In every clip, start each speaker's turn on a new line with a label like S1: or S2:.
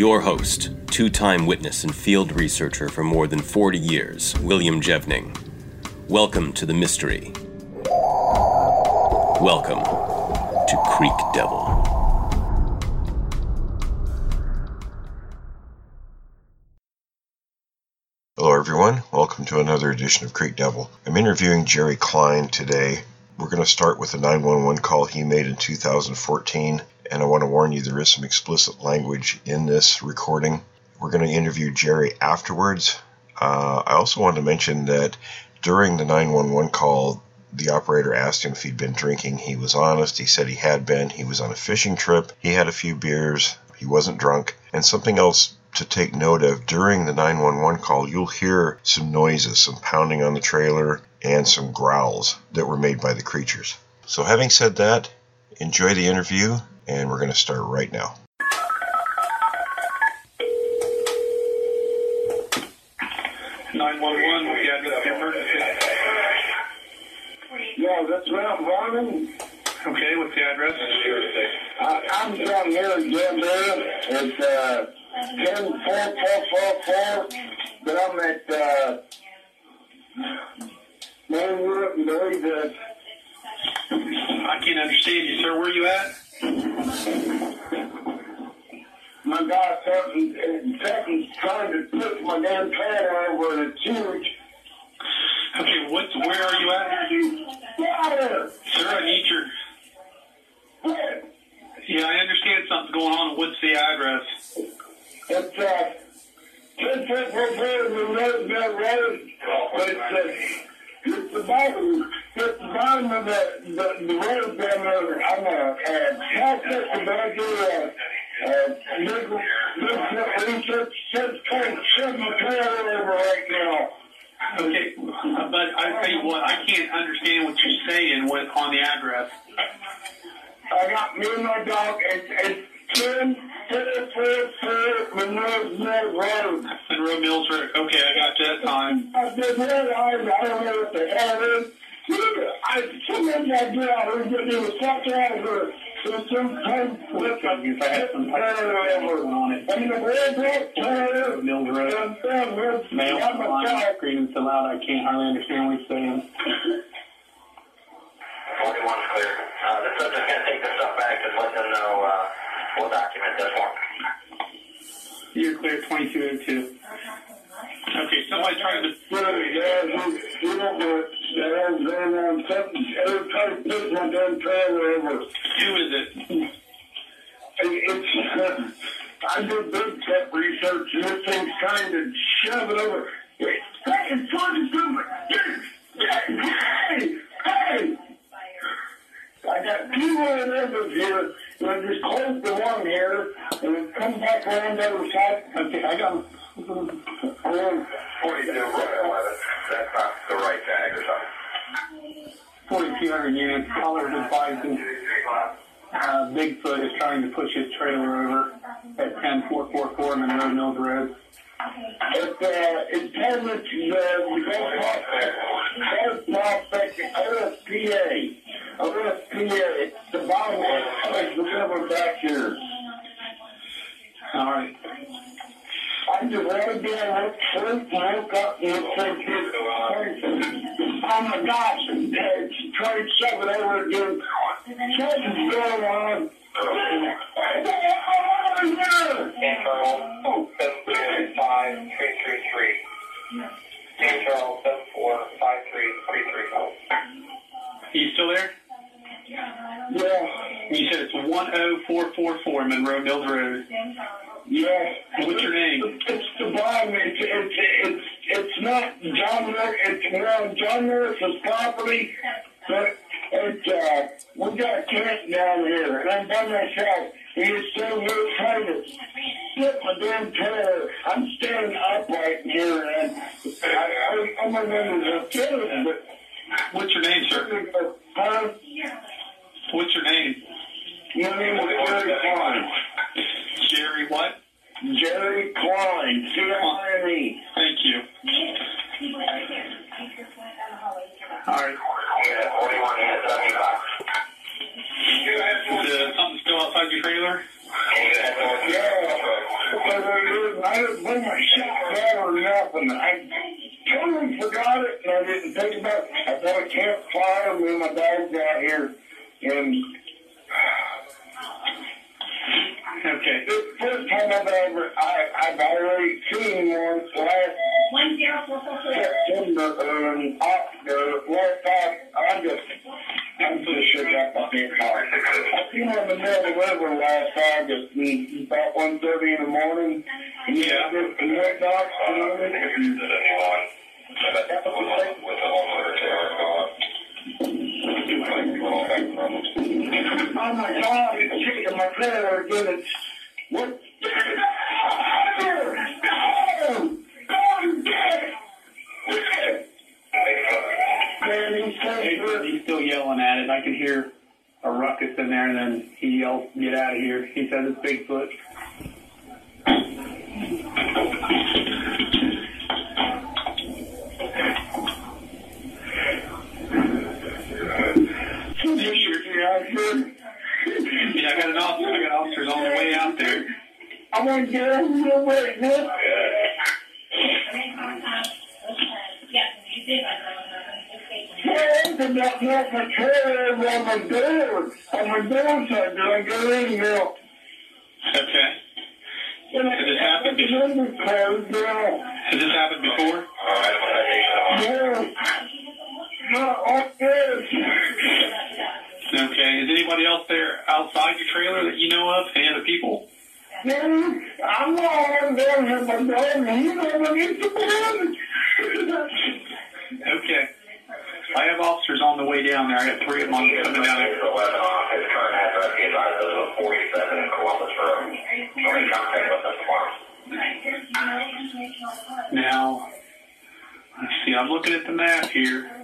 S1: Your host, two time witness and field researcher for more than 40 years, William Jevning. Welcome to the mystery. Welcome to Creek Devil.
S2: Hello, everyone. Welcome to another edition of Creek Devil. I'm interviewing Jerry Cline today. We're going to start with a 911 call he made in 2014, and I want to warn you there is some explicit language in this recording. We're going to interview Jerry afterwards. Uh, I also want to mention that during the 911 call, the operator asked him if he'd been drinking. He was honest. He said he had been. He was on a fishing trip. He had a few beers. He wasn't drunk. And something else to take note of during the 911 call, you'll hear some noises, some pounding on the trailer, and some growls that were made by the creatures. So, having said that, enjoy the interview, and we're going to start right now.
S3: Nine one one. We got the emergency.
S4: Yeah, that's Ralph Varnon.
S3: Okay, what's the address?
S4: I, I'm down here in Denver. It's uh, 10444, but I'm at uh, Mainwood and Louisville.
S3: I can't understand you, sir. Where are you at?
S4: My guy something, something's trying to put my damn trailer over and it's huge.
S3: Okay, what? Where are you at? Sir, I need your. Yeah, I understand something's going on. What's the address?
S4: It's uh, ten foot from the road, that road, but it's uh, bottom, it's the bottom of the the, down there. I'm a supervisor, uh, uh, legal, legal research, just trying to shove my trailer over right now.
S3: Okay, but I tell you what, I can't understand what you're saying with on the address.
S4: I got me and my dog. It's it's foot foot Monroe.
S3: Monroe Mills Road. Okay, I got that time.
S4: I realize I don't know what the hell. I sometimes I do I was getting was out of her. So sometimes with
S3: I some type of on it.
S4: I mean the red. I'm
S3: so loud I can't hardly understand what he's saying.
S5: 41's clear. Uh, the subject's going to take this stuff back and let them know uh, we'll document this one.
S3: You're clear, 2202. Okay, somebody trying to.
S4: Really, yeah, you, you don't know the hell's going on. Something, every time I put my damn trailer over.
S3: Who is it?
S4: It's, uh, I do big tech research and this thing's trying to shove it over. Hey, it's trying to do it. Hey, hey. I got two more members here. I just closed the one here and come back around the other side.
S3: Okay, I got.
S4: Around
S5: 42 11. That's not the right tag or something.
S3: 4,200 units. Callers advising uh, Bigfoot is trying to push his trailer over at 10444 Monroe Mills Road.
S4: It's, uh, it's telling us the, the Gulf Prospect OSPA. OSPA, it's the bottom of the river back here.
S3: All right.
S4: I just down, looked sleep, and woke up and oh my gosh, it's trying to shove it over again. Something's going on.
S5: Internal 745 Internal 745333.
S3: You still there?
S4: yeah.
S3: You said it's 10444 Monroe Mills Road.
S4: Yeah.
S3: What's your name?
S4: It's the bottom. It's it's it's it's not John. It's more John Norris's property, but it's, uh, we got a camp down here, and I'm by myself. He is so real trying to get my damn trailer. I'm standing upright here, and I, I, I'm a member of the but
S3: What's your name, sir?
S4: Huh?
S3: What's your name?
S4: My name is Jerry Cline.
S3: Jerry what?
S4: Jerry Cline. C-L-I-N-E.
S3: Thank you. All right.
S5: Unit 41, unit 75.
S3: Is uh, something still outside your trailer?
S4: Yeah, because I didn't, I didn't bring my shot bag or nothing. I totally forgot it, and I didn't think about it. I got a campfire, me my dad got here, and
S3: Okay.
S4: this first time I've ever, I, I've already seen one last
S6: One zero four four four.
S4: September, um, October, last time, I just, I'm so shook up on this car. I seen on the middle of the river last August, and about one thirty in the morning, and he
S3: Yeah.
S4: just went off, you know, and
S5: With the homeowner
S4: Oh my God, it's shaking my trailer again. It's what? He's
S3: still yelling at it. I can hear a ruckus in there, and then he yells, "Get out of here!" He says it's Bigfoot. Yeah, I got an officer. I got officers on the way out there.
S4: I want to get over here right now.
S6: Yes, you did.
S4: I opened up not my trailer on my door, on my door side, did I go in now?
S3: Okay. Has this happened before?
S4: window closed now.
S3: Has this happened before?
S4: Yeah. Not this.
S3: Okay. Is anybody else there outside your trailer that you know of? Any other people?
S4: I'm not the.
S3: Okay. I have officers on the way down there. I got three of them coming down there.
S5: His current address is either 47 in Columbus Road. Or in contact with us tomorrow.
S3: Now, let's see. I'm looking at the map here.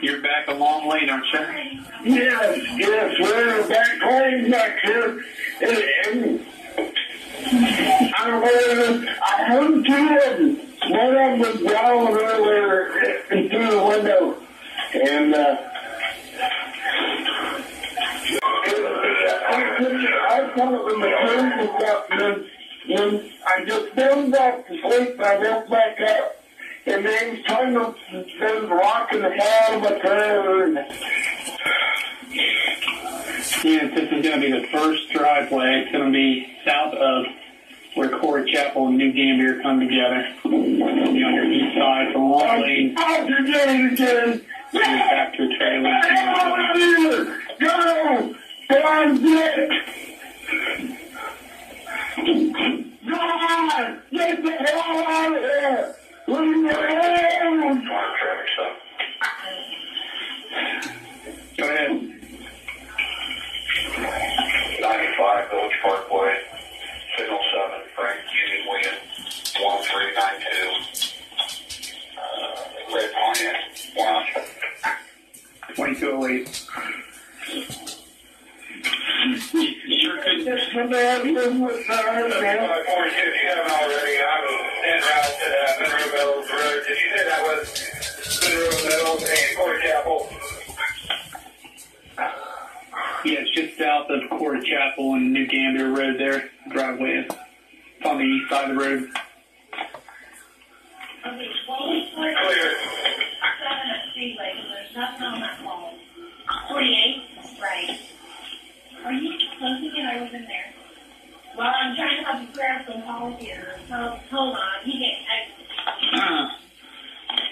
S3: You're back a long lane, aren't you?
S4: Yes, yes, we're back home back here. And, and I heard, I heard two of them. One of them was growling earlier through the window. And, uh, I thought when the train was up, and I just fell back to sleep, and I woke back up. And then he's trying to, they was rocking the hell of my trailer. And,
S3: Yeah, this is going to be the first driveway. It's going to be south of where Corey Chapel and New Gambier come together. It'll be on your east side. It's a long lane.
S4: Out again, again.
S3: Back to a trailer.
S4: Go! Go! Get! God! Get the hell out of here! Leave me alone!
S5: Tomorrow traffic.
S3: Go ahead.
S5: 95 Village Parkway. Signal 7. Frank Union Win. 1392. Uh, Red. Wow.
S3: 2208. You sure couldn't.
S4: Just the man live with her, man.
S5: 42, if you haven't already, I'm en route to uh, Monroe Mills Road. Did you say that was Monroe Mills and Corey Chapel?
S3: Yeah, it's just south of Corey Chapel and New Gambier Road there. Driveway is. It's on the east side of the road.
S5: Clear.
S6: There's nothing on that phone. Forty-eight? Right. Are you closing it? I was in there. Well, I'm trying to help you grab some calls here. So, hold on. He can't, I.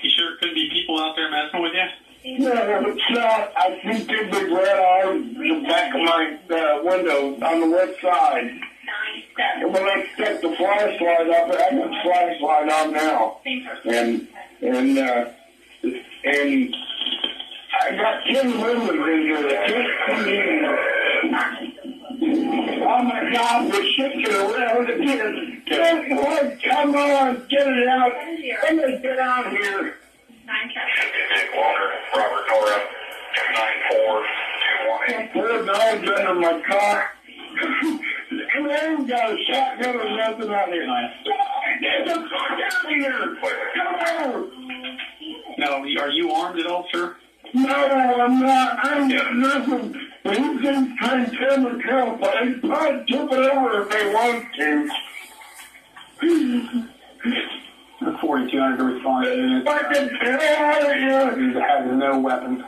S3: You sure it couldn't be people out there messing with you?
S4: No, it's not. I see two big red eyes in the back of my uh, window on the left side.
S6: nine, seven.
S4: And when I set the flashlight up, I got the flashlight on now. And and uh, and I got ten women in here that can't come in. Oh my God, we're shaking around again. Come on, come on, get it out. Let me get out here.
S5: Dick Walker, Robert Nora, 9421.
S4: Poor dog's under my car. And I ain't got a shotgun or nothing out here. Get the fuck out of here! Come on!
S3: Now, are you armed at all, sir?
S4: No, I'm not. I'm got nothing. But he's just trying to tell me to but they probably tip it over if they want to.
S3: The 4200 to respond to units.
S4: Fucking get out of here!
S3: He has no weapon.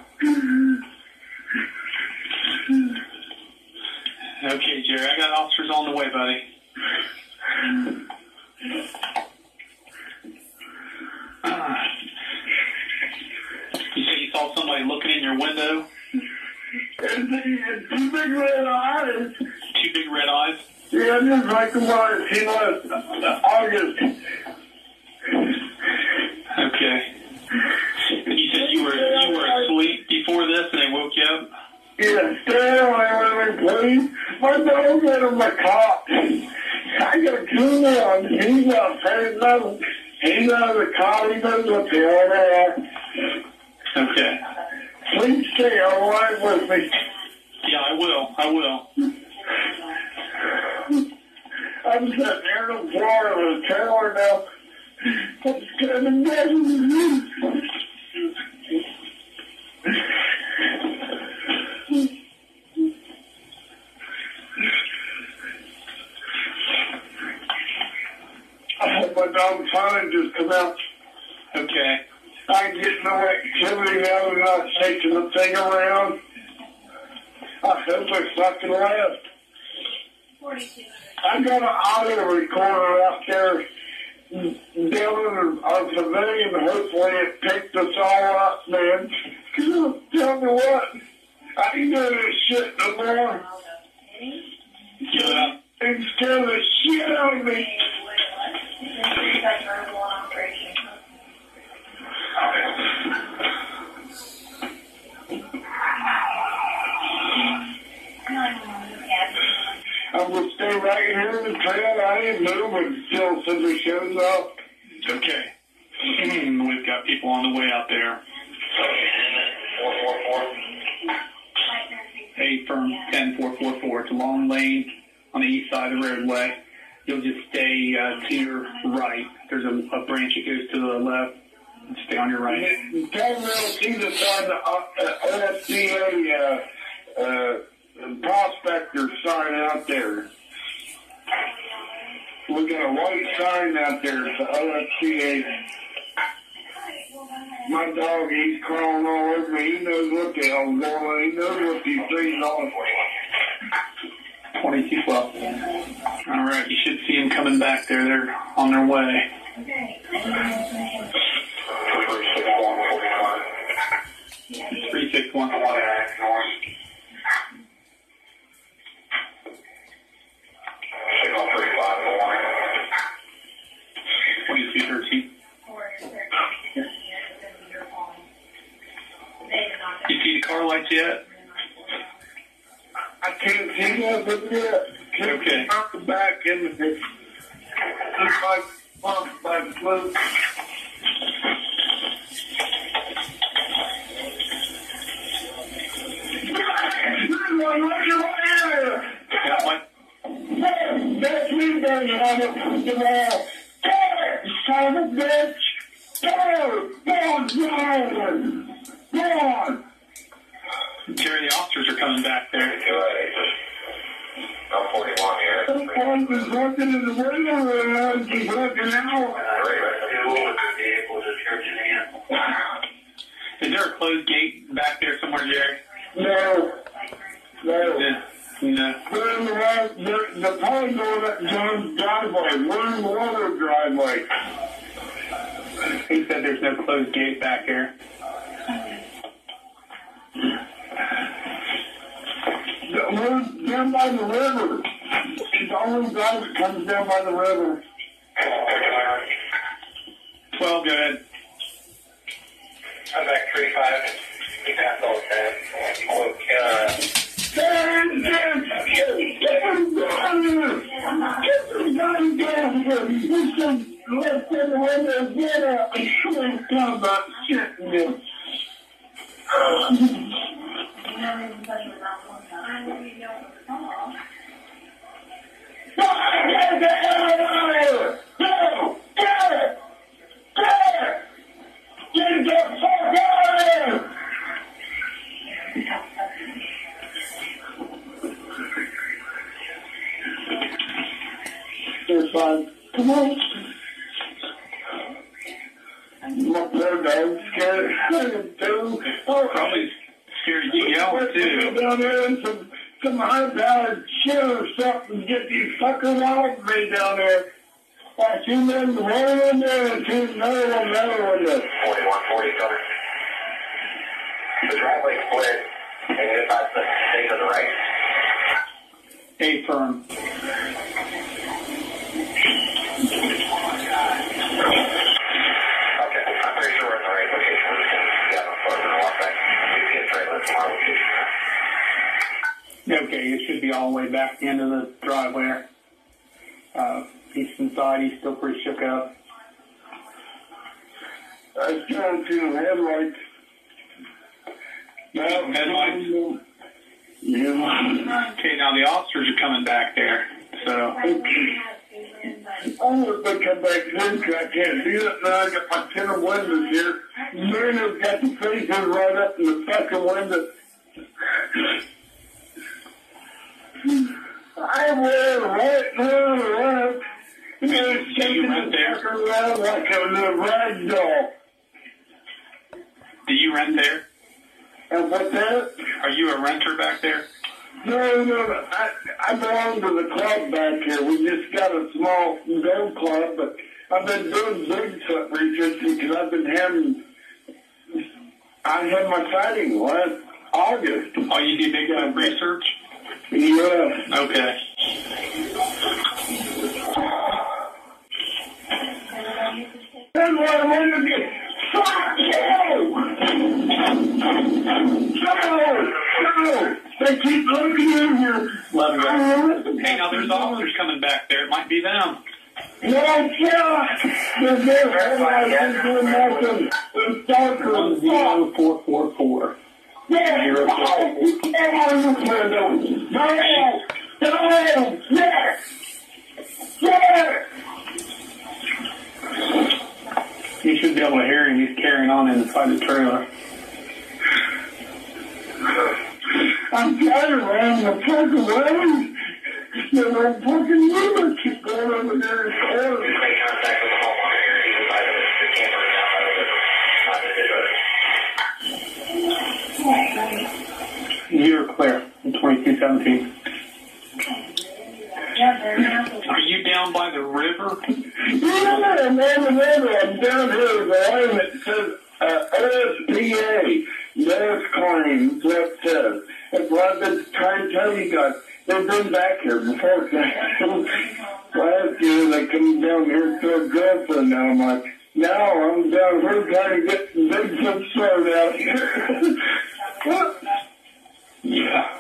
S3: Okay, Jerry, I got officers on the way, buddy. Ah. You said you saw somebody looking in your window?
S4: And two big red eyes.
S3: Two big red eyes?
S4: Yeah, just like the one he was August.
S3: Okay. And you said you were you were asleep before this and they woke you up?
S4: Yeah, stay away with me, please. My dog got the cop. I got two on. He's not saying nothing. He's out of the car. He what's going on.
S3: Okay.
S4: Please stay away with me.
S3: Yeah, I will. I will.
S4: I'm sitting here in the floor of the trailer now. I'm standing there. I hope my dog finally just come out.
S3: Okay.
S4: I ain't getting no activity now. They're not taking the thing around. I hope they fucking left. I got an audio recorder out there in our pavilion. Hopefully it picked us all up, man. Tell me what, I ain't doing this shit no more.
S3: Give it up.
S4: It's scaring the shit out of me. I'm gonna stay right here in the trail. I ain't moving until somebody shows up.
S3: Okay. We've got people on the way out there.
S5: 444.
S3: A firm 10444. It's a long lane on the east side of the roadway. You'll just stay uh, to your right. There's a, a branch that goes to the left. Stay on your right.
S4: Tell me see the sign, the uh, OSCA uh, uh, prospector sign out there. We got a white sign out there. It's the OSCA. My dog, he's crawling all over me. He knows what the hell's going on. He knows what these things are.
S3: 2212. All right. You should see them coming back there. They're on their way.
S5: 36145.
S3: 361.
S5: Signal 351.
S3: 2213. You see the car lights yet?
S4: I can't see nothing yet.
S3: Okay.
S4: out the back of it. Just like pumped by
S3: Jerry, the officers are coming back there.
S5: I'm 41 here.
S4: Someone was looking in the window and he's looking out.
S3: Is there a closed gate back there somewhere, Jerry?
S4: No. No.
S3: Yeah. No.
S4: We're in the right, the, the pond going up John's driveway. We're in the water driveway.
S3: He said there's no closed gate back here.
S4: We're down by the river. It's the only drive that comes down by the river.
S3: 12, go ahead.
S5: I'm back 35. He passed all the tests. Uh,
S4: Stand there! Get him down here! Get him down here! You should let them window get up. I shouldn't come about shitting this. Up there, I'm scared. Oh,
S3: Probably scared you yelling
S4: Go
S3: too.
S4: down there and some, some high-powered shit or something. Get these fuckers off me down there. I see them running in there and see another one, another one. there.
S5: 41, 47. The driveway split, and if I stay to the right.
S3: A firm.
S5: Okay, I'm pretty sure we're in the right location. We're just gonna get on foot and walk back. We see a trailer from our location.
S3: Okay, it should be all the way back into the driveway. Uh, he's inside. He's still pretty shook up.
S4: I was trying to headlights. Now,
S3: Headlights?
S4: Yeah.
S3: Okay, now the officers are coming back there. So
S4: I'm gonna come back in 'cause I can't do it now. I got my tinted windows here. Marina's got the faces right up in the second window. I will right now, right. They're shaking
S3: rent
S4: the
S3: there?
S4: fucker around like a little rag doll.
S3: do you rent there?
S4: And what's that?
S3: Are you a renter back there?
S4: No, no, no. I, I belong to the club back here. We just got a small golf club, but I've been doing Bigfoot research because I've been having. I had my sighting last August.
S3: Oh, you do Bigfoot research?
S4: Yeah.
S3: Okay.
S4: That's what I wanted to get. Fuck you! No! No! They keep looking in here.
S3: Go.
S4: I
S3: Hey, now there's officers coming back there. It might be them.
S4: No shot! They're there. Everybody's doing nothing. It's darker
S3: One
S4: than fuck.
S3: zero four four four.
S4: Yeah,
S3: Zero
S4: no!
S3: four.
S4: Get out of the! No! No! Yes! Yes!
S3: You should be able to hear him. He's carrying on inside the trailer.
S4: I'm tired of running the fucking way. There's a fucking river keep going over there the corner.
S5: Make contact with the homeowner here. He decided the camera is of the video.
S3: You're clear in 2217. Are you down by the river?
S4: Yeah, man, man, man, I'm down here, the line that says uh, OSPA, no claims, that says. That's what I've been trying to tell you guys. They've been back here before. Last year, they come down here to a girlfriend. Now I'm like, now I'm down here trying to get some big foot started out here.
S3: Yeah.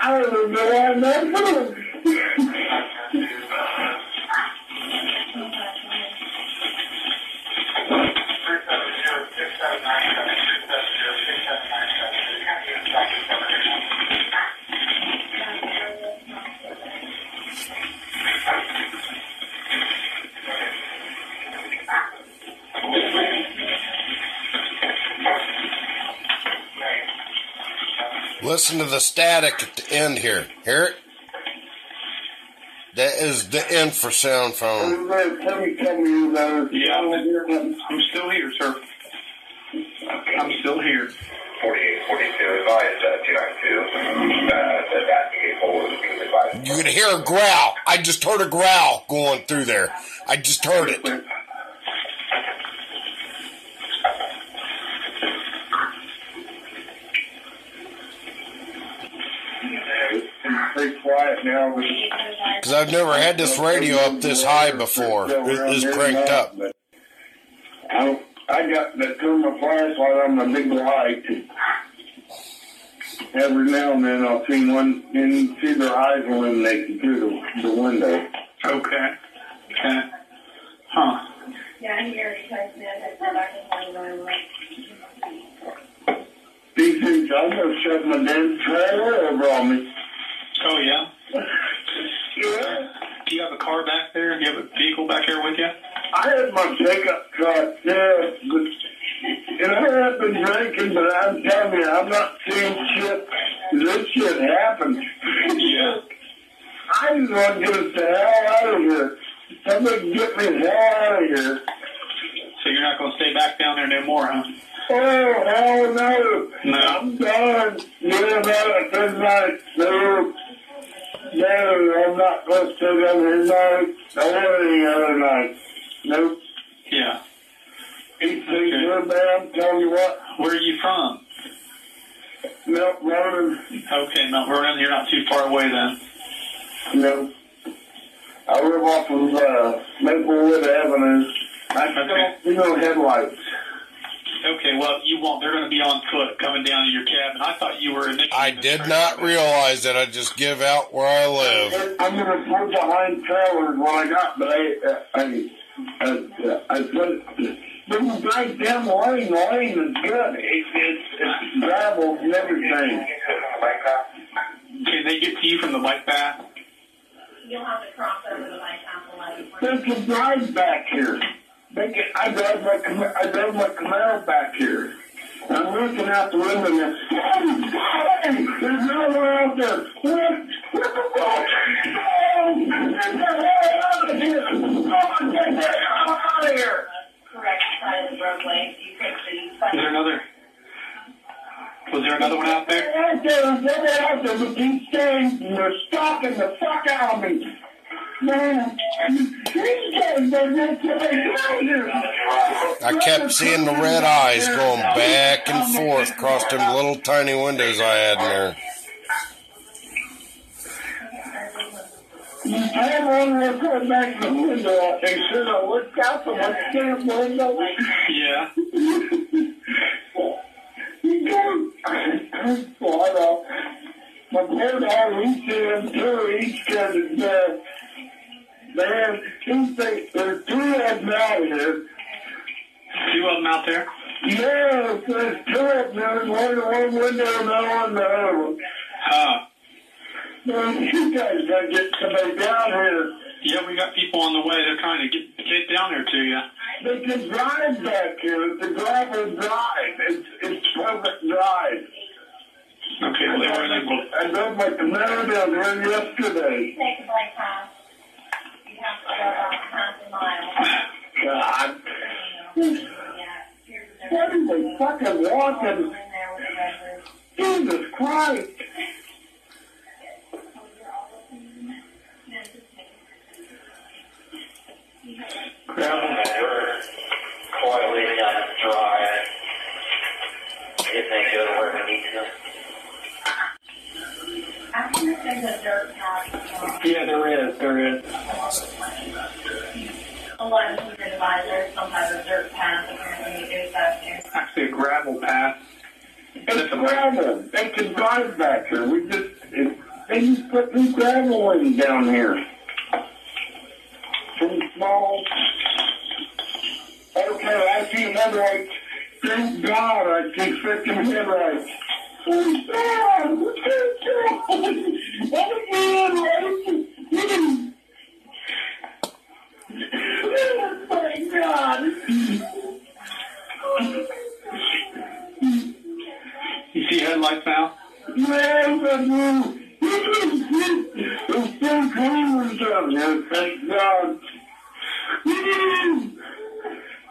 S4: I don't know why I'm not
S7: Listen to the static at the end here. Hear it? That is the infrasound phone.
S4: Everybody tell me, tell me about.
S3: Yeah, I'm, still here, sir. I'm still here.
S5: 48, 42, advised, uh, 292, uh, that that vehicle was being advised.
S7: You could hear a growl. I just heard a growl going through there. I just heard it.
S4: It's pretty quiet now.
S7: Because I've never had this radio up this high before. It is cranked up.
S4: I don't, I got to turn my flashlight on my big light. Every now and then I'll see one and see their eyes illuminated through the, the window.
S3: Okay. Okay. Huh.
S6: Yeah, he already texted me. I said I can find my way.
S4: These things, I'm going to shut my damn trailer over on me.
S3: Oh yeah.
S4: Yeah.
S3: Do you have a car back there? Do you have a vehicle back there with you?
S4: I had my pickup truck there, but, and I have been drinking, but I'm telling you, I'm not seeing shit. This shit happens.
S3: Yeah.
S4: I just want to get the hell out of here. Somebody get me the hell out of here.
S3: So you're not going to stay back down there no more, huh?
S4: Oh, hell no.
S3: No.
S4: I'm done. Yeah, no, this night. No. No, I'm not going to down here tonight. Or any other night. Nope.
S3: Yeah.
S4: These things are bad. I'm telling you what.
S3: Where are you from?
S4: Mount Vernon.
S3: Okay, Mount Vernon. You're not too far away then.
S4: No. I live off of uh, Maplewood Avenue. I
S3: Okay.
S4: still, you know, headlights.
S3: Okay, well, you won't. They're going to be on foot coming down to your cabin. I thought you were initially.
S7: I did not realize that I just give out where I live.
S4: I'm gonna put behind trailers what I got, but I, uh, I, I, I put, but we drive down lane, the lane is good. It, it's, it's gravel and everything.
S3: Can they get to you from the bike path?
S6: You'll have to cross over the bike path There's a lot.
S4: They can drive back here. They can, I drive my, Cam- I drive my Camaro back here. I'm looking out the window and hey, there's no one out there. What? What the fuck? Oh, get the hell out of here! Oh, get the hell out of here!
S6: Correct side of the roadway. You take the
S3: Is there another? Was there another one out there?
S4: They're out there, out there, but these things, they're stalking the fuck out of me.
S7: I kept seeing the red eyes going back and forth across them little tiny windows I had in there.
S4: You had one real quick back in the window. They should have looked out the damn window.
S3: Yeah.
S4: You go, I know. My poor dog, he's doing too. He's scared to death. Man, two things, there's two of them out here.
S3: Two of them out there.
S4: Yeah, there's two of them. There's one in one window and the one in the other one.
S3: Huh.
S4: Man, you guys gotta get somebody down here.
S3: Yeah, we got people on the way. They're trying to get get down there to you.
S4: They can drive back here. It's a gravel drive. It's it's perfect drive.
S3: Okay, well, they were able.
S4: I drove my Camaro down there yesterday.
S6: Take the bike path. You have to go about half a mile.
S4: God. What are they fucking
S6: roof.
S4: Jesus Christ!
S3: Gravel.
S5: Quietly down the dry. If they go where we need to.
S6: I think there's a dirt path.
S3: Yeah, there is. There is.
S6: A lot of people advisors, some have a dirt path apparently it goes back there.
S3: Actually, a gravel path.
S4: It's gravel. They can drive back here. We just it, they just put new gravel in down here. Some small. Okay, I see headlights. Thank God I see freaking headlights.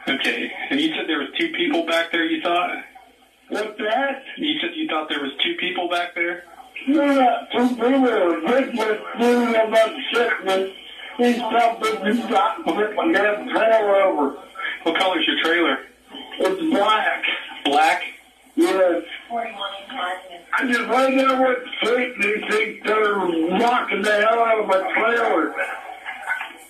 S3: Okay. And you said there was two people back there. You thought?
S4: What's that?
S3: You said you thought there was two people back there.
S4: You're not too people. Rick was doing about shipment. He's something he's got to rip my damn trailer over.
S3: What color's your trailer?
S4: It's black.
S3: Black.
S4: Yes.
S6: 41 in.
S4: I just right there with street and these things that are knocking the hell out of my trailer.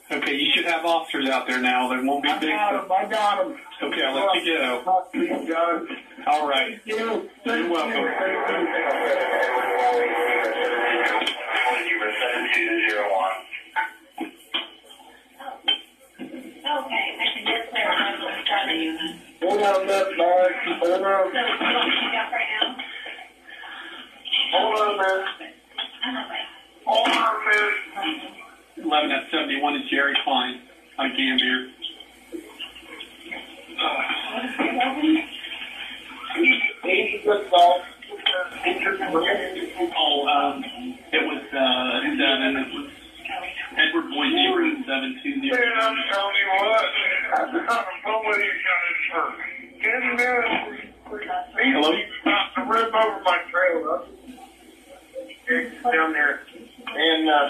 S3: Okay, you should have officers out there now. There won't be
S4: I
S3: big.
S4: got him. I got him.
S3: Okay, I'll let you go.
S4: You got it.
S3: All right.
S4: You.
S3: You're welcome.
S6: Okay, I can just clarify what's in front of you.
S4: Hold on, that back. Hold
S6: So,
S4: on.
S6: what you got right now?
S4: Hold on, man.
S6: I'm okay.
S4: Hold on, man.
S3: 11 at 71 is Jerry Cline on Gambier.
S4: Eighty good ball.
S3: Oh, um, it was uh, 7. It was Edward Boise, room 720.
S4: Man, I'm telling you what. Somebody got it first. Ten minutes.
S3: Hello?
S4: About to rip over my trailer. It's down there. And, uh,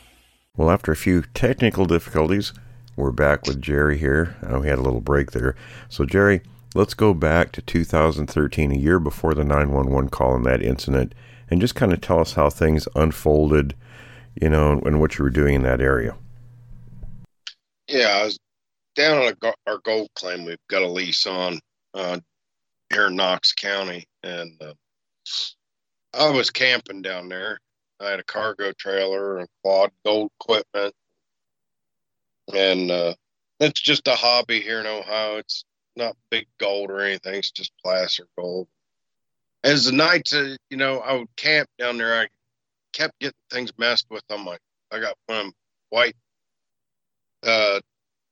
S2: Well, after a few technical difficulties, we're back with Jerry here. Uh, we had a little break there. So, Jerry, let's go back to 2013, a year before the 911 call and that incident, and just kind of tell us how things unfolded, you know, and what you were doing in that area.
S7: Yeah, I was down on our gold claim. We've got a lease on uh, here in Knox County, and uh, I was camping down there. I had a cargo trailer and quad gold equipment, and uh, it's just a hobby here in Ohio. It's not big gold or anything. It's just placer gold. As the nights, uh, you know, I would camp down there. I kept getting things messed with on my. I got one white uh,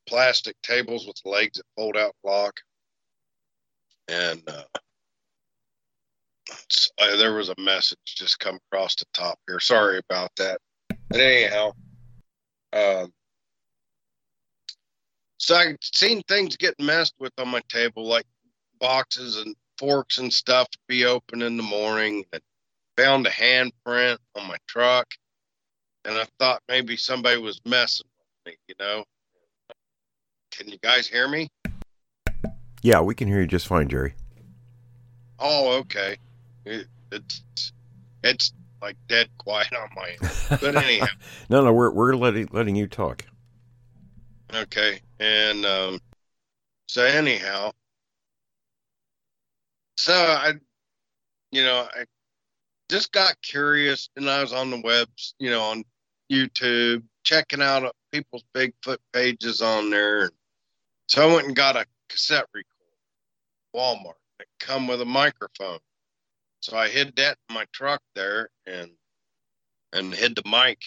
S7: plastic tables with legs that fold out lock. And uh, uh, there was a message just come across the top here. Sorry about that. But anyhow, um, so I've seen things get messed with on my table, like boxes and forks and stuff be open in the morning. And found a handprint on my truck, and I thought maybe somebody was messing with me, you know. Can you guys hear me?
S2: Yeah, we can hear you just fine, Jerry.
S7: Oh, okay. It, it's it's like dead quiet on my end. But anyhow,
S2: no, no, we're we're letting letting you talk.
S7: okay. And um, so anyhow, so I, you know, I just got curious, and I was on the webs, you know, on YouTube, checking out people's Bigfoot pages on there. So I went and got a cassette recorder, Walmart, that come with a microphone. So I hid that in my truck there, and and hid the mic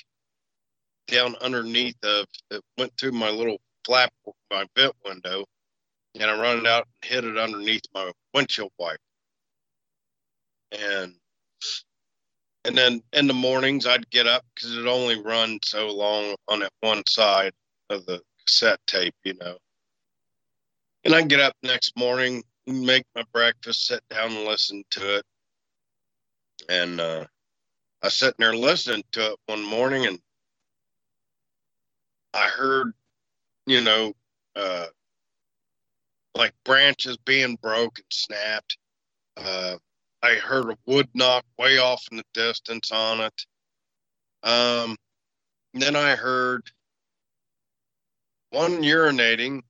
S7: down underneath of it went through my little flap my vent window, and I run it out and hid it underneath my windshield wiper. And and then in the mornings I'd get up because it only run so long on that one side of the cassette tape, you know. And I'd get up next morning, make my breakfast, sit down and listen to it. And uh, I was sitting there listening to it one morning, and I heard, you know, uh, like branches being broke and snapped. Uh, I heard a wood knock way off in the distance on it. Um, then I heard one urinating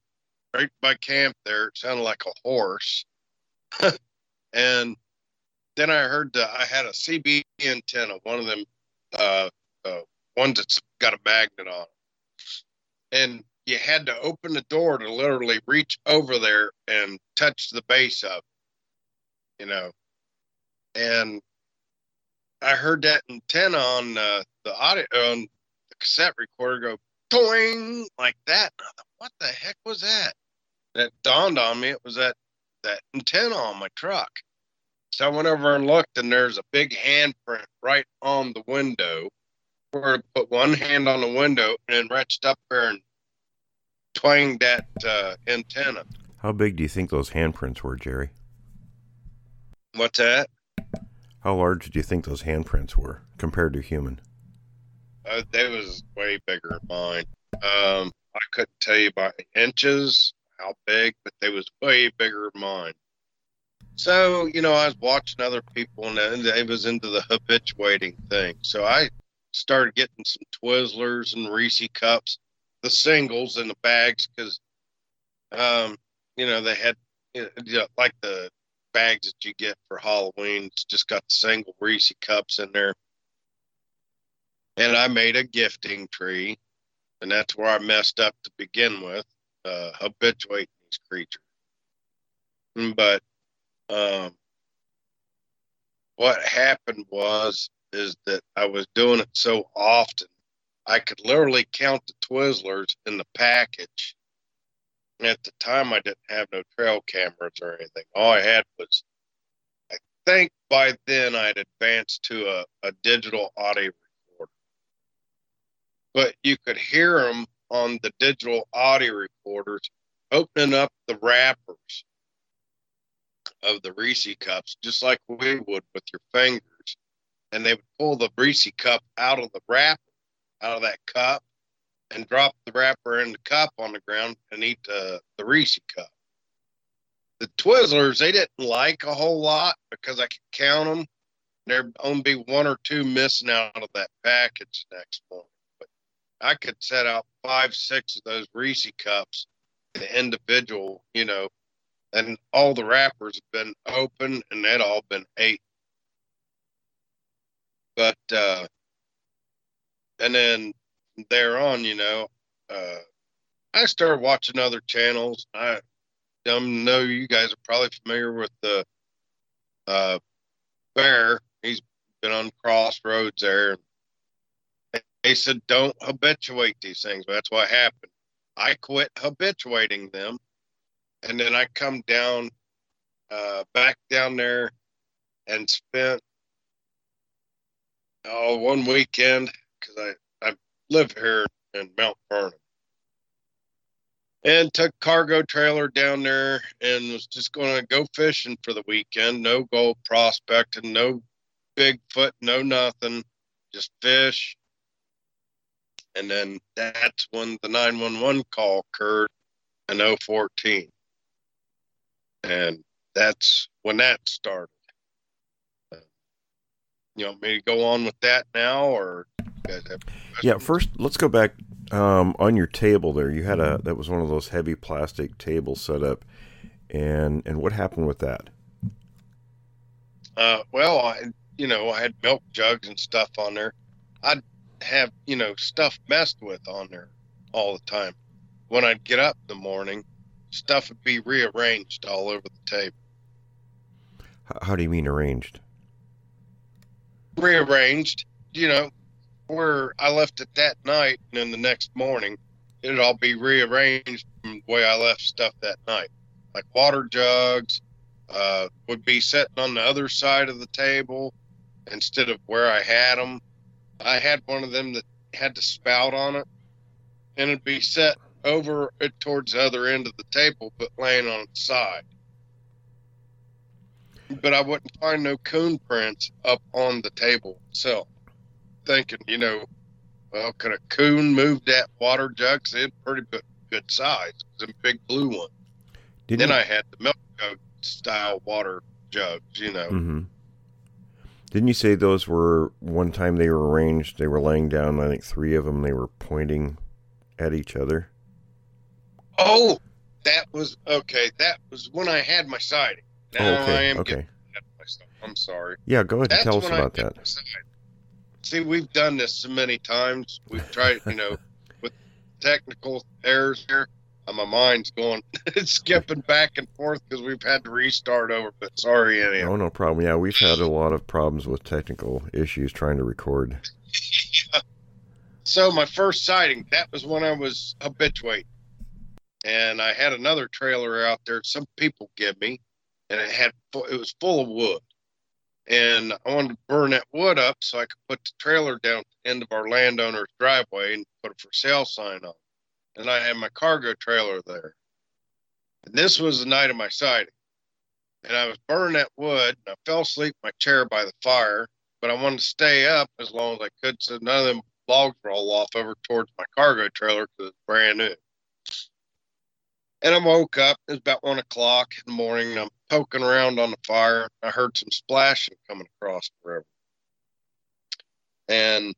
S7: right by camp there. It sounded like a horse. and then I heard that I had a CB antenna, one of them, uh, uh, ones that's got a magnet on it. And you had to open the door to literally reach over there and touch the base of you know. And I heard that antenna on uh, the audio on the cassette recorder go doing like that. Thought, what the heck was that? That dawned on me. It was that that antenna on my truck. So I went over and looked, and there's a big handprint right on the window. Where I put one hand on the window and then reached up there and twanged that uh, antenna.
S2: How big do you think those handprints were, Jerry?
S7: What's that?
S2: How large do you think those handprints were compared to human?
S7: Uh, they was way bigger than mine. Um, I couldn't tell you by inches how big, but they was way bigger than mine. So, you know, I was watching other people and they was into the habituating thing. So I started getting some Twizzlers and Reese cups, the singles in the bags, because, um, you know, they had you know, like the bags that you get for Halloween. It's just got the single Reese cups in there. And I made a gifting tree, and that's where I messed up to begin with, uh, habituating these creatures. But um, what happened was is that I was doing it so often, I could literally count the Twizzlers in the package. At the time, I didn't have no trail cameras or anything. All I had was, I think by then I'd advanced to a, a digital audio recorder. But you could hear them on the digital audio recorders opening up the wrappers of the Reese cups, just like we would with your fingers. And they would pull the Reese cup out of the wrapper, out of that cup, and drop the wrapper in the cup on the ground and eat the, the Reese cup. The Twizzlers, they didn't like a whole lot because I could count them. There'd only be one or two missing out of that package next morning. But I could set out five, six of those Reese cups, the individual, you know, and all the wrappers have been open and they'd all been ate. But uh, and then there on, you know, uh, I started watching other channels. I um, know you guys are probably familiar with the uh, Bear. He's been on Crossroads there. They said don't habituate these things. That's what happened. I quit habituating them and then I come down uh, back down there and spent oh one weekend because I I live here in Mount Vernon and took cargo trailer down there and was just going to go fishing for the weekend. No gold prospecting, no Bigfoot, no nothing, just fish. And then that's when the 911 call occurred in 014 and that's when that started. You want me to go on with that now, or
S2: yeah? First, let's go back um, on your table there. You had a that was one of those heavy plastic tables set up, and and what happened with that?
S7: Uh, well, I you know I had milk jugs and stuff on there. I'd have you know stuff messed with on there all the time. When I'd get up in the morning, stuff would be rearranged all over the table.
S2: How do you mean arranged?
S7: Rearranged, you know, where I left it that night, and then the next morning, it'd all be rearranged from the way I left stuff that night. Like water jugs uh, would be sitting on the other side of the table instead of where I had them. I had one of them that had the spout on it, and it'd be set over it towards the other end of the table, but laying on its side. But I wouldn't find no coon prints up on the table itself. Thinking, you know, well, could a coon move that water jug? Cause it's pretty good, good size. It's a big blue one. Didn't then you... I had the milk jug style water jugs, you know.
S2: Mm-hmm. Didn't you say those were one time they were arranged? They were laying down. I think three of them. They were pointing at each other.
S7: Oh, that was okay. That was when I had my sighting. Now
S2: oh, okay.
S7: I am
S2: okay.
S7: I'm sorry.
S2: Yeah, go ahead That's and tell us about that.
S7: See, we've done this so many times. We've tried, you know, with technical errors here. Uh, my mind's going skipping back and forth because we've had to restart over. But sorry, anyhow.
S2: Oh, no problem. Yeah, we've had a lot of problems with technical issues trying to record.
S7: so my first sighting, that was when I was habituate and I had another trailer out there some people give me, and it had it was full of wood, and I wanted to burn that wood up so I could put the trailer down at the end of our landowner's driveway and put a for sale sign on. and I had my cargo trailer there. And this was the night of my sighting. And I was burning that wood, and I fell asleep in my chair by the fire, but I wanted to stay up as long as I could so none of them logs roll off over towards my cargo trailer because it's brand new. And I woke up. It was about one o'clock in the morning. And I'm poking around on the fire. I heard some splashing coming across the river. And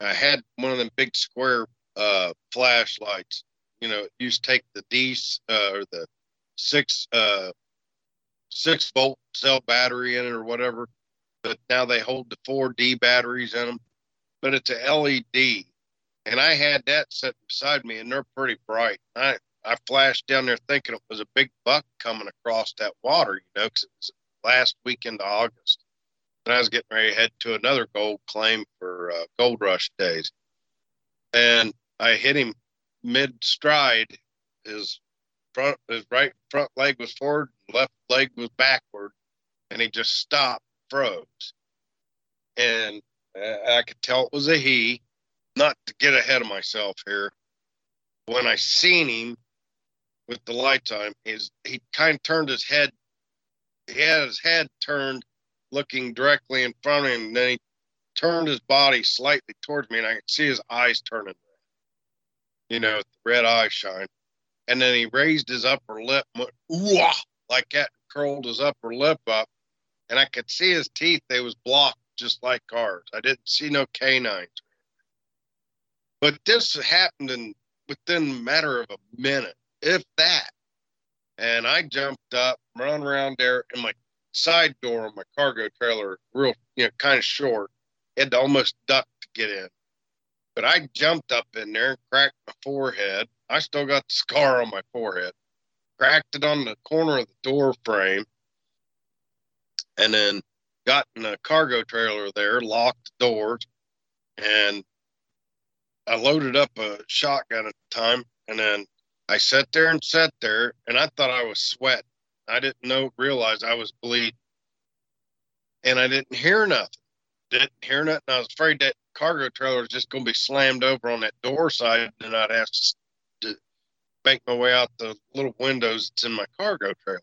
S7: I had one of them big square uh, flashlights. You know, you used to take the D uh, or the six uh, six volt cell battery in it or whatever, but now they hold the four D batteries in them. But it's a LED, and I had that set beside me, and they're pretty bright. I I flashed down there thinking it was a big buck coming across that water, you know, because it was last weekend of August. And I was getting ready to head to another gold claim for uh, gold rush days. And I hit him mid stride. His front, his right front leg was forward, left leg was backward, and he just stopped, froze. And I could tell it was a he. Not to get ahead of myself here. When I seen him, with the lights on is he kind of turned his head. He had his head turned, looking directly in front of him. And then he turned his body slightly towards me, and I could see his eyes turning red. You know, red eye shine. And then he raised his upper lip, went, like that, curled his upper lip up, and I could see his teeth. They was blocked just like ours. I didn't see no canines. But this happened in within a matter of a minute if that. And I jumped up, run around there, and my side door on my cargo trailer, real, you know, kind of short, had to almost duck to get in. But I jumped up in there, and cracked my forehead. I still got the scar on my forehead. Cracked it on the corner of the door frame, and then got in a cargo trailer there, locked the doors, and I loaded up a shotgun at the time, and then I sat there and sat there, and I thought I was sweating. I didn't know, realize I was bleeding, and I didn't hear nothing. Didn't hear nothing. I was afraid that cargo trailer was just going to be slammed over on that door side, and I'd have to make my way out the little windows that's in my cargo trailer.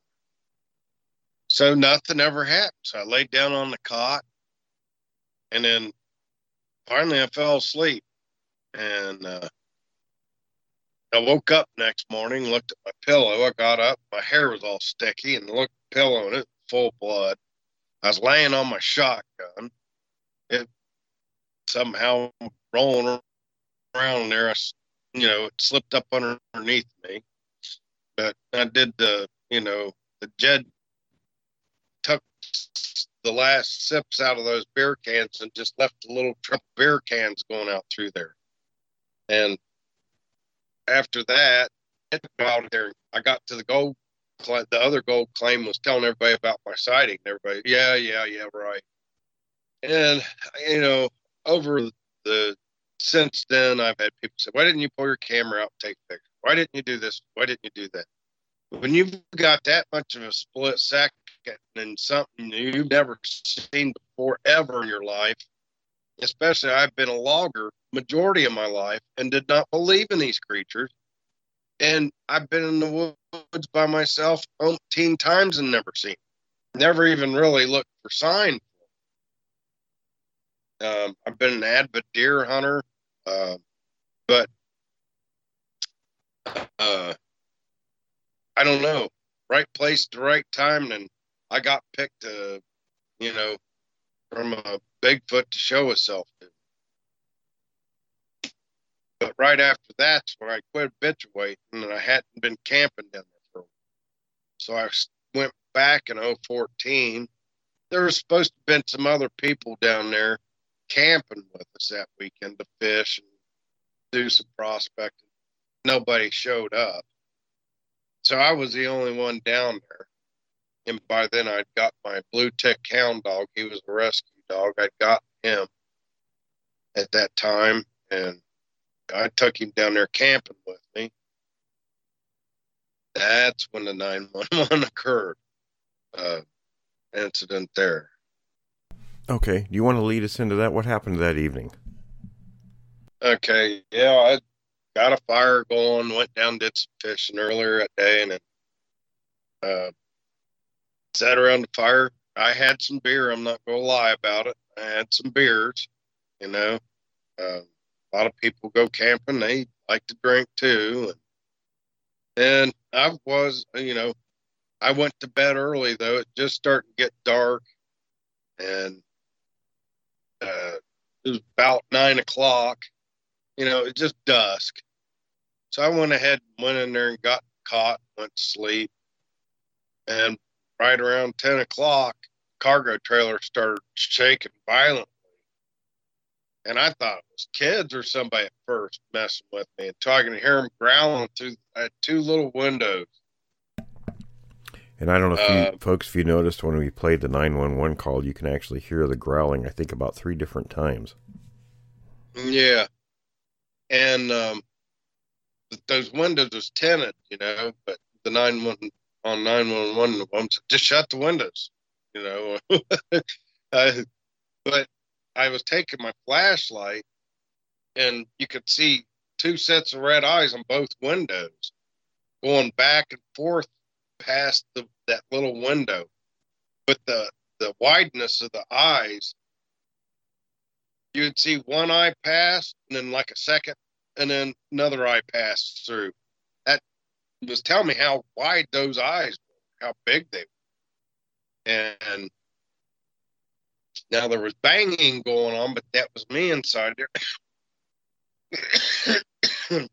S7: So nothing ever happened. So I laid down on the cot, and then finally I fell asleep, and uh, I woke up next morning, looked at my pillow. I got up, my hair was all sticky, and looked at the pillow and it full blood. I was laying on my shotgun. It somehow rolling around there. I, you know, it slipped up underneath me. But I did the, you know, the Jed took the last sips out of those beer cans and just left the little beer cans going out through there. And after that, out there, I got to the gold. The other gold claim was telling everybody about my sighting. Everybody, yeah, yeah, yeah, right. And you know, over the since then, I've had people say, "Why didn't you pull your camera out and take pictures? Why didn't you do this? Why didn't you do that?" When you've got that much of a split second and something you've never seen before ever in your life, especially I've been a logger majority of my life and did not believe in these creatures. And I've been in the woods by myself umpteen times and never seen, never even really looked for sign. Um, I've been an avid deer hunter, uh, but uh, I don't know, right place to right time, and I got picked, uh, you know, from a Bigfoot to show itself. But right after that's when I quit habituating and I hadn't been camping down there for a while. So I went back in 014. There was supposed to have been some other people down there camping with us that weekend to fish and do some prospecting. Nobody showed up. So I was the only one down there. And by then I'd got my blue tick hound dog. He was a rescue dog. I'd got him at that time. And I took him down there camping with me. That's when the 911 occurred uh, incident there.
S2: Okay. Do you want to lead us into that? What happened that evening?
S7: Okay. Yeah, I got a fire going. Went down, did some fishing earlier that day, and then uh, sat around the fire. I had some beer. I'm not gonna lie about it. I had some beers. You know, uh, a lot of people go camping. They like to drink too, and, and I was, you know, I went to bed early though. It just started to get dark, and uh, it was about nine o'clock. You know, it's just dusk. So I went ahead and went in there and got caught, went to sleep. And right around 10 o'clock, cargo trailer started shaking violently. And I thought it was kids or somebody at first messing with me and talking to hear them growling through uh, two little windows.
S2: And I don't know if you uh, folks, if you noticed when we played the 911 call, you can actually hear the growling, I think, about three different times.
S7: Yeah and um, those windows was tinted, you know, but the nine one on nine one one ones just shut the windows, you know. uh, but I was taking my flashlight, and you could see two sets of red eyes on both windows, going back and forth past the, that little window. But the the wideness of the eyes you'd see one eye pass and then like a second and then another eye pass through. That was telling me how wide those eyes were, how big they were. And now there was banging going on, but that was me inside there.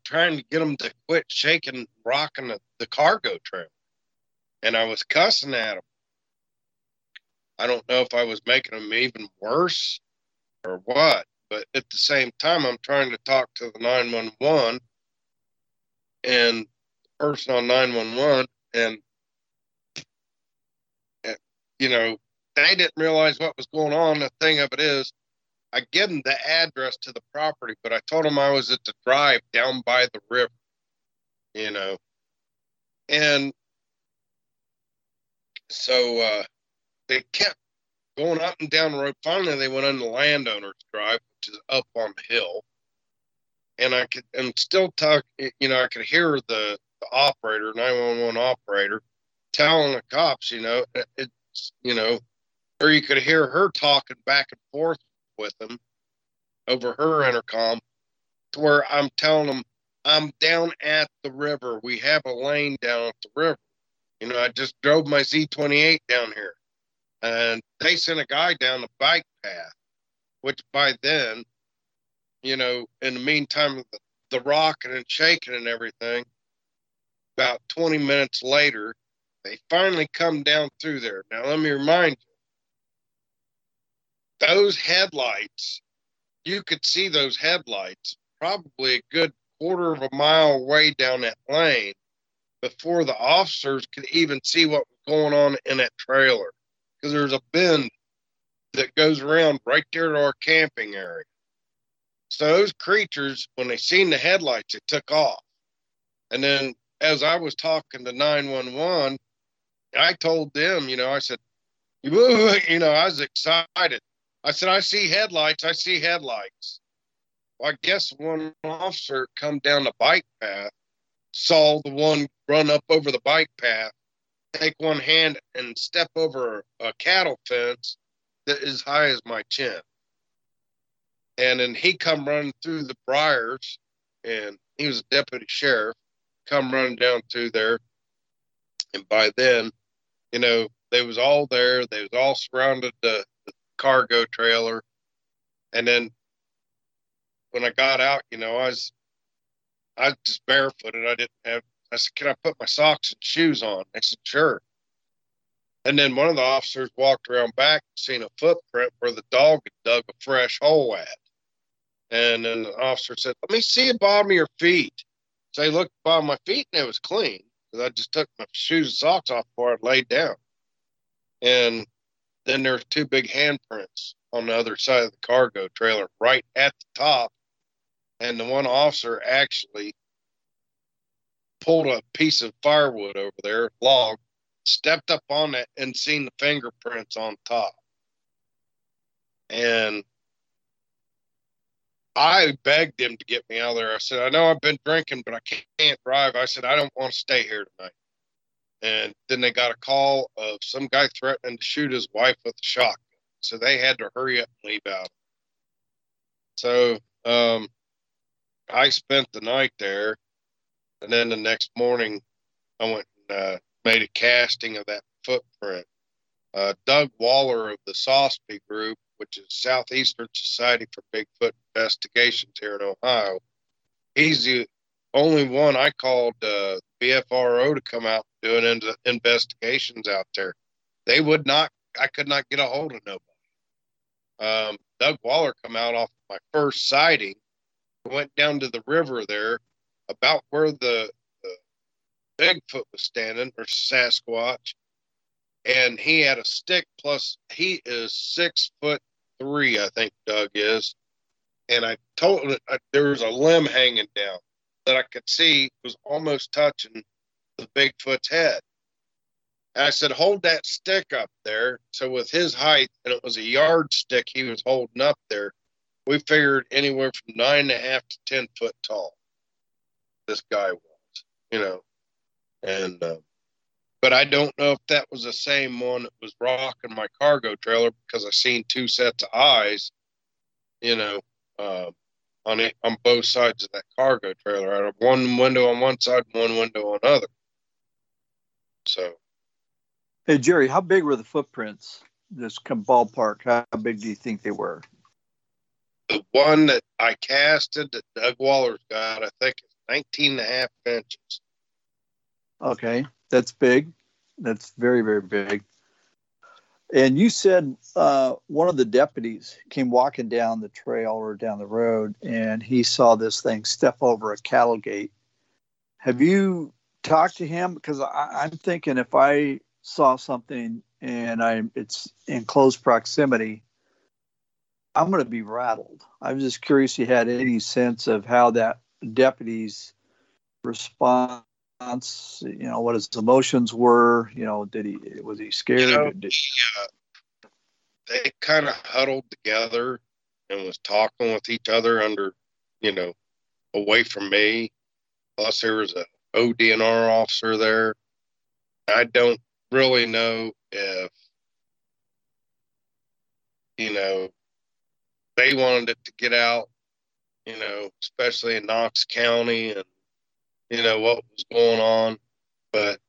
S7: trying to get them to quit shaking, rocking the, the cargo trailer. And I was cussing at them. I don't know if I was making them even worse or what, but at the same time, I'm trying to talk to the 911 and person on 911, and, and you know, they didn't realize what was going on. The thing of it is, I gave them the address to the property, but I told them I was at the drive down by the river, you know, and so uh, they kept going up and down the road. Finally, they went on the landowner's drive, which is up on the hill. And I could, and still talk, you know, I could hear the, the operator, 911 operator, telling the cops, you know, it's, you know, or you could hear her talking back and forth with them over her intercom to where I'm telling them, I'm down at the river. We have a lane down at the river. You know, I just drove my Z28 down here and they sent a guy down the bike path, which by then, you know, in the meantime, the, the rocking and shaking and everything, about 20 minutes later, they finally come down through there. Now, let me remind you, those headlights, you could see those headlights probably a good quarter of a mile away down that lane before the officers could even see what was going on in that trailer because there's a bend that goes around right there to our camping area. So those creatures, when they seen the headlights, it took off. And then as I was talking to 911, I told them, you know, I said, you know, I was excited. I said, I see headlights. I see headlights. Well, I guess one officer come down the bike path, saw the one run up over the bike path, take one hand and step over a cattle fence that is high as my chin. And then he come running through the briars, and he was a deputy sheriff, come running down through there. And by then, you know, they was all there. They was all surrounded the, the cargo trailer. And then when I got out, you know, I was I was just barefooted. I didn't have I said, Can I put my socks and shoes on? They said, Sure. And then one of the officers walked around back, and seen a footprint where the dog had dug a fresh hole at. And then the officer said, Let me see the bottom of your feet. So I looked bottom my feet and it was clean because I just took my shoes and socks off before I laid down. And then there's two big handprints on the other side of the cargo trailer right at the top. And the one officer actually pulled a piece of firewood over there, log, stepped up on it and seen the fingerprints on top. And I begged him to get me out of there. I said, I know I've been drinking, but I can't drive. I said, I don't want to stay here tonight. And then they got a call of some guy threatening to shoot his wife with a shotgun. So they had to hurry up and leave out. So um, I spent the night there. And then the next morning, I went and uh, made a casting of that footprint. Uh, Doug Waller of the SOSBI group, which is Southeastern Society for Bigfoot Investigations here in Ohio, he's the only one I called uh, BFRO to come out doing in- investigations out there. They would not. I could not get a hold of nobody. Um, Doug Waller come out off my first sighting, went down to the river there, about where the, the Bigfoot was standing or Sasquatch, and he had a stick. Plus, he is six foot three, I think Doug is. And I told him there was a limb hanging down that I could see was almost touching the Bigfoot's head. And I said, hold that stick up there. So with his height, and it was a yardstick he was holding up there, we figured anywhere from nine and a half to ten foot tall. This guy was, you know, and uh, but I don't know if that was the same one that was rocking my cargo trailer because I seen two sets of eyes, you know, uh, on it on both sides of that cargo trailer. I had one window on one side, and one window on the other. So,
S8: hey Jerry, how big were the footprints? Come ballpark. How big do you think they were?
S7: The one that I casted that Doug Waller's got, I think, is 19 and a half inches.
S8: Okay, that's big. That's very, very big. And you said uh, one of the deputies came walking down the trail or down the road, and he saw this thing step over a cattle gate. Have you talked to him? Because I, I'm thinking if I saw something and I it's in close proximity, I'm going to be rattled. I'm just curious you had any sense of how that deputy's response you know what his emotions were you know did he was he scared? You know, did,
S7: yeah, they kind of huddled together and was talking with each other under you know away from me. Plus there was a odnr officer there. I don't really know if you know they wanted it to get out you know especially in knox county and you know, what was going on. But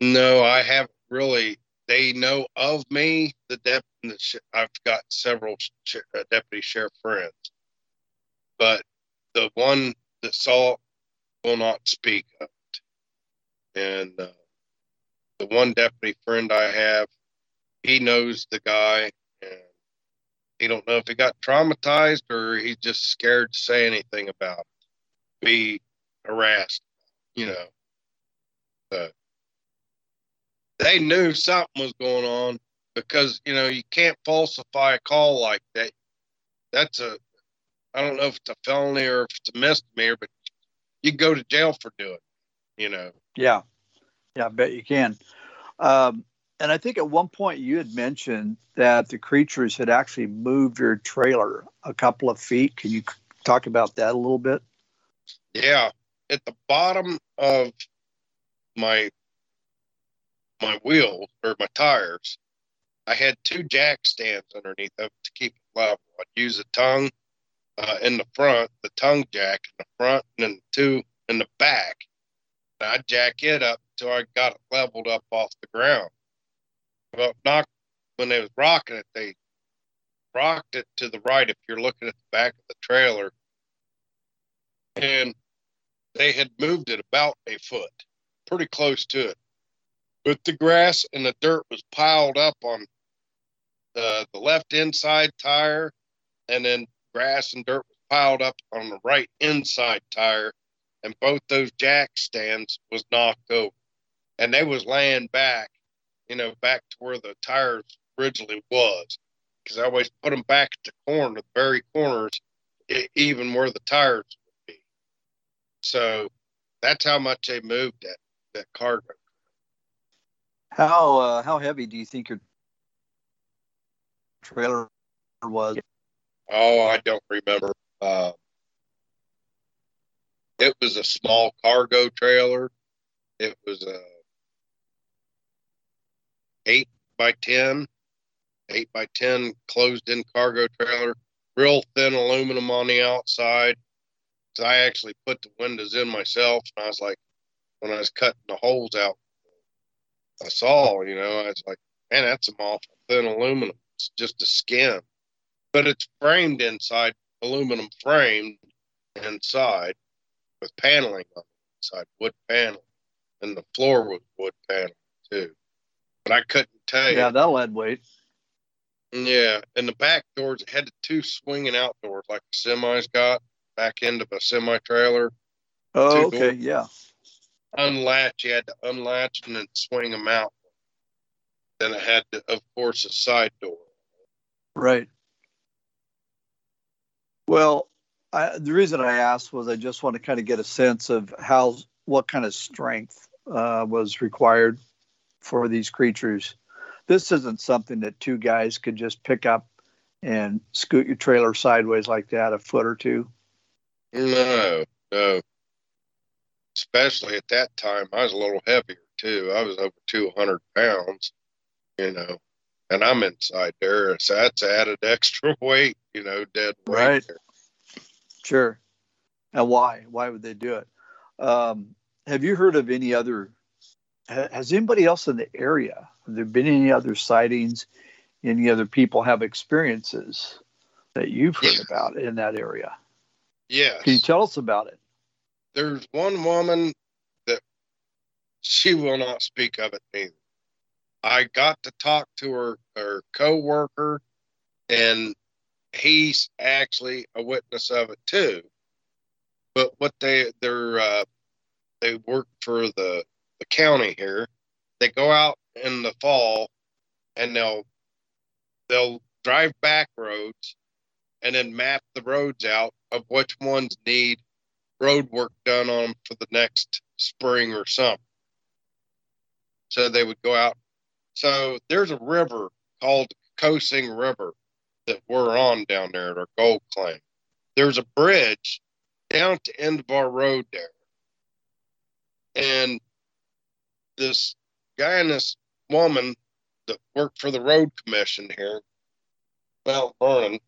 S7: no, I haven't really. They know of me. The deputy, I've got several sh- uh, deputy sheriff friends, but the one that saw will not speak of it. And uh, the one deputy friend I have, he knows the guy, and he don't know if he got traumatized or he's just scared to say anything about it, be harassed you know. But they knew something was going on because, you know, you can't falsify a call like that. That's a, I don't know if it's a felony or if it's a misdemeanor, but you go to jail for doing it, you know.
S8: Yeah. Yeah, I bet you can. Um, and I think at one point you had mentioned that the creatures had actually moved your trailer a couple of feet. Can you talk about that a little bit?
S7: Yeah at the bottom of my my wheel or my tires, I had two jack stands underneath of to keep it level. I'd use a tongue uh, in the front, the tongue jack in the front, and then two in the back. And I'd jack it up until I got it leveled up off the ground. Well, not when they was rocking it, they rocked it to the right if you're looking at the back of the trailer. And they had moved it about a foot, pretty close to it. But the grass and the dirt was piled up on the, the left inside tire, and then grass and dirt was piled up on the right inside tire, and both those jack stands was knocked over, and they was laying back, you know, back to where the tires originally was, because I always put them back at the corner, the very corners, even where the tires so that's how much they moved that that cargo.
S8: How uh, how heavy do you think your trailer was?
S7: Oh, I don't remember. Uh, It was a small cargo trailer. It was a eight by ten, eight by ten closed in cargo trailer, real thin aluminum on the outside. I actually put the windows in myself, and I was like, when I was cutting the holes out, I saw, you know, I was like, man, that's some awful thin aluminum. It's just a skin, but it's framed inside, aluminum framed inside with paneling on the inside, wood paneling, and the floor was wood paneling too. But I couldn't tell you.
S9: Yeah, that'll add weight.
S7: Yeah, and the back doors had the two swinging out doors like the semis got back end of a semi trailer.
S9: Oh, okay, yeah.
S7: Unlatch, you had to unlatch and then swing them out. Then it had, to, of course, a side door.
S9: Right. Well, I, the reason I asked was I just want to kind of get a sense of how, what kind of strength uh, was required for these creatures. This isn't something that two guys could just pick up and scoot your trailer sideways like that a foot or two.
S7: No, no. Especially at that time, I was a little heavier too. I was over 200 pounds, you know, and I'm inside there. So that's added extra weight, you know, dead weight.
S9: Right.
S7: there.
S9: Sure. And why? Why would they do it? Um, have you heard of any other? Has anybody else in the area? Have there been any other sightings? Any other people have experiences that you've heard about in that area?
S7: Yes.
S9: Can you tell us about it?
S7: there's one woman that she will not speak of it neither. I got to talk to her her co-worker, and he's actually a witness of it too. But what they they're uh, they work for the the county here. They go out in the fall, and they'll they'll drive back roads, and then map the roads out of which ones need road work done on them for the next spring or summer. So they would go out. So there's a river called Kokosing River that we're on down there at our gold claim. There's a bridge down to end of our road there. And this guy and this woman that work for the road commission here, Mount Vernon,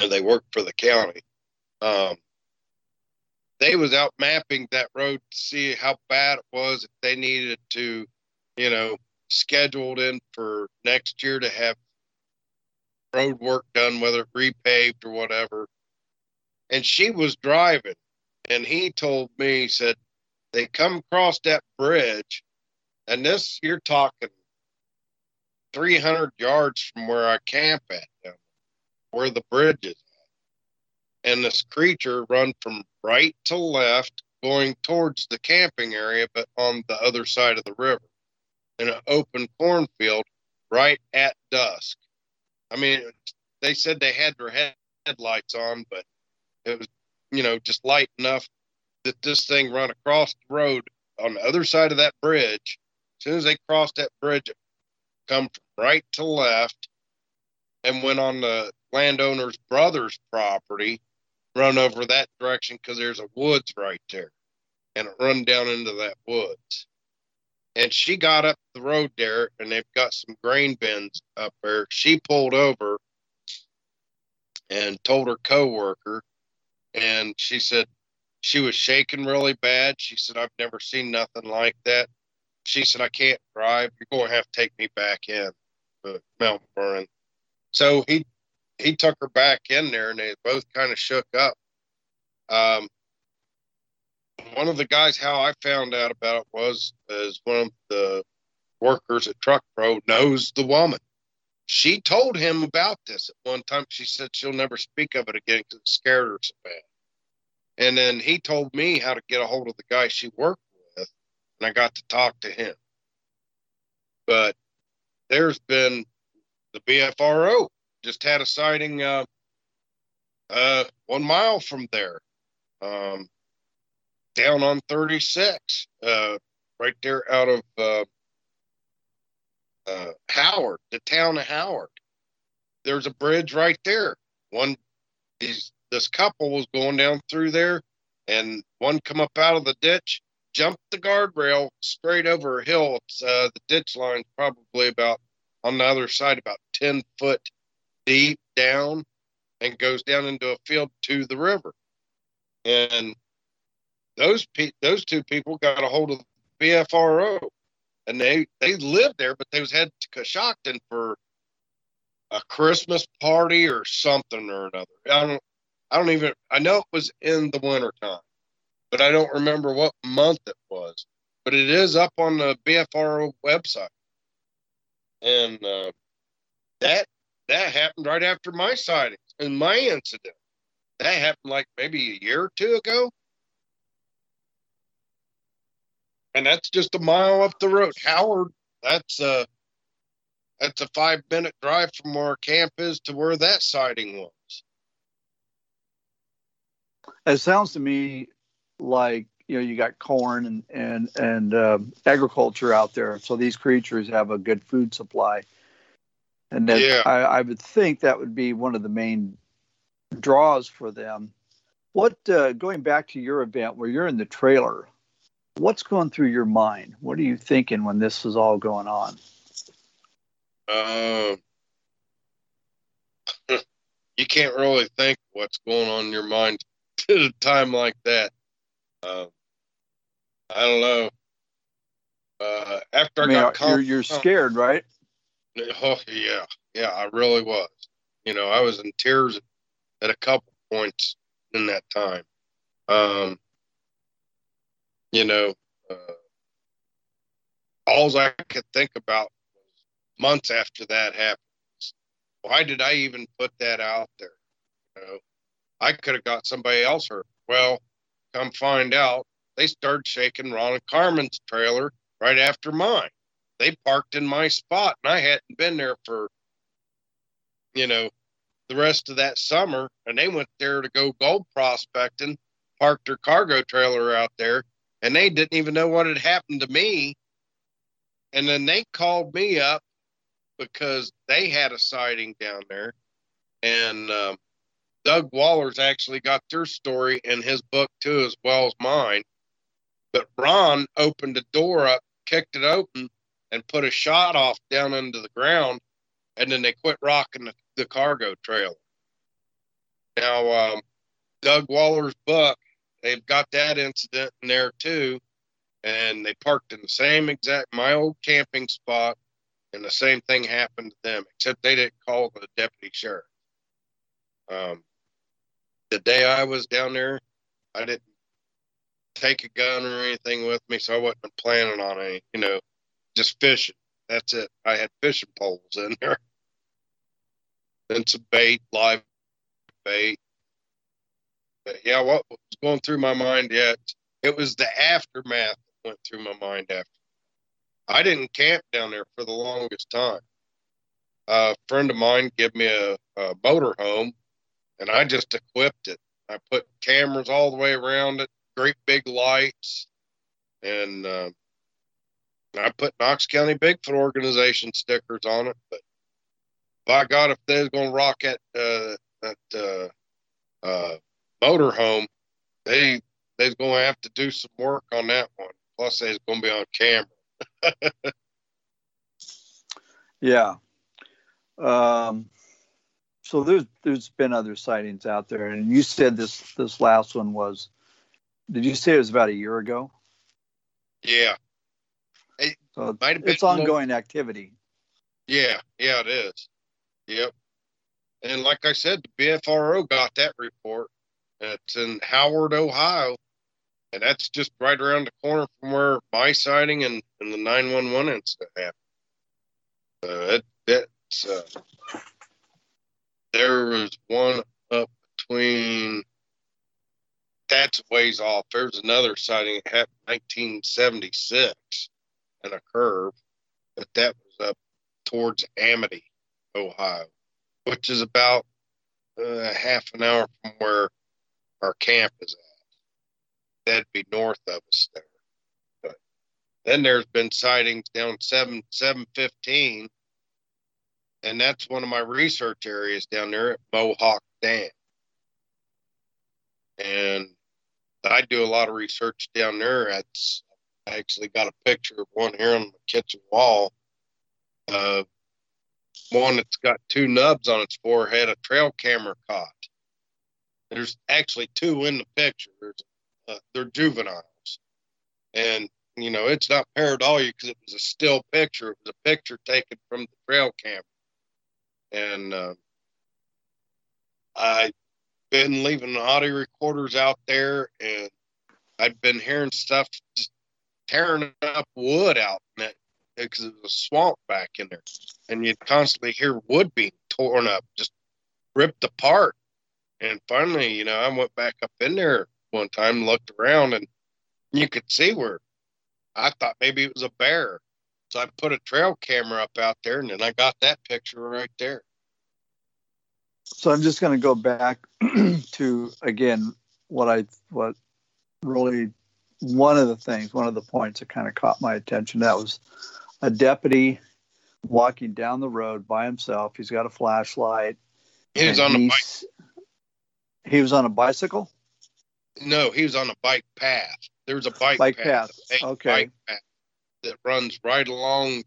S7: and they work for the county um, they was out mapping that road to see how bad it was if they needed to, you know, scheduled in for next year to have road work done, whether repaved or whatever. And she was driving, and he told me, he said, they come across that bridge, and this you're talking 300 yards from where I camp at, where the bridge is and this creature run from right to left going towards the camping area but on the other side of the river in an open cornfield right at dusk. I mean they said they had their head- headlights on but it was you know just light enough that this thing run across the road on the other side of that bridge. As soon as they crossed that bridge it come from right to left and went on the landowner's brother's property run over that direction because there's a woods right there and it run down into that woods. And she got up the road there and they've got some grain bins up there. She pulled over and told her coworker and she said she was shaking really bad. She said i've never seen nothing like that. She said i can't drive. You're to have to take me back in. To mount vernon. So he he took her back in there and they both kind of shook up. Um, one of the guys, how I found out about it was, is one of the workers at Truck Pro knows the woman. She told him about this at one time. She said she'll never speak of it again because it scared her so bad. And then he told me how to get a hold of the guy she worked with, and I got to talk to him. But there's been the BFRO just had a sighting uh, uh, one mile from there, um, down on 36, uh, right there out of uh, uh, Howard, the town of Howard. There's a bridge right there. One, these this couple was going down through there, and one come up out of the ditch, jumped the guardrail straight over a hill. Uh, the ditch line's probably about on the other side, about ten foot deep down, and goes down into a field to the river. And those pe- those two people got a hold of the BFRO, and they they lived there, but they was headed to Coshocton for a Christmas party or something or another. I don't I don't even I know it was in the wintertime, but I don't remember what month it was. But it is up on the BFRO website, and uh, that that happened right after my sighting and my incident. That happened like maybe a year or two ago. And that's just a mile up the road. Howard, that's a that's a five minute drive from where our camp is to where that sighting was.
S9: It sounds to me like you know you got corn and and and uh, agriculture out there, so these creatures have a good food supply, and
S7: Yeah.
S9: I, I would think that would be one of the main draws for them. What uh, going back to your event where you're in the trailer, what's going through your mind? What are you thinking when this is all going on?
S7: Um, you can't really think what's going on in your mind at a time like that. Um, I don't know. Uh, after I,
S9: I mean,
S7: got
S9: you're you're scared, right?
S7: Oh yeah, yeah, I really was. You know, I was in tears at a couple points in that time. Um, you know, uh, all I could think about was months after that happened. Why did I even put that out there? You know, I could have got somebody else hurt. Well, come find out, they started shaking Ron and Carmen's trailer right after mine they parked in my spot and I hadn't been there for you know the rest of that summer and they went there to go gold prospecting parked their cargo trailer out there and they didn't even know what had happened to me. And then they called me up because they had a sighting down there and um, doug waller's actually got their story in his book too as well as mine. But ron opened the door up kicked it open and put a shot off down into the ground, and then they quit rocking the, the cargo trailer. Now, um, Doug Waller's buck, they've got that incident in there too, and they parked in the same exact my old camping spot, and the same thing happened to them, except they didn't call the deputy sheriff. Um, the day I was down there, I didn't take a gun or anything with me, so I wasn't planning on any, you know, just fishing. That's it. I had fishing poles in there. Then some bait, live bait. But yeah, what was going through my mind yet? It was the aftermath that went through my mind after. I didn't camp down there for the longest time. a friend of mine gave me a, a motor home and I just equipped it. I put cameras all the way around it, great big lights, and uh, I put Knox County Bigfoot organization stickers on it. But by God, if they're going to rock at uh, that uh, uh, motorhome, they they's going to have to do some work on that one. Plus, they's going to be on camera.
S9: Yeah. Um, so there's there's been other sightings out there, and you said this this last one was. Did you say it was about a year ago?
S7: Yeah,
S9: So
S7: Might have been
S9: it's ongoing activity.
S7: yeah, yeah, it is. Yep. And like I said, the BFRO got that report. It's in Howard, Ohio, and that's just right around the corner from where my sighting and, and the 911 incident happened. Uh, it, it's uh, there was one up between. That's a ways off. There's another sighting that happened in 1976 in a curve, but that was up towards Amity, Ohio, which is about uh, half an hour from where our camp is at. That'd be north of us there. But then there's been sightings down seven seven fifteen, and that's one of my research areas down there at Mohawk Dam. and I do a lot of research down there. It's I actually got a picture of one here on the kitchen wall. Uh, one that's got two nubs on its forehead, a trail camera caught. There's actually two in the picture. Uh, they're juveniles, and you know it's not pareidolia because it was a still picture. It was a picture taken from the trail camera, and uh, I've been leaving audio recorders out there, and I've been hearing stuff tearing up wood out in because it was a swamp back in there, and you'd constantly hear wood being torn up, just ripped apart. And finally, you know, I went back up in there one time, looked around, and you could see where I thought maybe it was a bear. So I put a trail camera up out there, and then I got that picture right there.
S8: So I'm just going to go back to again what I what really one of the things, one of the points that kind of caught my attention. That was a deputy walking down the road by himself. He's got a flashlight.
S7: He was on a
S8: bike. He was on a bicycle.
S7: No, he was on a bike path. There's a bike,
S8: Bike
S7: path,
S8: path,
S7: a
S8: okay.
S7: bike path that runs right along,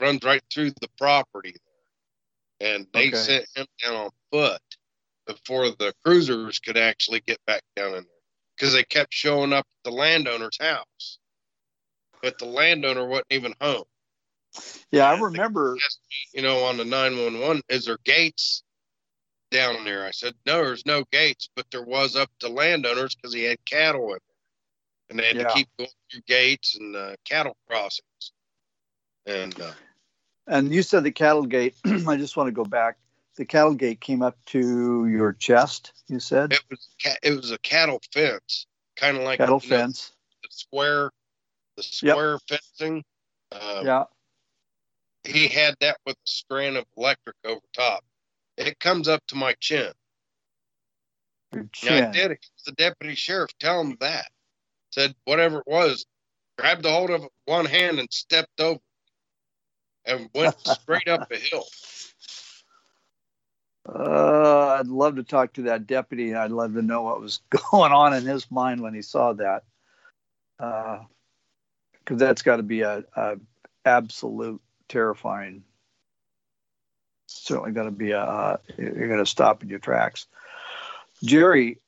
S7: runs right through the property there. And they
S8: Okay.
S7: sent him down on foot before the cruisers could actually get back down in there because they kept showing up at the landowner's house. But the landowner wasn't even home.
S8: Yeah, I remember.
S7: me, you know, on the 911, is there gates down there? I said, no, there's no gates, but there was up to landowners because he had cattle in there. And they had
S8: Yeah.
S7: to keep going through gates and uh, cattle crossings. And uh,
S8: And you said the cattle gate. I just want to go back. The cattle gate came up to your chest. You said
S7: it was it was a cattle fence, kind of like
S8: cattle fence.
S7: the square, the
S8: Yep.
S7: square fencing. Um,
S8: yeah.
S7: He had that with a strand of electric over top. It comes up to my chin.
S8: Your
S7: Yeah, I did it. The deputy sheriff tell him that. Said whatever it was, grabbed a hold of one hand and stepped over and went straight up a hill.
S8: Uh, I'd love to talk to that deputy. I'd love to know what was going on in his mind when he saw that. Because that's got to be a, a absolute terrifying. Certainly got to be a. Uh, you're going to stop in your tracks. Jerry,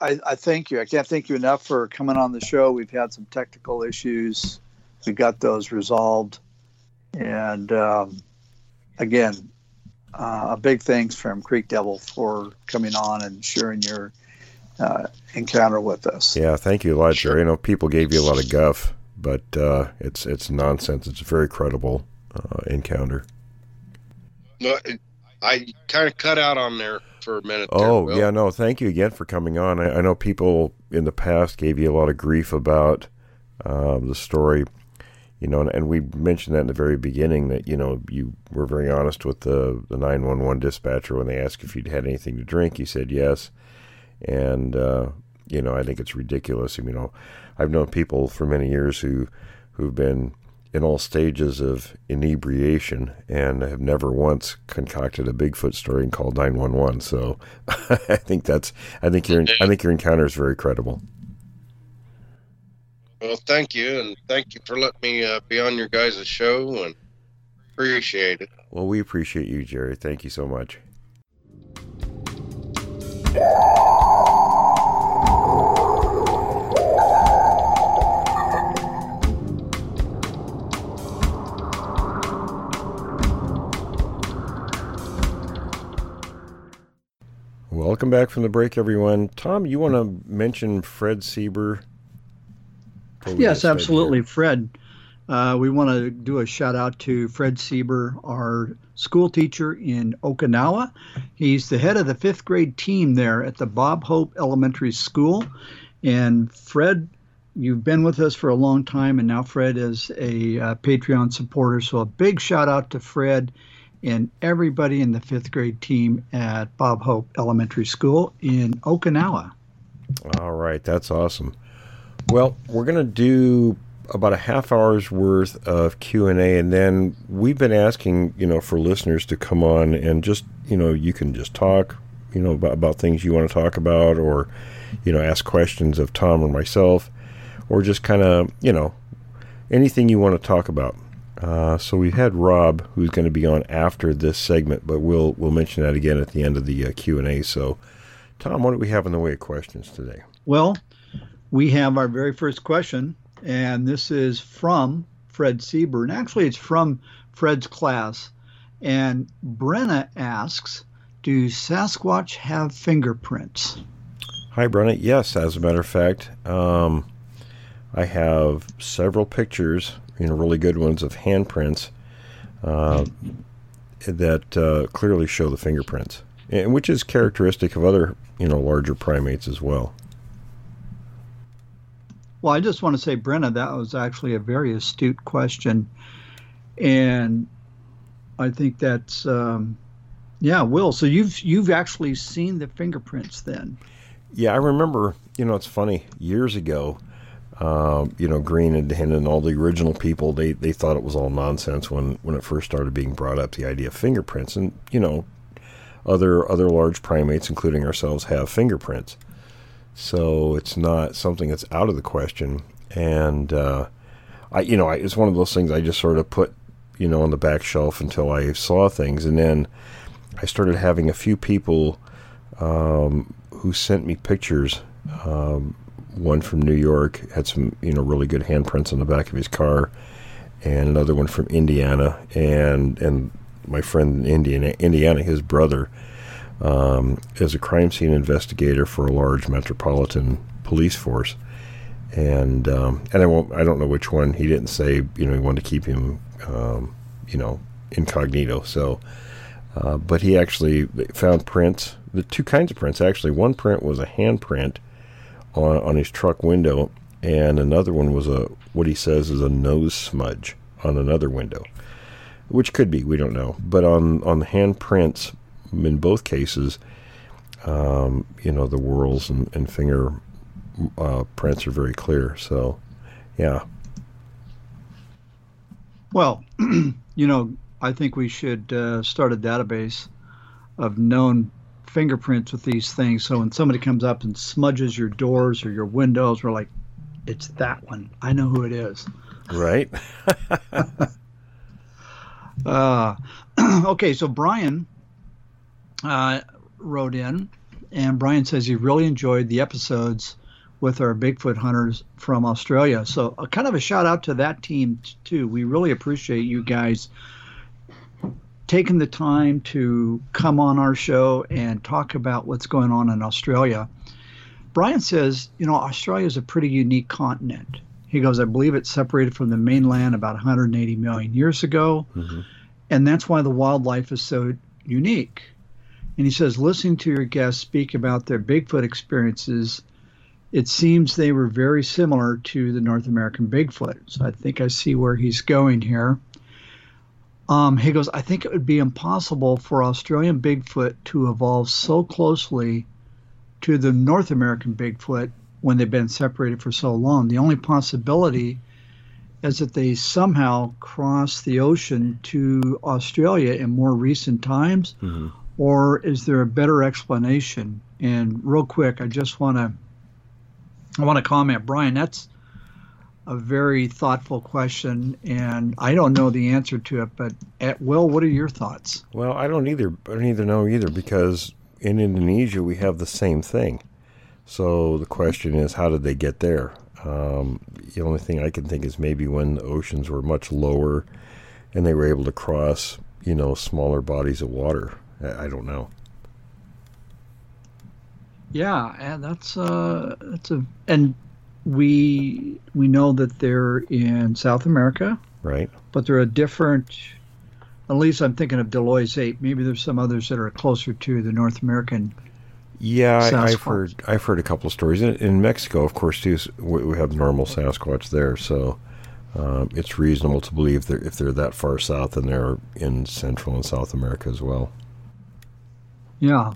S8: I, I thank you. I can't thank you enough for coming on the show. We've had some technical issues. We got those resolved, and um, again, uh, a big thanks from Creek Devil for coming on and sharing your uh, encounter with us.
S10: Yeah, thank you a lot, Jerry. I know people gave you a lot of guff, but uh, it's it's nonsense. It's a very credible uh, encounter.
S7: But I kind of cut out on there for a minute.
S10: Oh
S7: Will.
S10: yeah, no, thank you again for coming on. I, I know people in the past gave you a lot of grief about uh, the story, you know, and, and we mentioned that in the very beginning that you know you were very honest with the the nine one one dispatcher when they asked if you'd had anything to drink. You said yes, and uh, you know I think it's ridiculous. You know, I've known people for many years who who've been in all stages of inebriation and have never once concocted a Bigfoot story and called 911. So I think that's I think your I think your encounter is very credible.
S7: Well, thank you, and thank you for letting me uh, be on your guys' show, and appreciate it.
S10: Well, we appreciate you, Jerry. Thank you so much. Welcome back from the break, everyone. Tom, you want to mention Fred Sieber? We
S11: Yes, absolutely, Fred. Uh, we want to do a shout out to Fred Sieber, our school teacher in Okinawa. He's the head of the fifth grade team there at the Bob Hope Elementary School. And Fred, you've been with us for a long time, and now Fred is a uh, Patreon supporter. So a big shout out to Fred and everybody in the fifth grade team at Bob Hope Elementary School in Okinawa.
S10: All right, that's awesome. Well, we're going to do about a half hour's worth of Q&A and then we've been asking, you know, for listeners to come on and just, you know, you can just talk, you know, about, about things you want to talk about or you know, ask questions of Tom or myself, or just kind of, you know, anything you want to talk about. Uh, so we've had Rob, who's going to be on after this segment, but we'll we'll mention that again at the end of the uh, Q and A. So, Tom, what do we have in the way of questions today?
S8: Well, we have our very first question, and this is from Fred and actually it's from Fred's class. And Brenna asks, "Do Sasquatch have fingerprints?"
S10: Hi, Brenna. Yes, as a matter of fact, um, I have several pictures you know, really good ones of handprints uh, that uh, clearly show the fingerprints, and which is characteristic of other, you know, larger primates as well.
S8: Well, I just want to say, Brenna, that was actually a very astute question, and I think that's, um, yeah, Will. So you've you've actually seen the fingerprints then?
S10: Yeah, I remember. You know, it's funny. Years ago, um, you know, Green and, and all the original people, they, they thought it was all nonsense when, when it first started being brought up, the idea of fingerprints. And, you know, other other large primates, including ourselves, have fingerprints. So it's not something that's out of the question. And, uh, I, you know, I, it's one of those things I just sort of put, you know, on the back shelf until I saw things. And then I started having a few people um, who sent me pictures um, one from New York had some you know really good handprints on the back of his car, and another one from Indiana, and and my friend in Indiana, Indiana, his brother, um, is a crime scene investigator for a large metropolitan police force, and um, and I won't I don't know which one. He didn't say you know he wanted to keep him um, you know incognito. So, uh, but he actually found prints. The two kinds of prints actually. One print was a handprint on, on his truck window, and another one was a what he says is a nose smudge on another window, which could be we don't know. But on on the handprints in both cases, um, you know the whorls and, and finger uh, prints are very clear. So, yeah.
S8: Well, you know, I think we should uh, start a database of known fingerprints with these things. So when somebody comes up and smudges your doors or your windows, we're like, it's that one. I know who it is.
S10: Right.
S8: uh, okay, so Brian uh, wrote in, and Brian says he really enjoyed the episodes with our Bigfoot hunters from Australia. So, a kind of a shout out to that team too. We really appreciate you guys taking the time to come on our show and talk about what's going on in Australia. Brian says, you know, Australia is a pretty unique continent. He goes, I believe it's separated from the mainland about 180 million years ago. Mm-hmm. And that's why the wildlife is so unique. And he says, listening to your guests speak about their Bigfoot experiences, it seems they were very similar to the North American Bigfoot. So I think I see where he's going here. Um, he goes, I think it would be impossible for Australian Bigfoot to evolve so closely to the North American Bigfoot when they've been separated for so long. The only possibility is that they somehow crossed the ocean to Australia in more recent times, mm-hmm. Or is there a better explanation? And real quick, I just want to I want to comment, Brian. That's a very thoughtful question, and I don't know the answer to it. But at Will, what are your thoughts?
S10: Well, I don't either. I don't either know either because in Indonesia we have the same thing. So the question is, how did they get there? Um, the only thing I can think is maybe when the oceans were much lower, and they were able to cross, you know, smaller bodies of water. I, I don't know.
S8: Yeah, and that's uh, that's a and we we know that they're in South America,
S10: right?
S8: But they're a different. At least I'm thinking of de Loys' ape. Maybe there's some others that are closer to the North American.
S10: Yeah, I, have heard I've heard a couple of stories in, in, Mexico, of course, too. We have normal Sasquatch there, so um, it's reasonable to believe that if they're that far south, then they're in Central and South America as well.
S8: Yeah.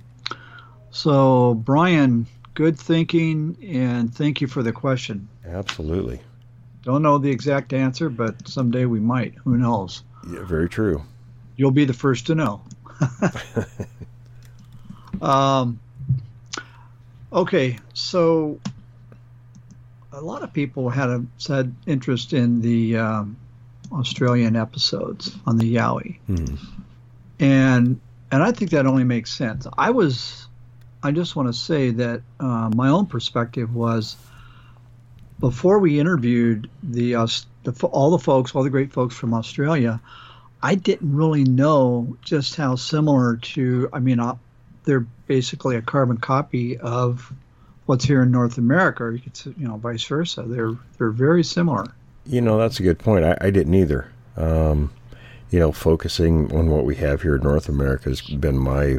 S8: So Brian good thinking, and thank you for the question.
S10: Absolutely.
S8: Don't know the exact answer, but someday we might. Who knows?
S10: Yeah, very true.
S8: You'll be the first to know. um, Okay, so a lot of people had a said interest in the um, Australian episodes on the Yowie,
S10: Hmm.
S8: and and I think that only makes sense. I was, I just want to say that uh, my own perspective was before we interviewed the, Aus- the all the folks, all the great folks from Australia. I didn't really know just how similar to. I mean, uh, they're basically a carbon copy of what's here in North America. You could, you know, vice versa. They're they're very similar.
S10: You know, that's a good point. I, I didn't either. Um, you know, focusing on what we have here in North America has been my,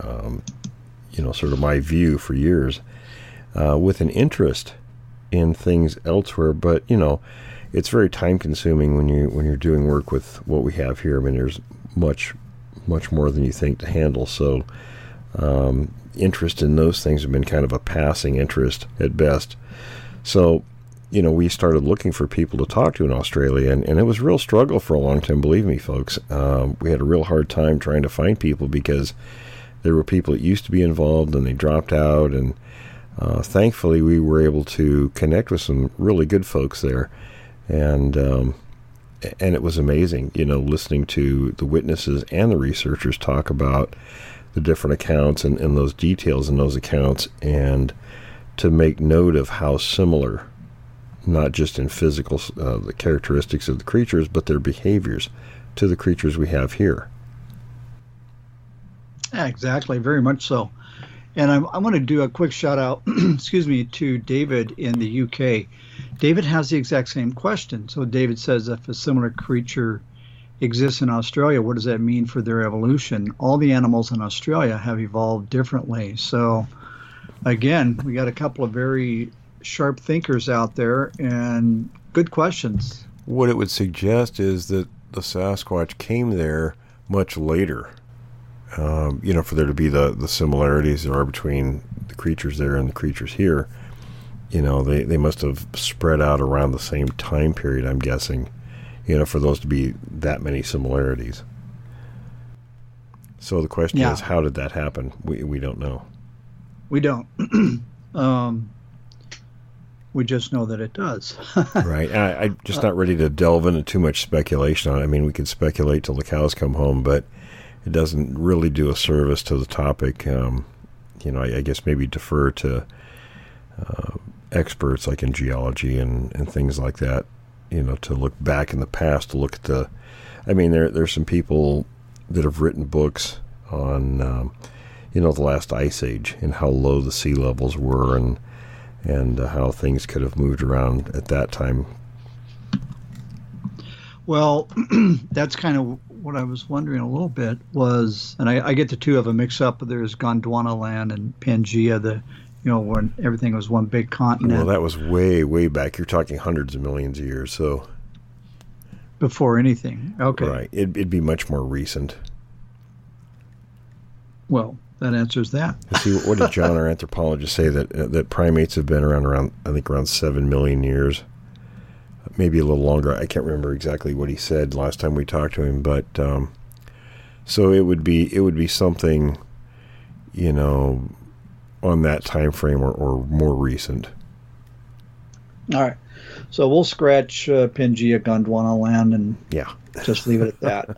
S10: um, you know, sort of my view for years, uh, with an interest in things elsewhere. But you know, it's very time consuming when you when you're doing work with what we have here. I mean, there's much much more than you think to handle. So, um, interest in those things have been kind of a passing interest at best. So, you know, we started looking for people to talk to in Australia, and, and it was a real struggle for a long time. Believe me, folks, um, we had a real hard time trying to find people because there were people that used to be involved and they dropped out, and uh, thankfully we were able to connect with some really good folks there, and um, and it was amazing, you know, listening to the witnesses and the researchers talk about the different accounts and, and those details in those accounts, and to make note of how similar, not just in physical uh, the characteristics of the creatures, but their behaviors to the creatures we have here.
S8: Exactly. Very much so. And I'm, I want to do a quick shout out, excuse me, to David in the UK. David has the exact same question. So David says if a similar creature exists in Australia, what does that mean for their evolution? All the animals in Australia have evolved differently. So again, we got a couple of very sharp thinkers out there and good questions.
S10: What it would suggest is that the Sasquatch came there much later. Um, you know, for there to be the, the similarities there are between the creatures there and the creatures here. You know, they, they must have spread out around the same time period, I'm guessing, you know, for those to be that many similarities. So the question
S8: Yeah.
S10: is, how did that happen? We, we don't know.
S8: We don't. um, we just know that it does.
S10: right. I, I'm just not ready to delve into too much speculation on it. I mean, we could speculate till the cows come home, but it doesn't really do a service to the topic. Um, you know, I, I guess maybe defer to uh, experts like in geology and, and things like that, you know, to look back in the past, to look at the. I mean, there there's some people that have written books on, um, you know, the last ice age and how low the sea levels were and and uh, how things could have moved around at that time.
S8: Well, that's kind of what I was wondering a little bit was, and I, I get the two of them mixed up. But there's Gondwana land and Pangea, the you know when everything was one big continent
S10: Well, that was way, way back. You're talking hundreds of millions of years. So,
S8: before anything. Okay,
S10: right, it'd, it'd be much more recent.
S8: well that answers that.
S10: See, what did John, our anthropologist, say that uh, that primates have been around around I think around seven million years, maybe a little longer. I can't remember exactly what he said last time we talked to him, but um, so it would be it would be something, you know, on that time frame or, or more recent.
S8: All right, so we'll scratch uh, Pangea, Gondwana land, and
S10: Yeah.
S8: just leave it at that.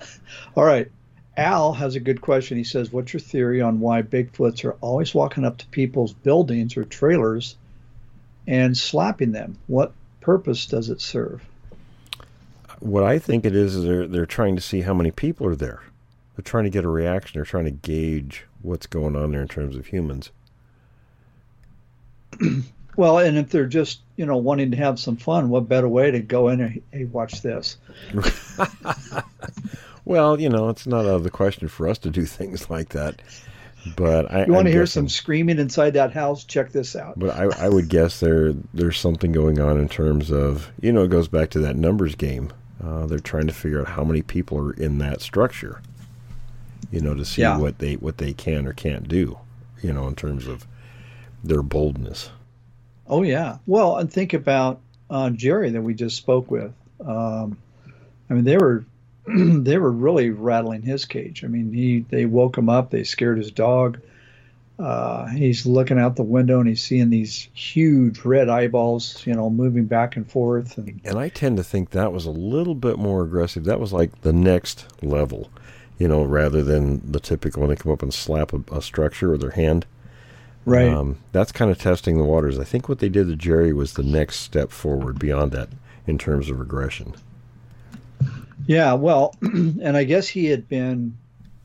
S8: All right. Al has a good question. He says, What's your theory on why Bigfoots are always walking up to people's buildings or trailers and slapping them? What purpose does it serve?
S10: What I think it is is they're they're trying to see how many people are there. They're trying to get a reaction. They're trying to gauge what's going on there in terms of humans.
S8: Well, and if they're just, you know, wanting to have some fun, what better way to go in and, hey, watch this?
S10: Well, you know, it's not out of the question for us to do things like that. But I
S8: You want to hear
S10: guessing-
S8: some screaming inside that house? Check this out.
S10: But I, I would guess there there's something going on in terms of you know it goes back to that numbers game. Uh, they're trying to figure out how many people are in that structure. You know, to see
S8: Yeah.
S10: what they what they can or can't do. You know, in terms of their boldness.
S8: Oh yeah. Well, and think about uh, Jerry that we just spoke with. Um, I mean, they were they were really rattling his cage. I mean, he they woke him up. They scared his dog. uh, he's looking out the window and he's seeing these huge red eyeballs, you know, moving back and forth. And,
S10: and I tend to think that was a little bit more aggressive. That was like the next level, you know, rather than the typical when they come up and slap a, a structure with their hand.
S8: Right.
S10: Um, that's kind of testing the waters. I think what they did to Jerry was the next step forward beyond that in terms of aggression.
S8: Yeah, well, and I guess he had been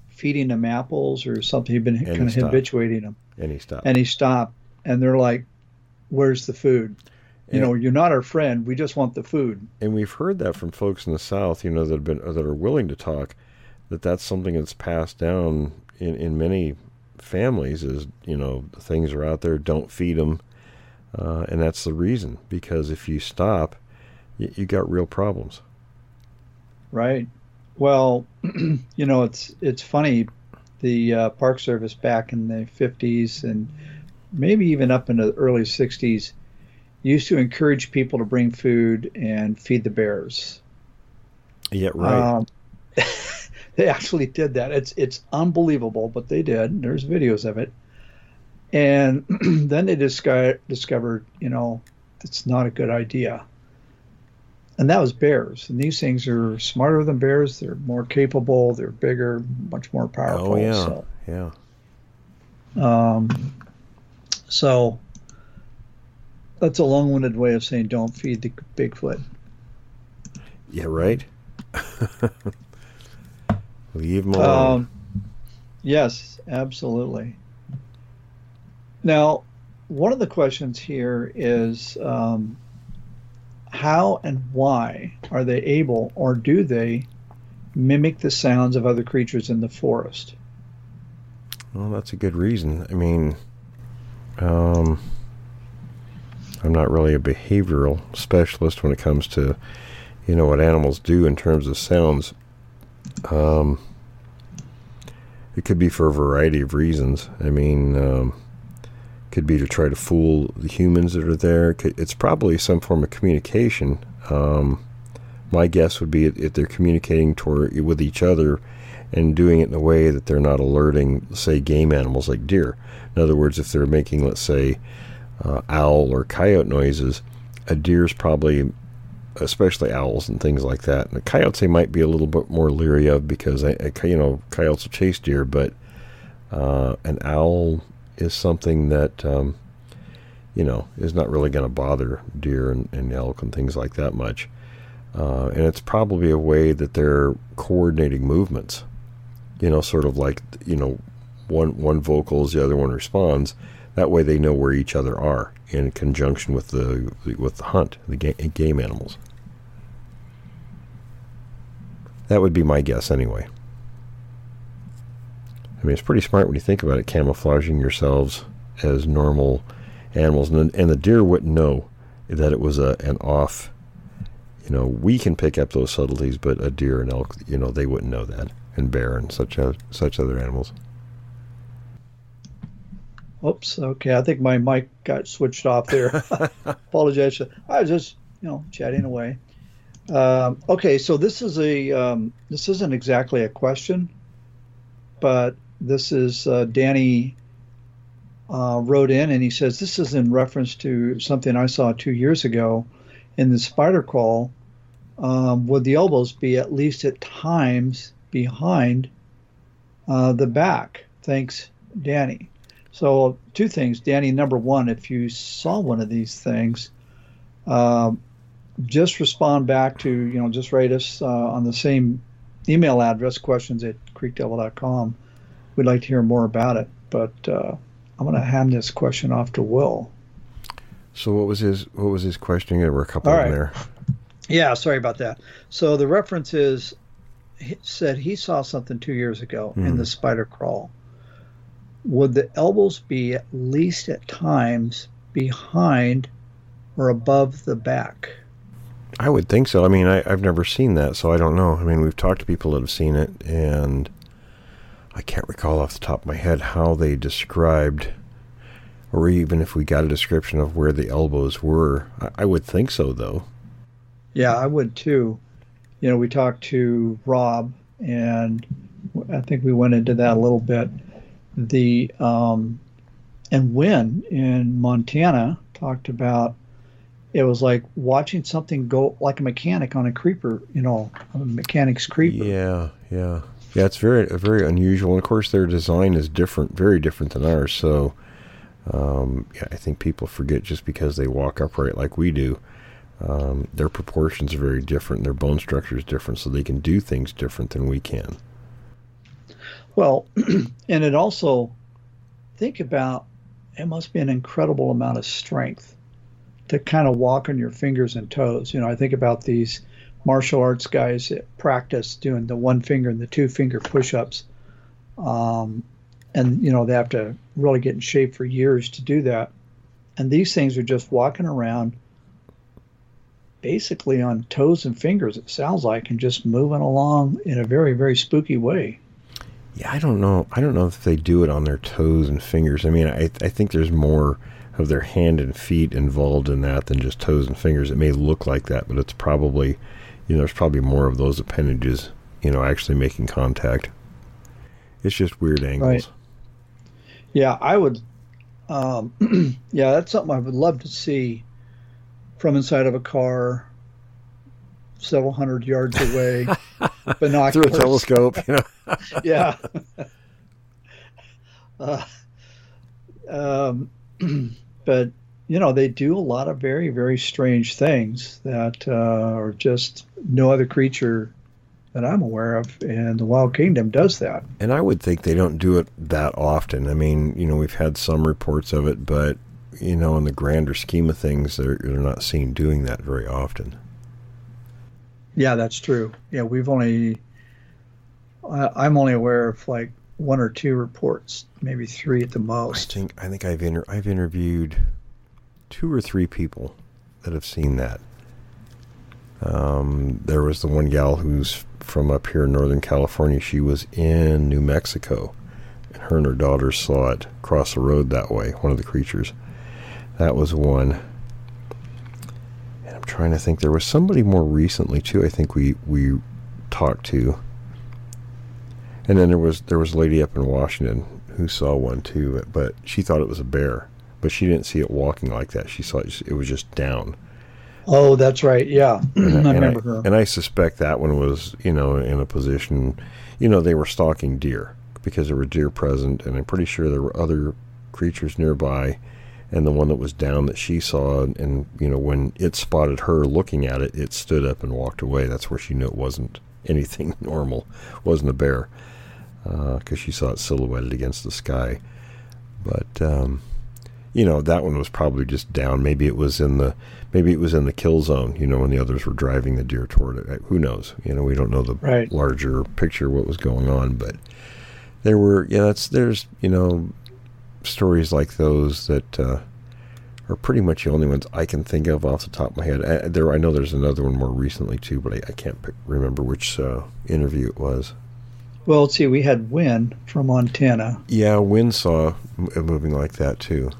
S8: feeding them apples or something. He'd been
S10: And
S8: kind of
S10: stopped.
S8: habituating them.
S10: And he stopped.
S8: And he stopped. And they're like, Where's the food? You know, you're not our friend. We just want the food.
S10: and we've heard that from folks in the South, you know, that have been that are willing to talk, that that's something that's passed down in in many families. Is you know things are out there, don't feed them, uh, and that's the reason because if you stop, you, you got real problems.
S8: Right. Well, you know, it's it's funny. The uh, Park Service back in the 50s and maybe even up into the early 60s used to encourage people to bring food and feed the bears.
S10: Yeah, right.
S8: Um, they actually did that. It's it's unbelievable, but they did. There's videos of it. And then they discovered discovered, you know, it's not a good idea. And that was bears. And these things are smarter than bears. They're more capable. They're bigger, much more powerful.
S10: oh yeah,
S8: So,
S10: yeah.
S8: um, so that's a long-winded way of saying don't feed the Bigfoot.
S10: Yeah, right. Leave them alone.
S8: Um, yes, absolutely. Now, one of the questions here is um, how and why are they able or do they mimic the sounds of other creatures in the forest?
S10: Well, that's a good reason. I mean, um, I'm not really a behavioral specialist when it comes to, you know, what animals do in terms of sounds. Um, it could be for a variety of reasons. I mean, um, could be to try to fool the humans that are there. It's probably some form of communication. Um, my guess would be if they're communicating toward with each other and doing it in a way that they're not alerting, say, game animals like deer. In other words, if they're making, let's say, uh, owl or coyote noises, a deer's probably, especially owls and things like that. And the coyotes they might be a little bit more leery of because, I, I- you know, coyotes will chase deer, but uh, an owl is something that, um, you know, is not really going to bother deer and, and elk and things like that much. Uh, and it's probably a way that they're coordinating movements you know, sort of like you know, one one vocals, the other one responds. That way, they know where each other are in conjunction with the with the hunt, the ga- game animals. That would be my guess, anyway. I mean, it's pretty smart when you think about it, camouflaging yourselves as normal animals, and and the deer wouldn't know that it was a an off. You know, we can pick up those subtleties, but a deer and elk, you know, they wouldn't know that, and bear and such a, such other animals.
S8: Oops. Okay. I think my mic got switched off there. Apologize. I was just, you know, chatting away. Um, okay. So this is a, um, this isn't exactly a question, but this is uh, Danny uh, wrote in and he says, This is in reference to something I saw two years ago in the spider crawl. Um, would the elbows be at least at times behind uh, the back? Thanks, Danny. So, two things, Danny. Number one, if you saw one of these things, um, just respond back to, you know, just write us uh, on the same email address, questions at creekdevil.com. We'd like to hear more about it. But uh, I'm going to hand this question off to Will.
S10: So what was his what was his question? There were a couple
S8: All
S10: of there.
S8: Yeah, sorry about that. So the reference is he said he saw something two years ago in
S10: Mhm.
S8: the spider crawl. Would the elbows be at least at times behind or above the back?
S10: I would think so. I mean, I, I've never seen that, so I don't know. I mean, we've talked to people that have seen it, and I can't recall off the top of my head how they described, or even if we got a description of where the elbows were. I, I would think so, though.
S8: Yeah, I would too. You know, we talked to Rob, and I think we went into that a little bit. The um, and when in Montana talked about it was like watching something go like a mechanic on a creeper, you know, a mechanic's creeper.
S10: Yeah, yeah, yeah. It's very very unusual. And of course, their design is different, very different than ours. So, um, yeah, I think people forget just because they walk upright like we do. Um, their proportions are very different. Their bone structure is different, so they can do things different than we can.
S8: Well, and it also think about it must be an incredible amount of strength to kind of walk on your fingers and toes. You know, I think about these martial arts guys practice doing the one finger and the two finger push ups. Um, and, you know, they have to really get in shape for years to do that. And these things are just walking around basically on toes and fingers, it sounds like, and just moving along in a very, very spooky way.
S10: Yeah, I don't know. I don't know if they do it on their toes and fingers. I mean, I I think there's more of their hand and feet involved in that than just toes and fingers. It may look like that, but it's probably, you know, there's probably more of those appendages, you know, actually making contact. It's just weird angles. Right.
S8: Yeah, I would. Um, yeah, that's something I would love to see from inside of a car several hundred yards away, binoculars
S10: through a telescope. You know?
S8: yeah. Uh, um, but you know they do a lot of very very strange things that uh, are just no other creature that I'm aware of, and the Wild Kingdom does that.
S10: And I would think they don't do it that often. I mean, you know, we've had some reports of it, but you know, in the grander scheme of things, they're, they're not seen doing that very often.
S8: Yeah, that's true. Yeah, we've only, I'm only aware of like one or two reports, maybe three at the most.
S10: I think I think I've inter- I've interviewed two or three people that have seen that. Um, there was the one gal who's from up here in Northern California. She was in New Mexico, and her and her daughter saw it cross the road that way. One of the creatures. That was one. And I'm trying to think. There was somebody more recently too. I think we we talked to. And then there was there was a lady up in Washington who saw one too, but she thought it was a bear, but she didn't see it walking like that. She saw it, it was just down.
S8: Oh, that's right. Yeah,
S10: and,
S8: I
S10: remember I, her. And I suspect that one was, you know, in a position, you know, they were stalking deer because there were deer present, and I'm pretty sure there were other creatures nearby and the one that was down that she saw and you know when it spotted her looking at it it stood up and walked away that's where she knew it wasn't anything normal it wasn't a bear because uh, she saw it silhouetted against the sky but um, you know that one was probably just down maybe it was in the maybe it was in the kill zone you know when the others were driving the deer toward it who knows you know we don't know the
S8: right.
S10: larger picture what was going on but there were yeah that's there's you know stories like those that uh, are pretty much the only ones I can think of off the top of my head. I, there, I know there's another one more recently too, but I, I can't pick, remember which uh, interview it was.
S8: Well, let's see. We had Wynn from Montana.
S10: Yeah, Wynn saw a moving like that too.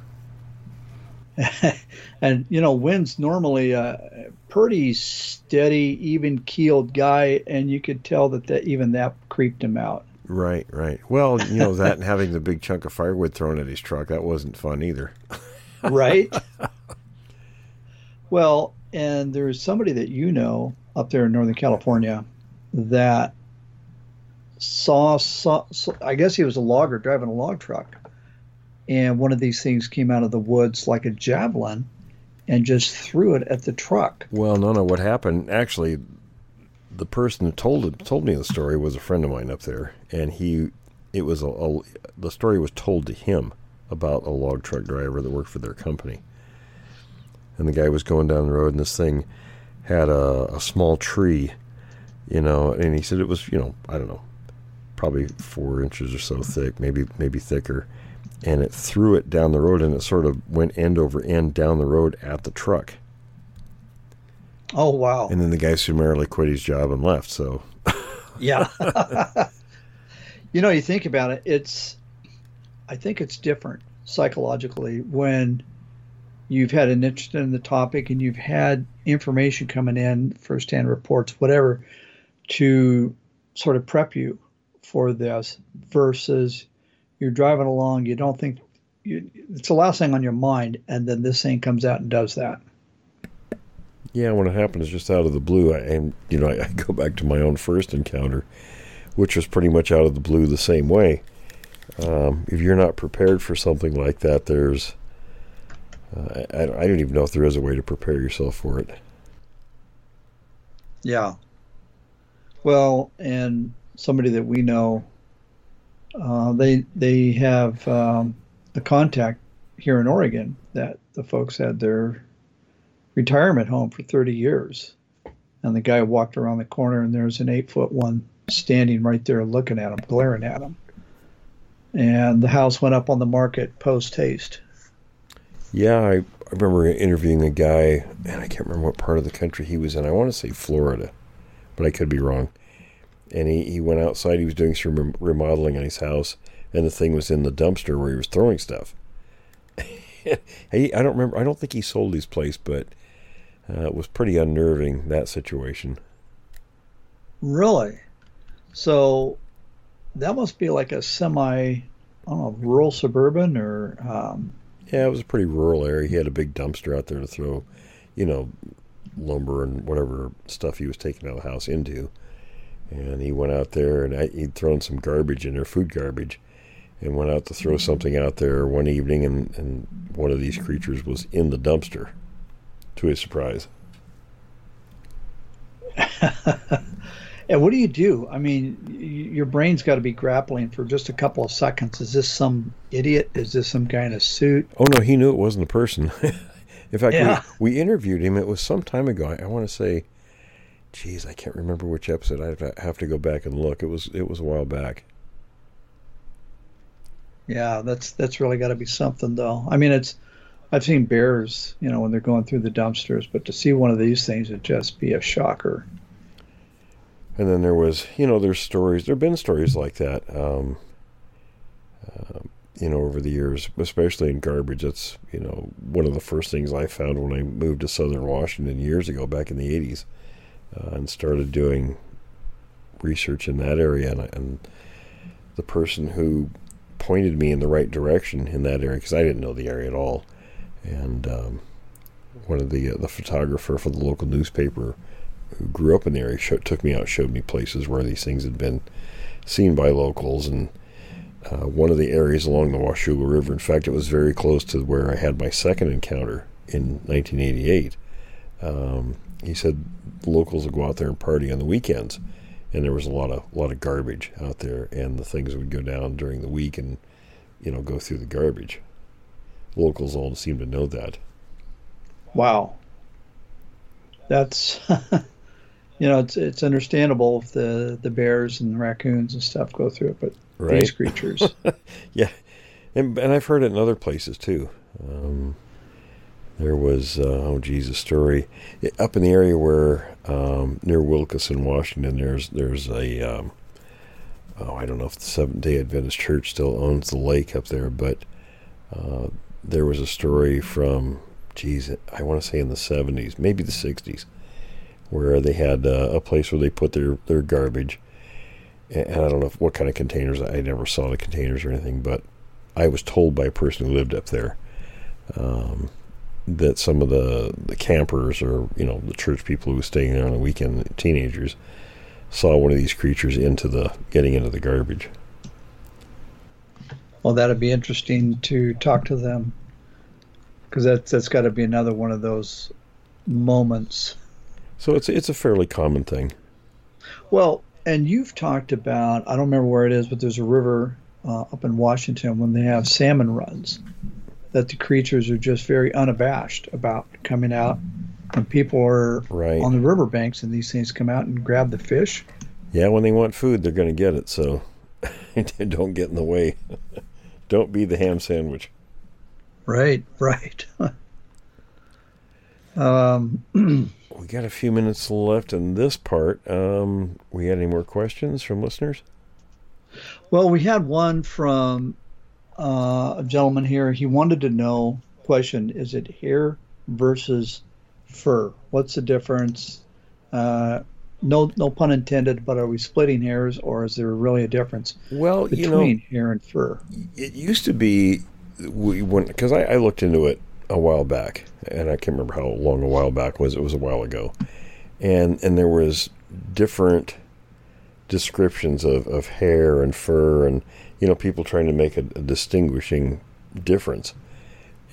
S8: and you know, Wynn's normally a pretty steady, even keeled guy, and you could tell that, that even that creeped him out.
S10: Right, right. Well, you know that and having the big chunk of firewood thrown at his truck that wasn't fun either.
S8: right. well, and there's somebody that you know up there in Northern California that saw, saw, saw I guess he was a logger driving a log truck, and one of these things came out of the woods like a javelin and just threw it at the truck.
S10: Well, no, no. What happened? Actually, the person who told it, told me the story was a friend of mine up there, and he it was a, a, the story was told to him about a log truck driver that worked for their company, and the guy was going down the road, and this thing had a, a small tree, you know, and he said it was you know I don't know, probably four inches or so thick, maybe maybe thicker, and it threw it down the road, and it sort of went end over end down the road at the truck
S8: Oh wow!
S10: And then the guy summarily quit his job and left. So
S8: yeah, you know, you think about it. It's I think it's different psychologically when you've had an interest in the topic and you've had information coming in, firsthand reports, whatever, to sort of prep you for this versus you're driving along, you don't think you, it's the last thing on your mind, and then this thing comes out and does that.
S10: Yeah, when it happens just out of the blue, I, and you know, I, I go back to my own first encounter, which was pretty much out of the blue the same way. Um, if you're not prepared for something like that, there's uh, I, I don't even know if there is a way to prepare yourself for it.
S8: Yeah. Well, and somebody that we know, uh, they they have um, a contact here in Oregon that the folks had their retirement home for 30 years, and the guy walked around the corner and there's an eight foot one standing right there looking at him, glaring at him, and the house went up on the market post haste.
S10: Yeah, I, I remember interviewing a guy, and I can't remember what part of the country he was in. I want to say Florida, but I could be wrong. And he, he went outside, he was doing some remodeling on his house, and the thing was in the dumpster where he was throwing stuff. he, I don't remember, I don't think he sold his place, but uh, it was pretty unnerving, that situation.
S8: Really? So that must be like a semi, I don't know, rural suburban or. Um,
S10: yeah, it was a pretty rural area. He had a big dumpster out there to throw, you know, lumber and whatever stuff he was taking out of the house into. And he went out there and I, he'd thrown some garbage in there, food garbage, and went out to throw mm-hmm. something out there one evening, and, and one of these creatures was in the dumpster, to his surprise.
S8: And what do you do? I mean, your brain's got to be grappling for just a couple of seconds. Is this some idiot? Is this some guy in a suit?
S10: Oh no, he knew it wasn't a person. in fact, yeah. we, we interviewed him. It was some time ago. I, I want to say, geez, I can't remember which episode. I have to go back and look. It was it was a while back.
S8: Yeah, that's that's really got to be something, though. I mean, it's I've seen bears, you know, when they're going through the dumpsters, but to see one of these things would just be a shocker.
S10: And then there was, you know, there's stories. There've been stories like that, um, uh, you know, over the years, especially in garbage. That's, you know, one of the first things I found when I moved to Southern Washington years ago, back in the '80s, uh, and started doing research in that area. And, and the person who pointed me in the right direction in that area, because I didn't know the area at all, and um, one of the uh, the photographer for the local newspaper who grew up in the area showed, took me out, showed me places where these things had been seen by locals, and uh, one of the areas along the Washougal River. In fact, it was very close to where I had my second encounter in 1988. Um, he said locals would go out there and party on the weekends, and there was a lot of a lot of garbage out there, and the things would go down during the week and you know go through the garbage. Locals all seem to know that.
S8: Wow. That's you know, it's it's understandable if the the bears and the raccoons and stuff go through it, but right? these creatures,
S10: yeah, and and I've heard it in other places too. Um, there was uh, oh Jesus story up in the area where um, near Wilkeson, Washington. There's there's a um, oh I don't know if the Seventh Day Adventist Church still owns the lake up there, but uh, there was a story from geez I want to say in the 70s, maybe the 60s where they had uh, a place where they put their, their garbage. And I don't know if, what kind of containers. I never saw the containers or anything, but I was told by a person who lived up there um, that some of the, the campers or you know the church people who were staying there on the weekend, teenagers, saw one of these creatures into the getting into the garbage.
S8: Well, that'd be interesting to talk to them because that's that's got to be another one of those moments
S10: so it's it's a fairly common thing.
S8: Well, and you've talked about I don't remember where it is, but there's a river uh, up in Washington when they have salmon runs that the creatures are just very unabashed about coming out and people are
S10: right.
S8: on the riverbanks and these things come out and grab the fish.
S10: Yeah, when they want food, they're going to get it. So don't get in the way. don't be the ham sandwich.
S8: Right, right. um,
S10: we got a few minutes left in this part. Um, we had any more questions from listeners?
S8: Well, we had one from uh, a gentleman here. He wanted to know question: Is it hair versus fur? What's the difference? Uh, no, no pun intended. But are we splitting hairs, or is there really a difference?
S10: Well,
S8: between
S10: you know,
S8: hair and fur.
S10: It used to be we went because I, I looked into it a while back, and I can't remember how long a while back was. It was a while ago, and and there was different descriptions of, of hair and fur, and you know people trying to make a, a distinguishing difference.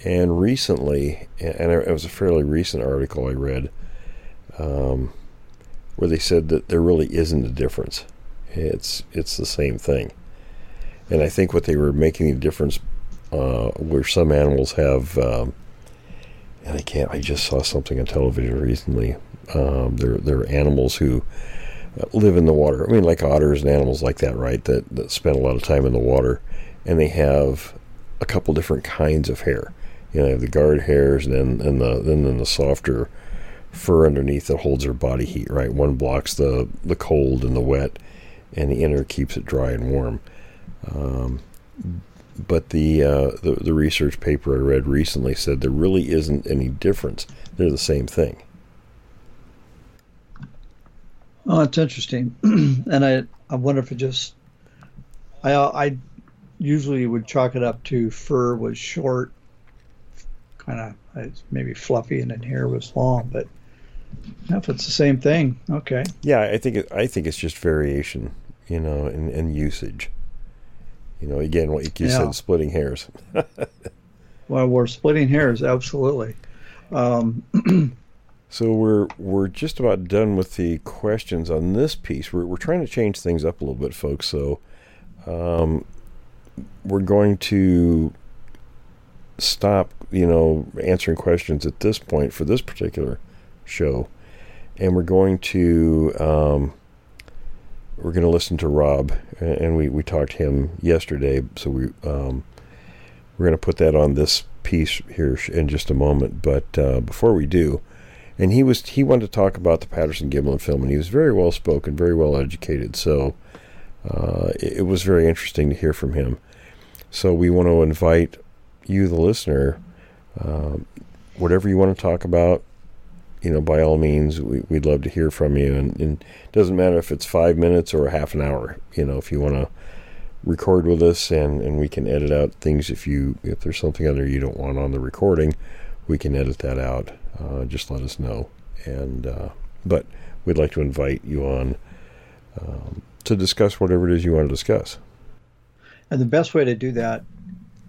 S10: And recently, and it was a fairly recent article I read, um, where they said that there really isn't a difference. It's it's the same thing. And I think what they were making the difference uh, where some animals have, um, and I can't. I just saw something on television recently. Um, there there are animals who live in the water. I mean, like otters and animals like that, right? That that spend a lot of time in the water, and they have a couple different kinds of hair. You know, the guard hairs, and then and the then, then the softer fur underneath that holds their body heat. Right, one blocks the the cold and the wet, and the inner keeps it dry and warm. Um, but the, uh, the the research paper I read recently said there really isn't any difference. They're the same thing.
S8: Oh, it's interesting, and I I wonder if it just I I usually would chalk it up to fur was short, kind of maybe fluffy, and then hair was long. But if it's the same thing, okay.
S10: Yeah, I think it, I think it's just variation, you know, and, in usage. You know, again, what you yeah. said, splitting hairs.
S8: well, we're splitting hairs, absolutely. Um,
S10: so we're we're just about done with the questions on this piece. We're we're trying to change things up a little bit, folks. So um, we're going to stop, you know, answering questions at this point for this particular show, and we're going to um, we're going to listen to Rob, and we, we talked to him yesterday, so we um, we're going to put that on this piece here in just a moment. But uh, before we do, and he was he wanted to talk about the Patterson Gimlin film, and he was very well spoken, very well educated. So uh, it, it, was very interesting to hear from him. So we want to invite you, the listener, uh, whatever you want to talk about, you know, by all means, we, would love to hear from you. And, and, it doesn't matter if it's five minutes or half an hour. You know, if you want to record with us, and, and we can edit out things if you if there's something on there you don't want on the recording, we can edit that out. Uh, just let us know. And uh, but we'd like to invite you on um, to discuss whatever it is you want to discuss.
S8: And the best way to do that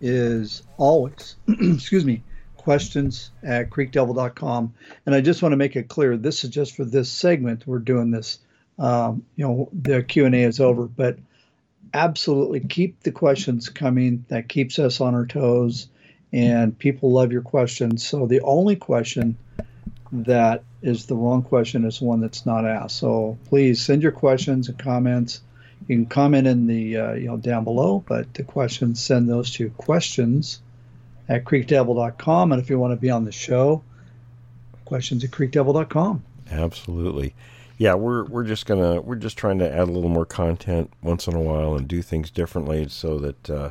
S8: is always, excuse me, questions at creekdevil.com. And I just want to make it clear, this is just for this segment. We're doing this. Um, you know, the Q&A is over, but absolutely keep the questions coming. That keeps us on our toes and people love your questions. So the only question that is the wrong question is one that's not asked. So please send your questions and comments. You can comment in the uh, you know down below, but the questions send those to questions at creekdevil.com. And if you want to be on the show, questions at creekdevil.com.
S10: Absolutely. Yeah, we're we're just gonna we're just trying to add a little more content once in a while and do things differently so that uh,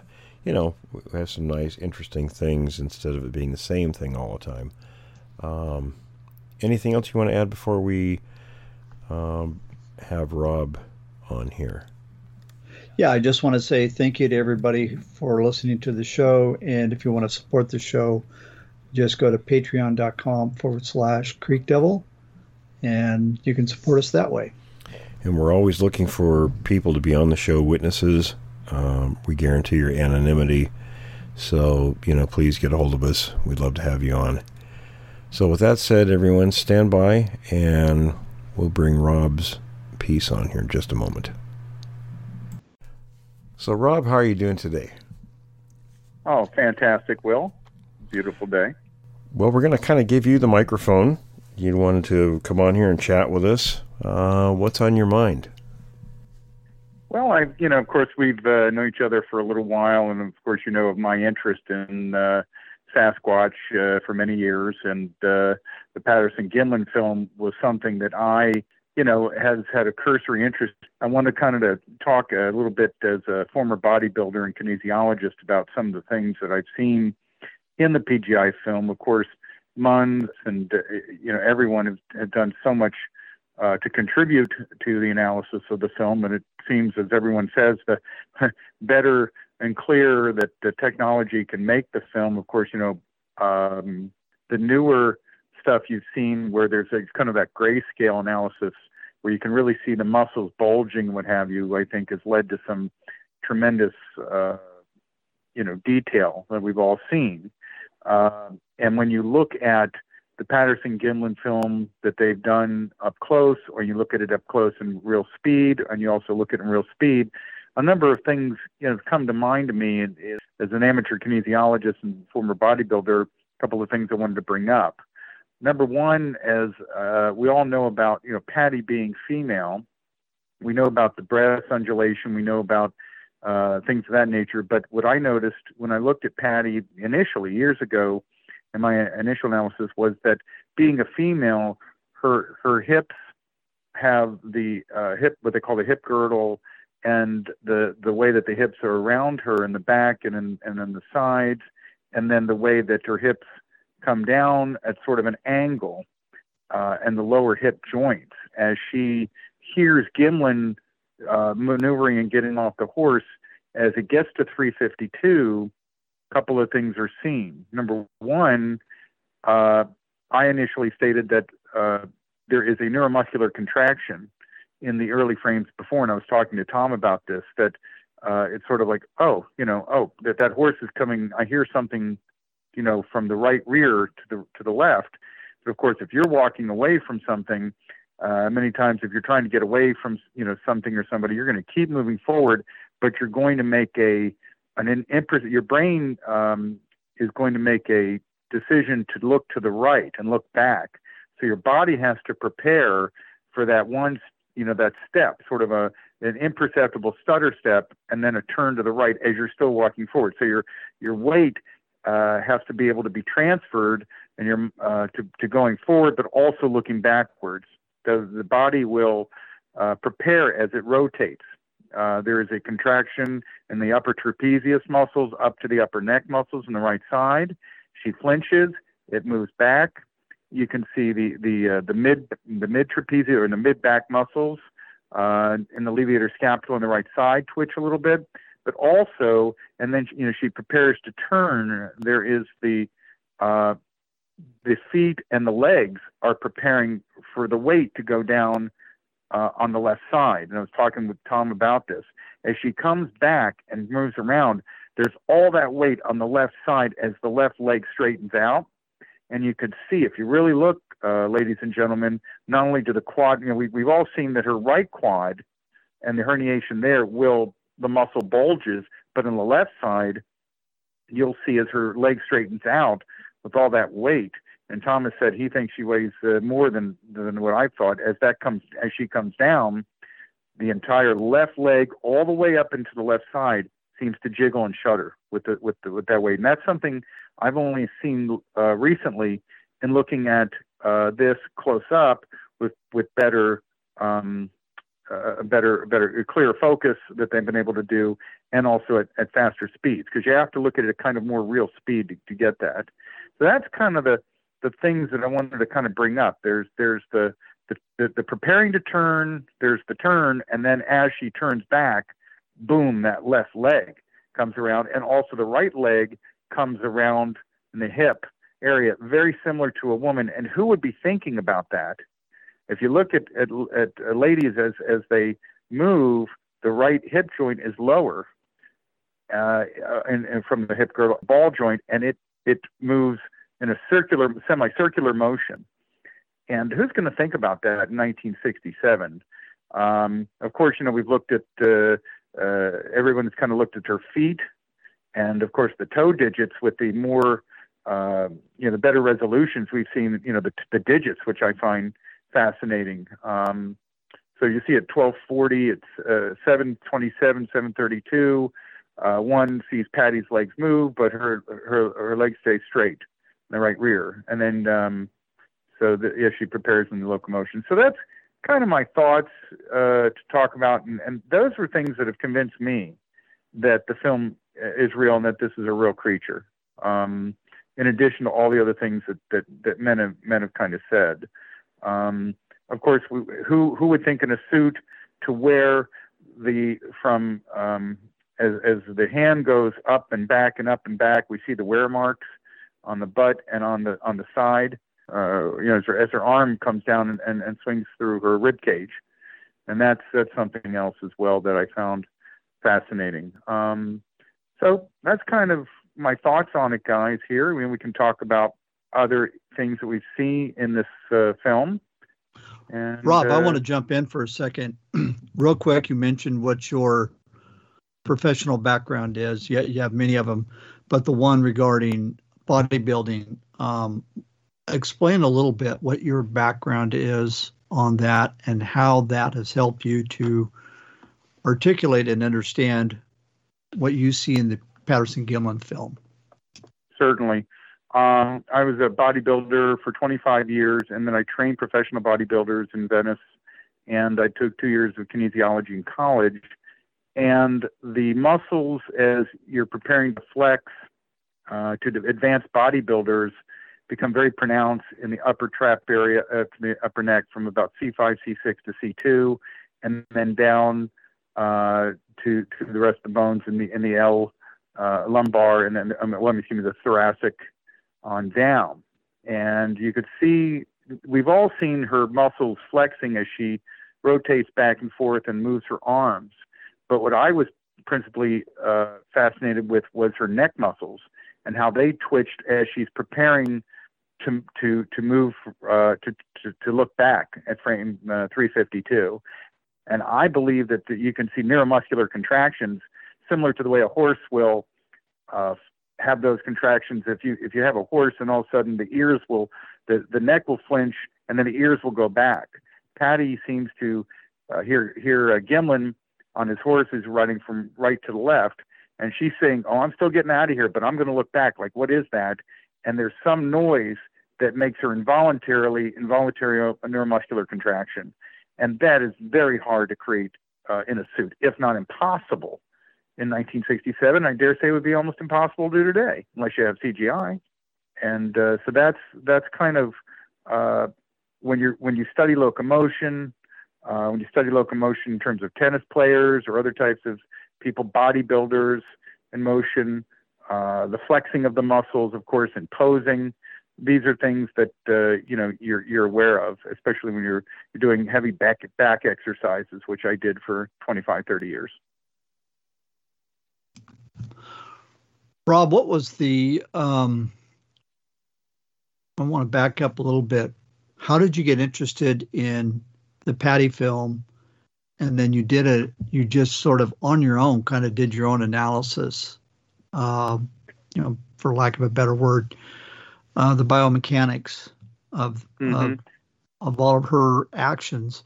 S10: you know we have some nice interesting things instead of it being the same thing all the time. Um, anything else you want to add before we um, have Rob on here?
S8: yeah, I just want to say thank you to everybody for listening to the show. And if you want to support the show, just go to patreon.com forward slash Creek Devil and you can support us that way.
S10: And we're always looking for people to be on the show, witnesses. Um, we guarantee your anonymity. So, you know, please get a hold of us. We'd love to have you on. So, with that said, everyone, stand by and we'll bring Rob's piece on here in just a moment. So, Rob, how are you doing today?
S12: Oh, fantastic, Will. Beautiful day.
S10: Well, we're going to kind of give you the microphone. You wanted to come on here and chat with us. Uh, what's on your mind?
S12: Well, I, you know, of course, we've uh, known each other for a little while, and of course, you know of my interest in uh, Sasquatch uh, for many years, and uh, the Patterson Gimlin film was something that I you know, has had a cursory interest. I want to kind of to talk a little bit as a former bodybuilder and kinesiologist about some of the things that I've seen in the PGI film. Of course, Munns and uh, you know everyone has, has done so much uh, to contribute to the analysis of the film. And it seems, as everyone says, the better and clearer that the technology can make the film. Of course, you know, um, the newer stuff you've seen where there's a, kind of that grayscale analysis where you can really see the muscles bulging what have you, I think has led to some tremendous, uh, you know, detail that we've all seen. Uh, and when you look at the Patterson Gimlin film that they've done up close, or you look at it up close in real speed, and you also look at it in real speed, a number of things you know come to mind to me as an amateur kinesiologist and former bodybuilder. A couple of things I wanted to bring up. Number one, as uh, we all know about you know Patty being female, we know about the breast undulation, we know about uh, things of that nature. But what I noticed when I looked at Patty initially years ago in my initial analysis was that being a female, her her hips have the uh, hip what they call the hip girdle, and the the way that the hips are around her in the back and in, and on the sides, and then the way that her hips come down at sort of an angle, uh, and the lower hip joints as she hears Gimlin uh, maneuvering and getting off the horse. As it gets to 352, couple of things are seen. Number one, uh, I initially stated that uh, there is a neuromuscular contraction in the early frames before, and I was talking to Tom about this. That uh, it's sort of like, oh, you know, oh, that that horse is coming. I hear something, you know, from the right rear to the to the left. But of course, if you're walking away from something, uh, many times if you're trying to get away from you know something or somebody, you're going to keep moving forward, but you're going to make a an your brain um, is going to make a decision to look to the right and look back. So your body has to prepare for that one, you know, that step, sort of a an imperceptible stutter step, and then a turn to the right as you're still walking forward. So your your weight uh, has to be able to be transferred and you're uh, to, to going forward, but also looking backwards. The, the body will uh, prepare as it rotates. Uh, there is a contraction in the upper trapezius muscles up to the upper neck muscles on the right side. She flinches, it moves back. You can see the the uh, the mid the mid trapezius or the mid back muscles uh, in the levator scapula on the right side twitch a little bit, but also and then you know she prepares to turn. There is the uh, the feet and the legs are preparing for the weight to go down uh, on the left side. And I was talking with Tom about this. As she comes back and moves around, there's all that weight on the left side as the left leg straightens out. And you could see, if you really look, uh, ladies and gentlemen, not only to the quad, you know, we, we've all seen that her right quad and the herniation there will, the muscle bulges, but on the left side, you'll see as her leg straightens out with all that weight, and Thomas said he thinks she weighs uh, more than than what I thought. As that comes, as she comes down, the entire left leg, all the way up into the left side, seems to jiggle and shudder with the with the with that weight. And that's something I've only seen uh, recently in looking at uh, this close up with with better um, uh, better better clear focus that they've been able to do, and also at, at faster speeds because you have to look at it at kind of more real speed to, to get that. So that's kind of the the things that I wanted to kind of bring up. There's there's the the, the, the preparing to turn, there's the turn, and then as she turns back, boom, that left leg comes around, and also the right leg comes around in the hip area, very similar to a woman. And who would be thinking about that? If you look at at, at ladies as as they move, the right hip joint is lower, uh, and, and from the hip girdle ball joint, and it it moves in a circular, semicircular motion. And who's going to think about that in 1967? Um, of course, you know, we've looked at, uh, uh, everyone's kind of looked at her feet and, of course, the toe digits with the more, uh, you know, the better resolutions we've seen, you know, the, the digits, which I find fascinating. Um, so you see at 1240, it's uh, 727, 732. Uh, one sees Patty's legs move, but her, her, her legs stay straight the right rear, and then um, so that yeah, she prepares in the locomotion. So that's kind of my thoughts uh, to talk about, and, and those were things that have convinced me that the film is real and that this is a real creature. Um, in addition to all the other things that that, that men have men have kind of said. Um, of course, we, who who would think in a suit to wear the from um, as as the hand goes up and back and up and back, we see the wear marks on the butt and on the on the side. Uh, you know, as her, as her arm comes down and, and, and swings through her rib cage, and that's that's something else as well that I found fascinating. Um, so that's kind of my thoughts on it, guys. Here, I mean, we can talk about other things that we see in this uh, film. And,
S8: Rob,
S12: uh,
S8: I want to jump in for a second, real quick. You mentioned what your professional background is. You, you have many of them, but the one regarding bodybuilding. Um, explain a little bit what your background is on that and how that has helped you to articulate and understand what you see in the Patterson Gimlin film.
S12: certainly. Um, I was a bodybuilder for 25 years, and then I trained professional bodybuilders in Venice, and I took two years of kinesiology in college. And the muscles, as you're preparing to flex uh, to the advanced bodybuilders, become very pronounced in the upper trap area of the upper neck from about C5, C6 to C2, and then down uh, to to the rest of the bones in the in the L uh, lumbar, and then um, me see the thoracic on down. And you could see we've all seen her muscles flexing as she rotates back and forth and moves her arms. But what I was principally uh, fascinated with was her neck muscles and how they twitched as she's preparing to to to move uh, to, to to look back at frame uh, 352. And I believe that you can see neuromuscular contractions similar to the way a horse will uh, have those contractions. If you if you have a horse and all of a sudden the ears will the the neck will flinch and then the ears will go back. Patty seems to uh, hear hear uh, Gimlin on his horse is running from right to the left, and she's saying, "Oh, I'm still getting out of here, but I'm going to look back. Like, what is that?" And there's some noise that makes her involuntarily involuntary neuromuscular contraction, and that is very hard to create uh, in a suit, if not impossible. In 1967, I dare say it would be almost impossible to do today, unless you have CGI. And uh, so that's that's kind of uh, when you when you study locomotion, uh, when you study locomotion in terms of tennis players or other types of people, bodybuilders in motion, uh, the flexing of the muscles, of course, in posing. These are things that uh, you know you're you're aware of, especially when you're you're doing heavy back back exercises, which I did for 25, 30 years.
S8: Rob, what was the? Um, I want to back up a little bit. How did you get interested in the Patty film, and then you did it? You just sort of on your own, kind of did your own analysis. Uh, you know, for lack of a better word, uh, the biomechanics of,
S12: Mhm.
S8: of of all of her actions.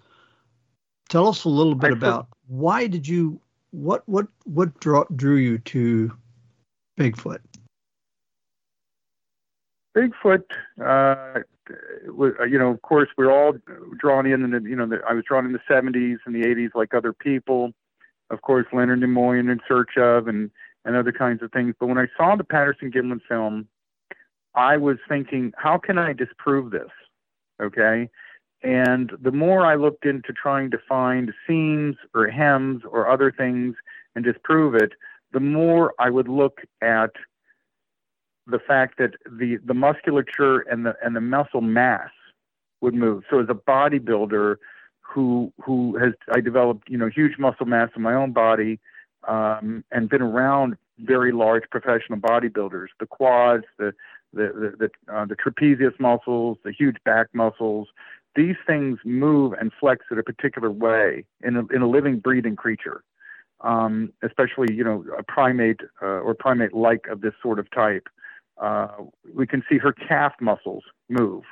S8: Tell us a little bit
S12: I
S8: about why did you what what what draw, drew you to Bigfoot?
S12: Bigfoot, uh, Uh, uh, you know, of course, we're all drawn in, and you know, the, I was drawn in the '70s and the '80s, like other people. Of course, Leonard Nimoy and in Search of, and and other kinds of things. But when I saw the Patterson Gimlin film, I was thinking, how can I disprove this? Okay. And the more I looked into trying to find seams or hems or other things and disprove it, the more I would look at the fact that the, the musculature and the and the muscle mass would move. So as a bodybuilder who who has I developed you know huge muscle mass in my own body um, and been around very large professional bodybuilders, the quads, the the the the, uh, the trapezius muscles, the huge back muscles. These things move and flex in a particular way in a, in a living, breathing creature, um, especially you know a primate uh, or primate-like of this sort of type. Uh, we can see her calf muscles move,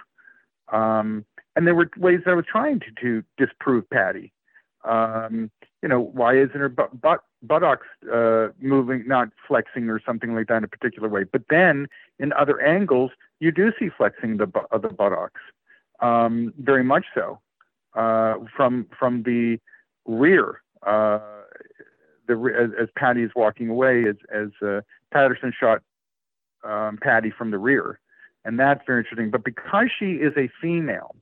S12: um, and there were ways that I was trying to, to disprove Patty. Um, you know, why isn't her butt, butt, buttocks uh, moving, not flexing or something like that in a particular way? But then in other angles, you do see flexing the of the buttocks, um, very much so, uh, from from the rear. Uh, the as, as Patty is walking away, as as uh, Patterson shot um, Patty from the rear, and that's very interesting. But because she is a female,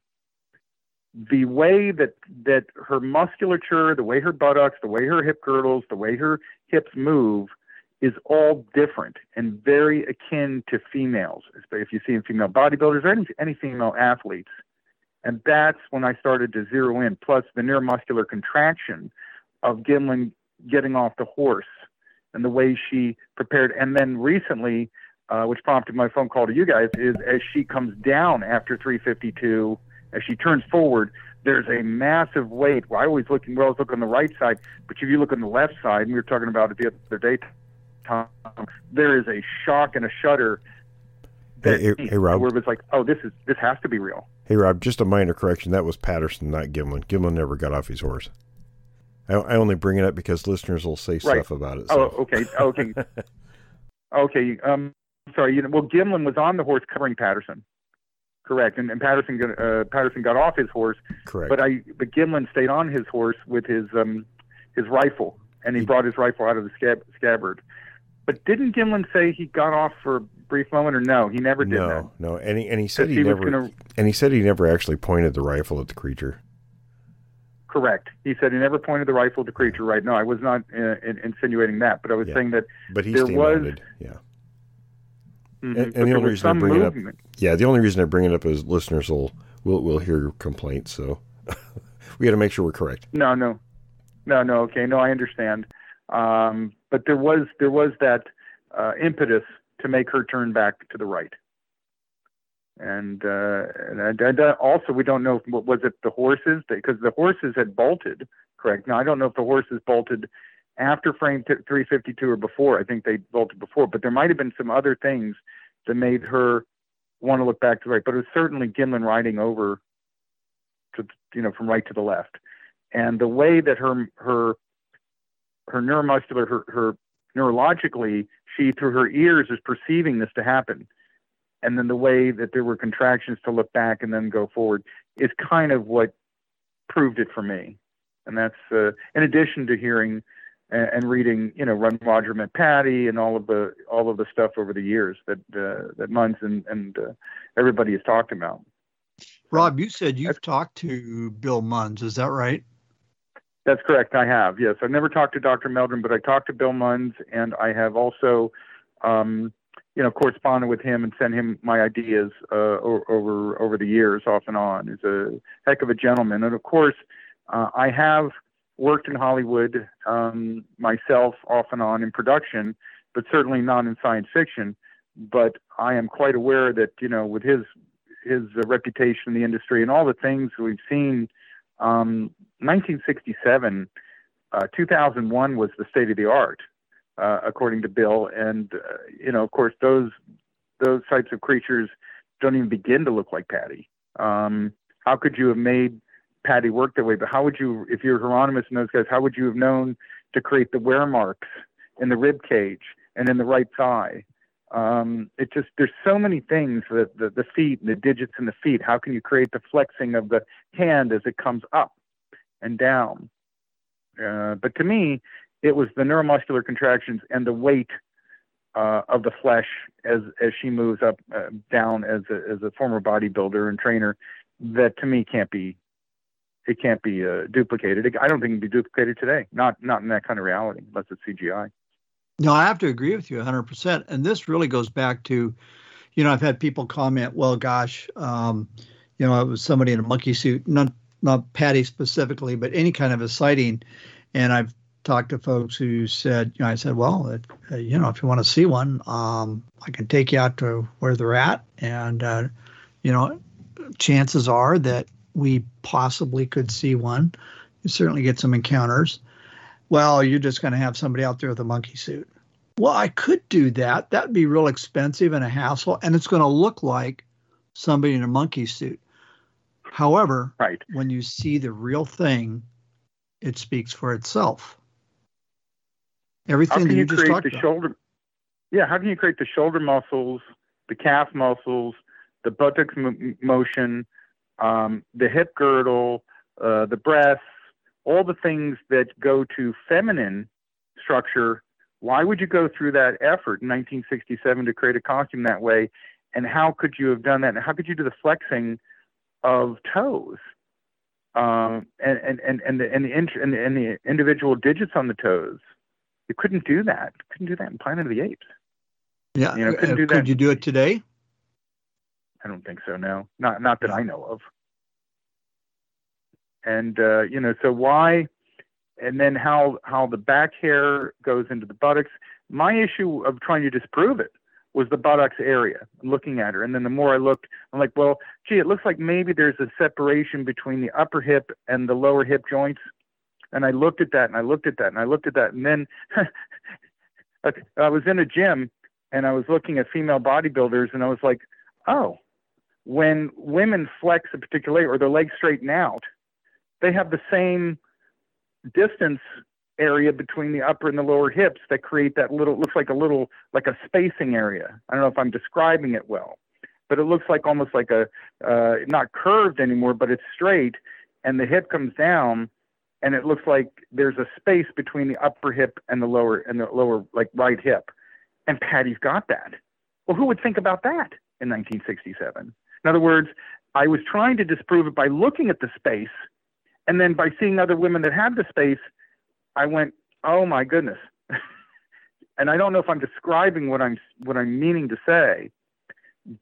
S12: the way that that her musculature, the way her buttocks, the way her hip girdles, the way her hips move is all different and very akin to females. If you see in female bodybuilders or any, any female athletes, and that's when I started to zero in. Plus the neuromuscular contraction of Gimlin getting off the horse and the way she prepared. And then recently, uh, which prompted my phone call to you guys, is as she comes down after 352, as she turns forward, there's a massive weight. Well, I always look, we always look on the right side, but if you look on the left side, and we were talking about it the other day, Tom, there is a shock and a shudder.
S10: Hey, hey, hey, Rob.
S12: Where it was like, oh, this is this has to be real.
S10: Hey, Rob, just a minor correction. That was Patterson, not Gimlin. Gimlin never got off his horse. I, I only bring it up because listeners will say
S12: Right.
S10: stuff about it. So.
S12: Oh, okay, okay, okay. Um, sorry. You know, well, Gimlin was on the horse covering Patterson, correct? And, and Patterson got uh, Patterson got off his horse,
S10: Correct.
S12: But I, but Gimlin stayed on his horse with his um his rifle, and he brought his rifle out of the scab- scabbard. But didn't Gimlin say he got off for a brief moment, or no? He never did that.
S10: no, no, and he, and he said he,
S12: he was
S10: never,
S12: gonna-
S10: and he said he never actually pointed the rifle at the creature.
S12: Correct. He said he never pointed the rifle at the creature. Right? No, I was not uh, in, insinuating that, but I was
S10: Yeah.
S12: saying that
S10: But he
S12: there was.
S10: yeah.
S12: Mhm,
S10: And, and the only reason I bring it up, yeah, the only reason I bring it up is listeners will will will hear complaints. So we got to make sure we're correct.
S12: No, no, no, no. Okay, no, I understand. Um, but there was there was that uh, impetus to make her turn back to the right. And, uh, and also, we don't know what was it the horses because the horses had bolted. Correct. Now I don't know if the horses bolted after frame t- 352 or before. I think they bolted before, but there might have been some other things that made her want to look back to the right. But it was certainly Gimlin riding over to you know from right to the left, and the way that her her her neuromuscular her, her neurologically she through her ears is perceiving this to happen, and then the way that there were contractions to look back and then go forward is kind of what proved it for me, and that's uh, in addition to hearing and, and reading you know When Roger Met Patty and all of the all of the stuff over the years that uh, that Munns and and uh, everybody has talked about.
S8: Rob, you said you've talked to Bill Munns. Is that right?
S12: That's correct. I have. Yes, I've never talked to Dr. Meldrum, but I talked to Bill Munns, and I have also, um, you know, corresponded with him and sent him my ideas uh, over over the years, off and on. He's a heck of a gentleman, and of course, uh, I have worked in Hollywood um, myself, off and on in production, but certainly not in science fiction. But I am quite aware that you know, with his his uh, reputation in the industry and all the things we've seen. Um, 1967, uh, 2001 was the state of the art, uh, according to Bill. And uh, you know, of course, those those types of creatures don't even begin to look like Patty. Um, how could you have made Patty work that way? But how would you, if you're Heironimus and those guys, how would you have known to create the wear marks in the rib cage and in the right thigh? Um, it just there's so many things that the, the feet and the digits in the feet. How can you create the flexing of the hand as it comes up and down? Uh, but to me, it was the neuromuscular contractions and the weight uh, of the flesh as as she moves up uh, down as a, as a former bodybuilder and trainer that to me can't be it can't be uh, duplicated. I don't think it can be duplicated today. Not not in that kind of reality unless it's CGI.
S8: No, I have to agree with you 100%. And this really goes back to, you know, I've had people comment, well, gosh, um, you know, it was somebody in a monkey suit, not not Patty specifically, but any kind of a sighting. And I've talked to folks who said, you know, I said, well, it, uh, you know, if you want to see one, um, I can take you out to where they're at, and uh, you know, chances are that we possibly could see one. You certainly get some encounters. Well, you're just going to have somebody out there with a monkey suit. Well, I could do that. That'd be real expensive and a hassle, and it's going to look like somebody in a monkey suit. However,
S12: right.
S8: when you see the real thing, it speaks for itself. Everything that
S12: you
S8: you just
S12: create
S8: talked
S12: the
S8: about.
S12: shoulder? Yeah, how can you create the shoulder muscles, the calf muscles, the buttocks m- motion, um, the hip girdle, uh, the breasts, all the things that go to feminine structure? Why would you go through that effort in 1967 to create a costume that way? And how could you have done that? And how could you do the flexing of toes? um, and, and, and, and, the, and, the, and, the, and the individual digits on the toes. You couldn't do that. Couldn't do that in Planet of the Apes.
S8: Yeah.
S12: You know, couldn't
S8: Uh,
S12: do
S8: could you do it today?
S12: I don't think so. No, not not that I know of. And uh, you know, so why? And then how how the back hair goes into the buttocks. My issue of trying to disprove it was the buttocks area. Looking at her, and then the more I looked, I'm like, well, gee, it looks like maybe there's a separation between the upper hip and the lower hip joints. And I looked at that, and I looked at that, and I looked at that, and then I was in a gym, and I was looking at female bodybuilders, and I was like, oh, when women flex a particular leg or their legs straighten out, they have the same distance area between the upper and the lower hips that create that little looks like a little like a spacing area. I don't know if I'm describing it well, but it looks like almost like a uh, not curved anymore, but it's straight, and the hip comes down, and it looks like there's a space between the upper hip and the lower and the lower like right hip, and Patty's got that. Well, who would think about that in 1967? In other words, I was trying to disprove it by looking at the space, and then by seeing other women that had the space, I went, "Oh my goodness!" and I don't know if I'm describing what I'm what I'm meaning to say,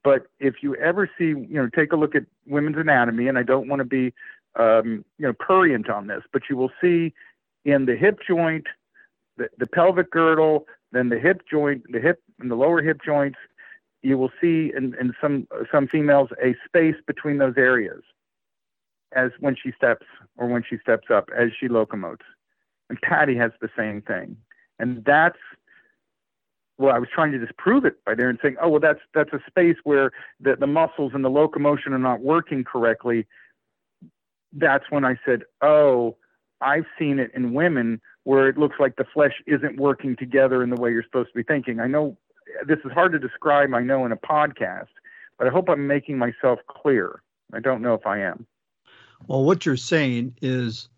S12: but if you ever see, you know, take a look at women's anatomy, and I don't want to be, um, you know, prurient on this, but you will see in the hip joint, the, the pelvic girdle, then the hip joint, the hip and the lower hip joints, you will see in, in some some females a space between those areas as when she steps or when she steps up as she locomotes. And Patty has the same thing. And that's well, I was trying to disprove it by there and saying, oh well that's that's a space where the, the muscles and the locomotion are not working correctly. That's when I said, Oh, I've seen it in women where it looks like the flesh isn't working together in the way you're supposed to be thinking. I know this is hard to describe, I know, in a podcast, but I hope I'm making myself clear. I don't know if I am.
S8: Well, what you're saying is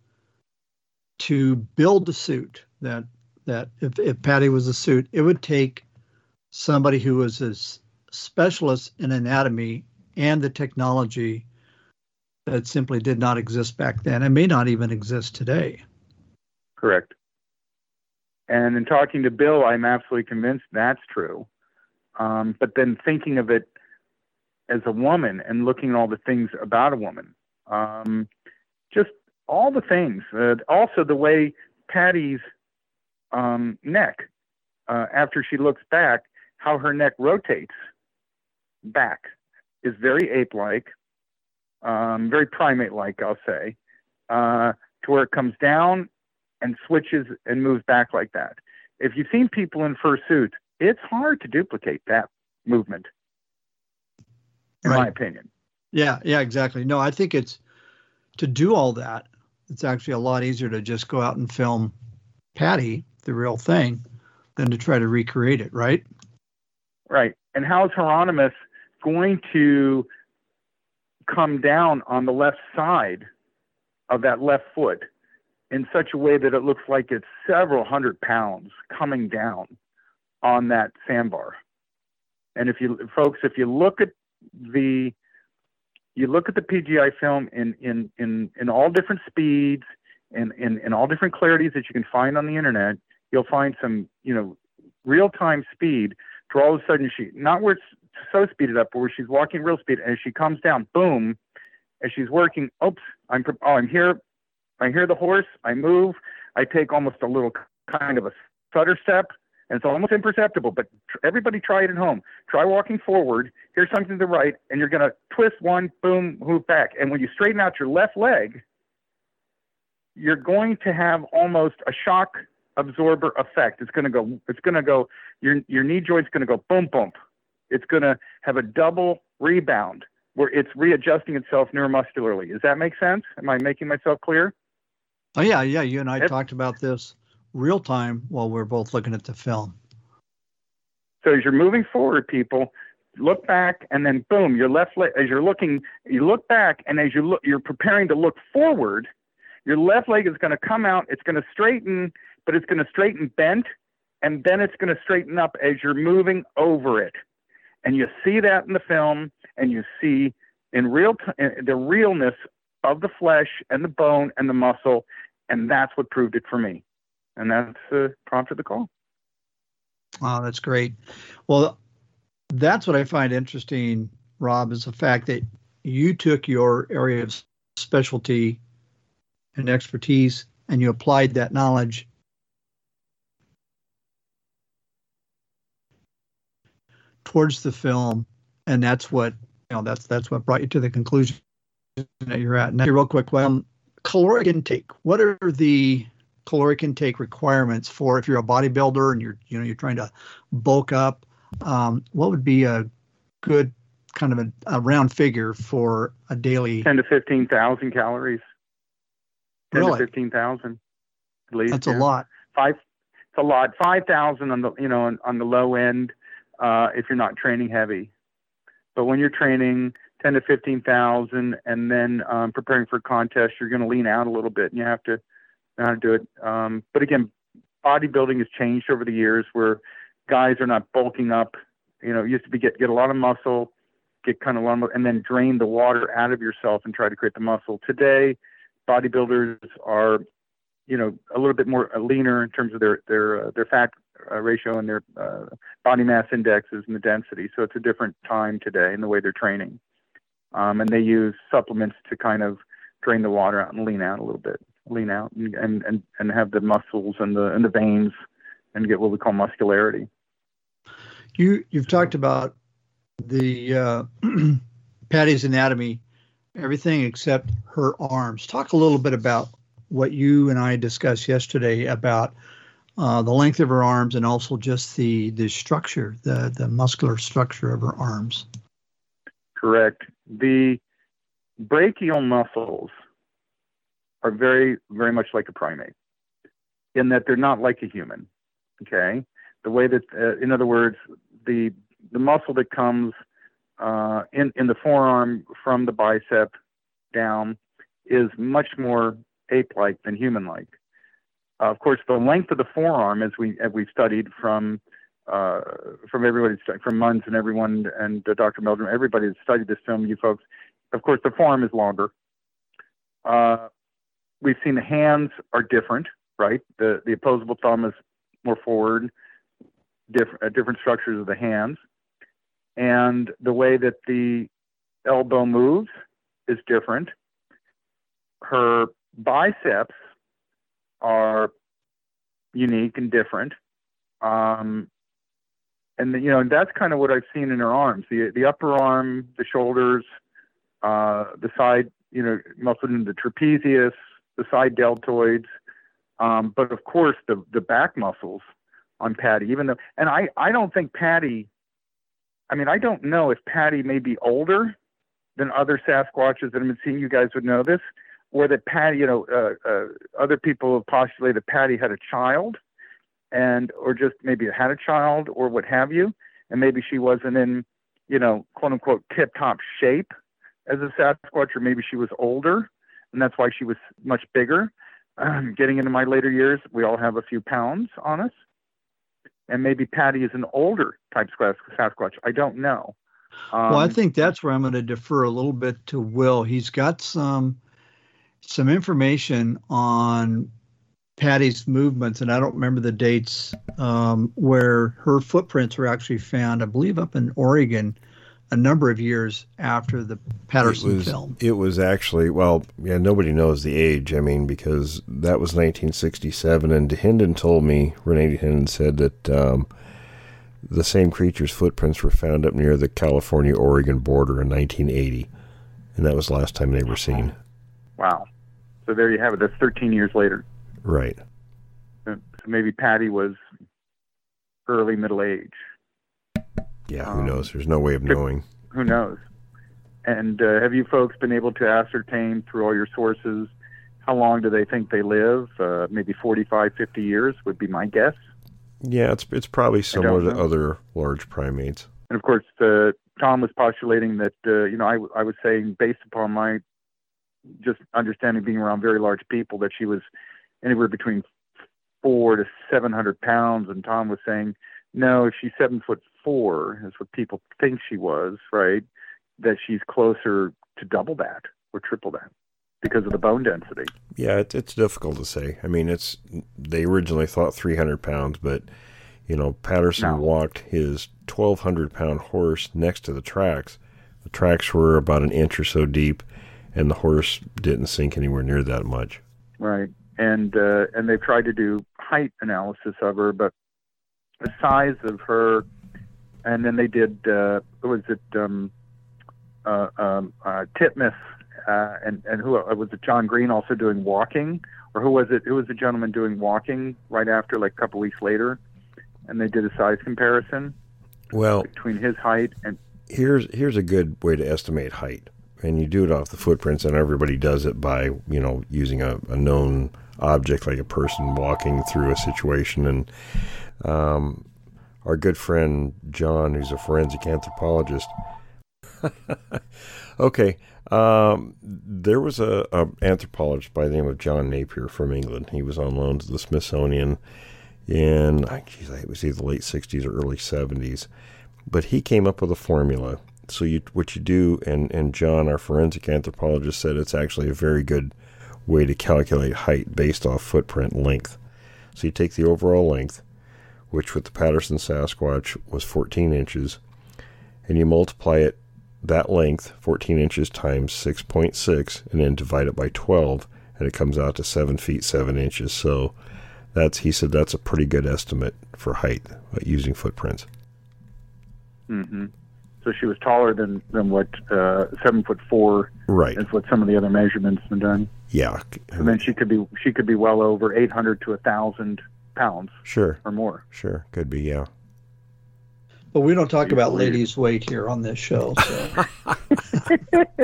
S8: to build a suit that that if, if Patty was a suit, it would take somebody who was a specialist in anatomy and the technology that simply did not exist back then and may not even exist today.
S12: Correct. And in talking to Bill, I'm absolutely convinced that's true. Um, but then thinking of it as a woman and looking at all the things about a woman, um, just all the things. Uh, also, the way Patty's um, neck, uh, after she looks back, how her neck rotates back is very ape like, um, very primate like, I'll say, uh, to where it comes down and switches and moves back like that. If you've seen people in fursuits, it's hard to duplicate that movement, in my opinion.
S8: Yeah, yeah, exactly. No, I think it's to do all that. It's actually a lot easier to just go out and film Patty, the real thing, than to try to recreate it, right?
S12: Right. And how is Heironimus going to come down on the left side of that left foot in such a way that it looks like it's several hundred pounds coming down on that sandbar? And if you folks, if you look at the you look at the PGI film in in in, in all different speeds and in, in all different clarities that you can find on the internet, you'll find some, you know, real time speed to all of a sudden she not where it's so speeded up, but where she's walking real speed and as she comes down, boom, as she's working, oops, I'm oh I'm here, I hear the horse, I move, I take almost a little kind of a stutter step, and it's almost imperceptible. But tr- everybody try it at home. Try walking forward. Here's something to the right, and you're gonna twist one, boom, move back. And when you straighten out your left leg, you're going to have almost a shock absorber effect. It's gonna go. It's gonna go. Your your knee joint's gonna go boom, boom. It's gonna have a double rebound where it's readjusting itself neuromuscularly. Does that make sense? Am I making myself clear?
S8: Oh yeah, yeah. You and I
S12: Yep.
S8: talked about this real time while we are both looking at the film.
S12: So as you're moving forward, people look back and then boom, your left leg. As you're looking, you look back, and as you look, you're preparing to look forward. Your left leg is going to come out. It's going to straighten, but it's going to straighten bent, and then it's going to straighten up as you're moving over it. And you see that in the film, and you see in real t- the realness of the flesh and the bone and the muscle, and that's what proved it for me, and that's uh, prompted the call.
S8: Oh, that's great. Well, that's what I find interesting, Rob, is the fact that you took your area of specialty and expertise and you applied that knowledge towards the film and that's what you know that's that's what brought you to the conclusion that you're at. Now real quick um, caloric intake. What are the caloric intake requirements for if you're a bodybuilder and you're you know you're trying to bulk up? Um, what would be a good kind of a, a, round figure for a daily?
S12: 10 to 15,000 calories. 10
S8: really?
S12: to 15,000 at least
S8: that's
S12: yeah.
S8: a lot.
S12: Five it's a lot. 5,000 on the you know on, on the low end uh, if you're not training heavy. But when you're training 10 to 15,000 and then um, preparing for a contest you're going to lean out a little bit and you have to know how to do it. Um, but again, bodybuilding has changed over the years where guys are not bulking up. You know, it used to be get get a lot of muscle, get kind of long, and then drain the water out of yourself and try to create the muscle. Today, bodybuilders are, you know, a little bit more uh, leaner in terms of their their uh, their fat uh, ratio and their uh, body mass indexes and the density. So it's a different time today in the way they're training, um, and they use supplements to kind of drain the water out and lean out a little bit lean out and, and, and, and have the muscles and the and the veins and get what we call muscularity.
S8: You you've talked about the uh, Patty's anatomy, everything except her arms. Talk a little bit about what you and I discussed yesterday about uh, the length of her arms and also just the the structure, the the muscular structure of her arms.
S12: Correct. The brachial muscles are very, very much like a primate in that they're not like a human. Okay. The way that, uh, in other words, the, the muscle that comes uh, in, in the forearm from the bicep down is much more ape like than human like. Uh, of course, the length of the forearm, as we as we've studied from uh, from everybody, from Munns and everyone, and uh, Dr. Meldrum, everybody that studied this film, you folks, of course, the form is longer. Uh, we've seen the hands are different, right? The the opposable thumb is more forward, different uh, different structures of the hands, and the way that the elbow moves is different. Her biceps are unique and different. Um, and you know and that's kind of what I've seen in her arms. The the upper arm, the shoulders, uh, the side, you know, muscle in the trapezius, the side deltoids, um, but of course the the back muscles on Patty. Even though, and I I don't think Patty. I mean, I don't know if Patty may be older than other Sasquatches that I've been seeing. You guys would know this, or that Patty, you know, uh, uh, other people have postulated Patty had a child, and or just maybe had a child or what have you, and maybe she wasn't in, you know, quote unquote tip top shape as a Sasquatch, or maybe she was older and that's why she was much bigger. Um, getting into my later years, we all have a few pounds on us, and maybe Patty is an older type Sasquatch. I don't know.
S8: Um, well, I think that's where I'm going to defer a little bit to Will. He's got some some information on Patty's movements, and I don't remember the dates um, where her footprints were actually found. I believe up in Oregon a number of years after the Patterson
S10: it was,
S8: film.
S10: It was actually well, yeah. Nobody knows the age. I mean, because that was 1967, and Dahinden told me René Dahinden said that um, the same creature's footprints were found up near the California-Oregon border in 1980, and that was the last time they were seen.
S12: Wow. So there you have it. That's 13 years later.
S10: Right.
S12: So maybe Patty was early middle age.
S10: Yeah, who um, knows? There's no way of knowing.
S12: Who knows? And uh, have you folks been able to ascertain through all your sources how long do they think they live? Uh, maybe 45, 50 years would be my guess.
S10: Yeah, it's it's probably similar to other large primates.
S12: And of course, uh, Tom was postulating that uh, you know I, I was saying based upon my just understanding being around very large people that she was anywhere between four to seven hundred pounds, and Tom was saying no, if she's seven foot four, is what people think she was, right? That she's closer to double that or triple that. because of the bone density.
S10: Yeah, it's it's difficult to say. I mean, it's they originally thought 300 pounds, but you know, Patterson
S12: No.
S10: walked his 1,200 pound horse next to the tracks. The tracks were about an inch or so deep, and the horse didn't sink anywhere near that much.
S12: Right. And uh, and they've tried to do height analysis of her, but the size of her, and then they did uh, was it um, uh, um, uh, Titmus uh, and and who uh, was it John Green also doing walking, or who was it? Who was the gentleman doing walking right after, like a couple weeks later, and they did a size comparison
S10: Well,
S12: between his height and
S10: here's here's a good way to estimate height, and you do it off the footprints, and everybody does it by you know using a, a known object like a person walking through a situation. And um, our good friend John, who's a forensic anthropologist, okay, um, there was a, a anthropologist by the name of John Napier from England. He was on loan to the Smithsonian in, I geez, it was either the late '60s or early '70s but he came up with a formula. So you, what you do, and, and John, our forensic anthropologist, said it's actually a very good way to calculate height based off footprint length. So you take the overall length, which with the Patterson Sasquatch was 14 inches, and you multiply it that length, 14 inches times 6.6, and then divide it by 12, and it comes out to 7 feet 7 inches. So that's he said that's a pretty good estimate for height uh, using footprints.
S12: hmm So she was taller than than what uh, seven foot four
S10: Right.
S12: is what some of the other measurements have done.
S10: Yeah.
S12: And then she could be she could be well over eight hundred to a thousand pounds
S10: Sure.
S12: or more.
S10: Sure. Could be, yeah.
S8: But we don't talk about
S12: Usually-
S8: ladies' weight here on this show. So.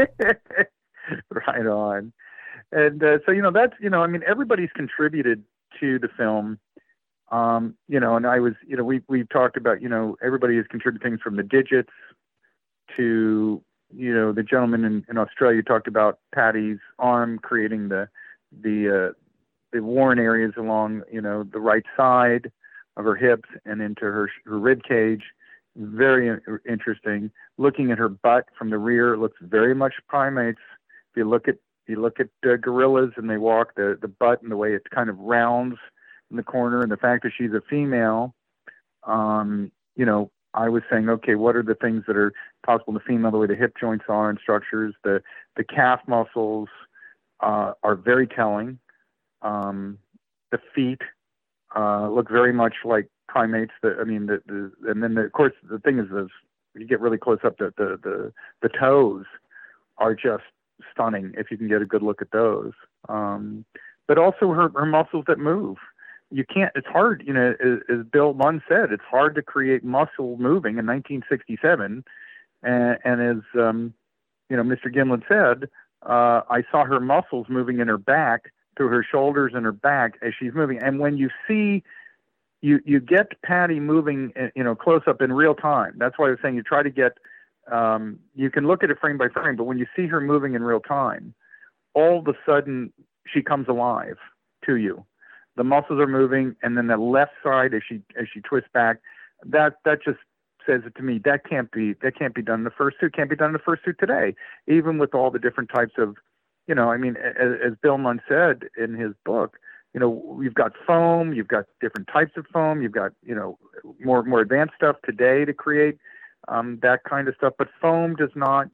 S12: right on. And uh, so you know that's you know I mean everybody's contributed to the film. Um, you know, and I was you know we we talked about you know everybody has contributed things from the digits to you know the gentleman in, in Australia talked about Patty's arm creating the the uh, the worn areas along you know the right side of her hips and into her her rib cage. Very in- interesting. Looking at her butt from the rear, it looks very much primates. If you look at you look at uh, gorillas and they walk, the the butt and the way it kind of rounds in the corner, and the fact that she's a female, um, you know, I was saying, okay, what are the things that are possible in the female? The way the hip joints are and structures, the the calf muscles uh, are very telling. Um, the feet uh, look very much like primates. That I mean, the, the and then the, of course the thing is, is you get really close up, the the the, the toes are just stunning if you can get a good look at those. Um, but also her her muscles that move. You can't. It's hard, you know. As, as Bill Munns said, it's hard to create muscle moving in 1967. And, and as um, you know, Mr. Gimlin said, uh, I saw her muscles moving in her back through her shoulders and her back as she's moving. And when you see, you you get Patty moving, uh, you know, close up in real time. That's why I was saying you try to get. Um, you can look at it frame by frame, but when you see her moving in real time, all of a sudden she comes alive to you. The muscles are moving, and then the left side as she as she twists back, that that just says it to me. That can't be that can't be done in the first suit. Can't be done in the first suit today, even with all the different types of, you know. I mean, as, as Bill Munns said in his book, you know, you've got foam, you've got different types of foam, you've got you know more more advanced stuff today to create um, that kind of stuff. But foam does not,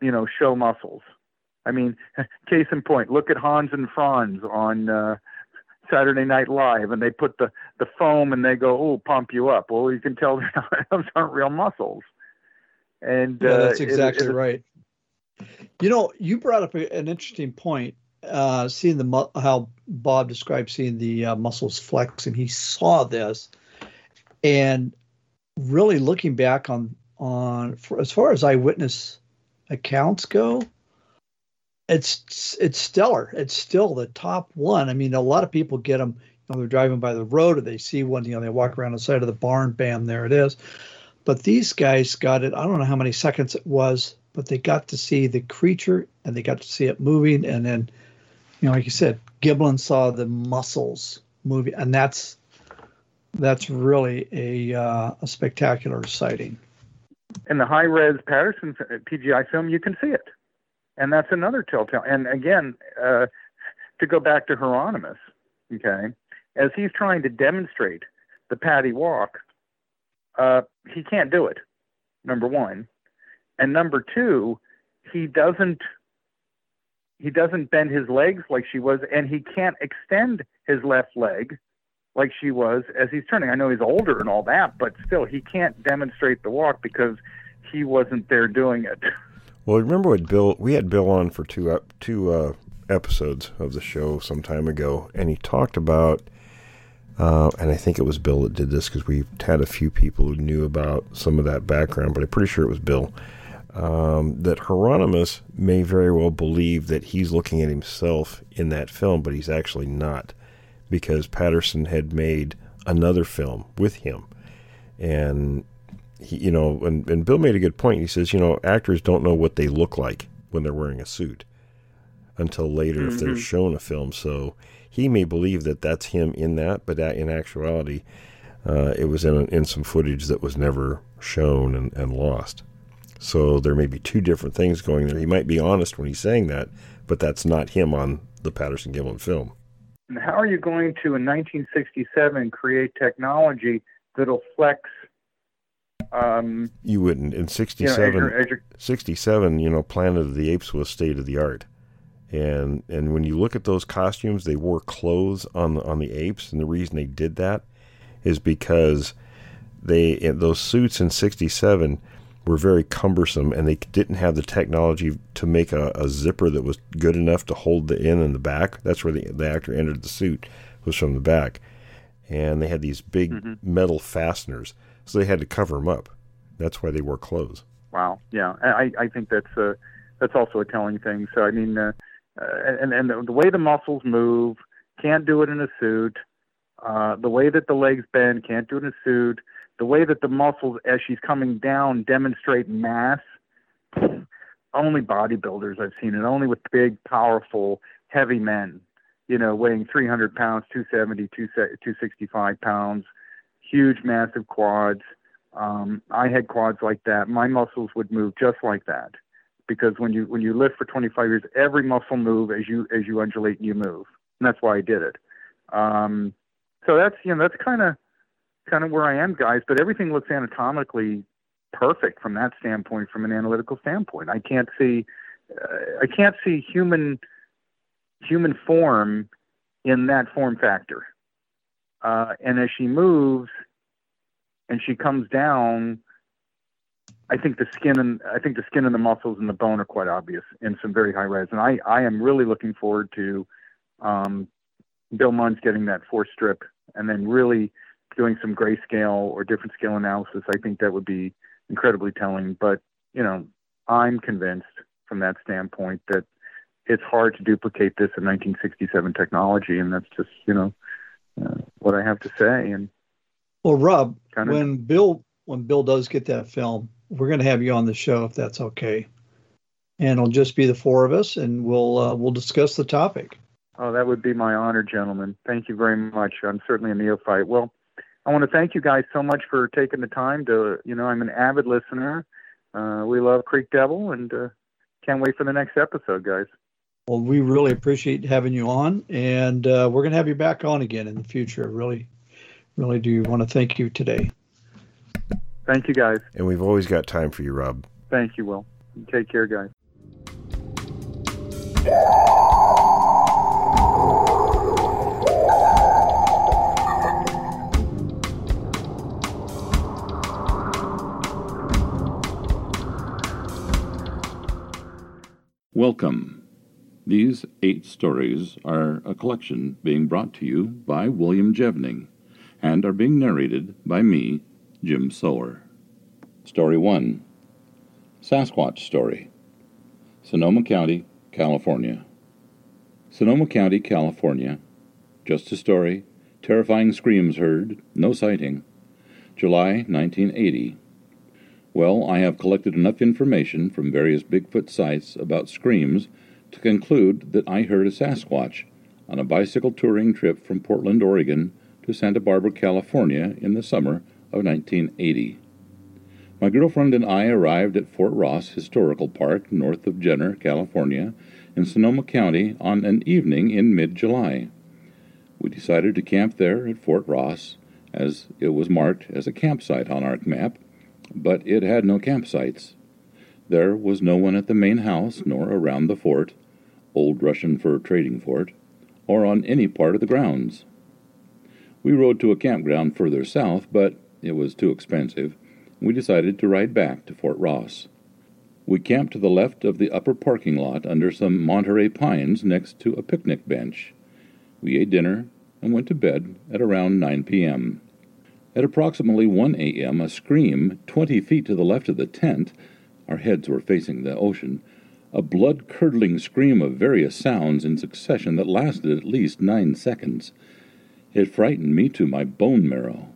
S12: you know, show muscles. I mean, case in point, look at Hans and Franz on uh, Saturday Night Live, and they put the the foam and they go, "Oh, pump you up." Well, you can tell those aren't real muscles. And
S8: Yeah,
S12: uh,
S8: that's
S12: it-
S8: exactly
S12: it-
S8: right. You know, you brought up an interesting point. Uh, seeing the mu- how Bob described seeing the uh, muscles flex, and he saw this, and really looking back on on for, as far as eyewitness accounts go, it's it's stellar. It's still the top one. I mean, a lot of people get them. You know, they're driving by the road, or they see one. You know, they walk around the side of the barn. Bam, there it is. But these guys got it. I don't know how many seconds it was, but they got to see the creature and they got to see it moving. And then, you know, like you said, Gimlin saw the muscles moving, and that's that's really a uh, a spectacular sighting.
S12: in the high res Patterson PGI film, you can see it. And that's another telltale. And again, uh, to go back to Heironimus, okay, as he's trying to demonstrate the Patty walk, uh, he can't do it. Number one, and number two, he doesn't he doesn't bend his legs like she was, and he can't extend his left leg like she was as he's turning. I know he's older and all that, but still, he can't demonstrate the walk because he wasn't there doing it.
S10: Well, remember what Bill? We had Bill on for two up two uh, episodes of the show some time ago, and he talked about, uh, and I think it was Bill that did this because we had a few people who knew about some of that background, but I'm pretty sure it was Bill. Um, that Heironimus may very well believe that he's looking at himself in that film, but he's actually not, because Patterson had made another film with him, and he, you know, and, and Bill made a good point. He says, you know, actors don't know what they look like when they're wearing a suit until later mm-hmm. if they're mm-hmm. shown a film. So he may believe that that's him in that, but that in actuality, uh, it was in, in some footage that was never shown and, and lost. So there may be two different things going there. He might be honest when he's saying that, but that's not him on the Patterson Gimlin film.
S12: And how are you going to, in 1967, create technology that'll flex um,
S10: you wouldn't in '67. You know, '67, you know, Planet of the Apes was state of the art, and and when you look at those costumes, they wore clothes on the, on the apes, and the reason they did that is because they those suits in '67 were very cumbersome, and they didn't have the technology to make a, a zipper that was good enough to hold the in and the back. That's where the, the actor entered the suit was from the back, and they had these big mm-hmm. metal fasteners so they had to cover them up. That's why they wore clothes.
S12: Wow. Yeah, I I think that's a that's also a telling thing. So I mean, uh, uh, and and the way the muscles move, can't do it in a suit. Uh, the way that the legs bend, can't do it in a suit. The way that the muscles, as she's coming down, demonstrate mass. Only bodybuilders I've seen it. Only with big, powerful, heavy men. You know, weighing 300 pounds, 270, 265 pounds huge, massive quads. Um, I had quads like that. My muscles would move just like that, because when you when you lift for 25 years, every muscle move as you as you undulate and you move, and that's why I did it. Um, so that's you know that's kind of kind of where I am, guys. But everything looks anatomically perfect from that standpoint, from an analytical standpoint. I can't see uh, I can't see human human form in that form factor. Uh, and as she moves and she comes down, I think the skin and I think the skin and the muscles and the bone are quite obvious in some very high res. And I, I am really looking forward to um, Bill Munns getting that fourth strip and then really doing some grayscale or different scale analysis. I think that would be incredibly telling. But you know, I'm convinced from that standpoint that it's hard to duplicate this in 1967 technology, and that's just you know uh, what I have to say. And
S8: well, Rob, kinda... when Bill when Bill does get that film, we're going to have you on the show if that's okay, and it'll just be the four of us, and we'll uh, we'll discuss the topic.
S12: Oh, that would be my honor, gentlemen. Thank you very much. I'm certainly a neophyte. Well, I want to thank you guys so much for taking the time to, you know, I'm an avid listener. Uh, we love Creek Devil and uh, can't wait for the next episode, guys.
S8: Well, we really appreciate having you on, and uh, we're going to have you back on again in the future. Really, really do want to thank you today.
S12: Thank you, guys.
S10: And we've always got time for you, Rob.
S12: Thank you, Will. Take care, guys.
S13: Welcome these eight stories are a collection being brought to you by William Jevning and are being narrated by me, Jim Sower. Story 1 Sasquatch Story Sonoma County, California. Sonoma County, California. Just a story. Terrifying screams heard. No sighting. July 1980. Well, I have collected enough information from various Bigfoot sites about screams to conclude that I heard a Sasquatch on a bicycle touring trip from Portland, Oregon to Santa Barbara, California in the summer of 1980. My girlfriend and I arrived at Fort Ross Historical Park, north of Jenner, California, in Sonoma County on an evening in mid July. We decided to camp there at Fort Ross, as it was marked as a campsite on our map, but it had no campsites. There was no one at the main house nor around the fort, old Russian fur trading fort, or on any part of the grounds. We rode to a campground further south, but it was too expensive. We decided to ride back to Fort Ross. We camped to the left of the upper parking lot under some Monterey pines next to a picnic bench. We ate dinner and went to bed at around 9 p.m. At approximately 1 a.m., a scream 20 feet to the left of the tent, our heads were facing the ocean, a blood curdling scream of various sounds in succession that lasted at least nine seconds. It frightened me to my bone marrow.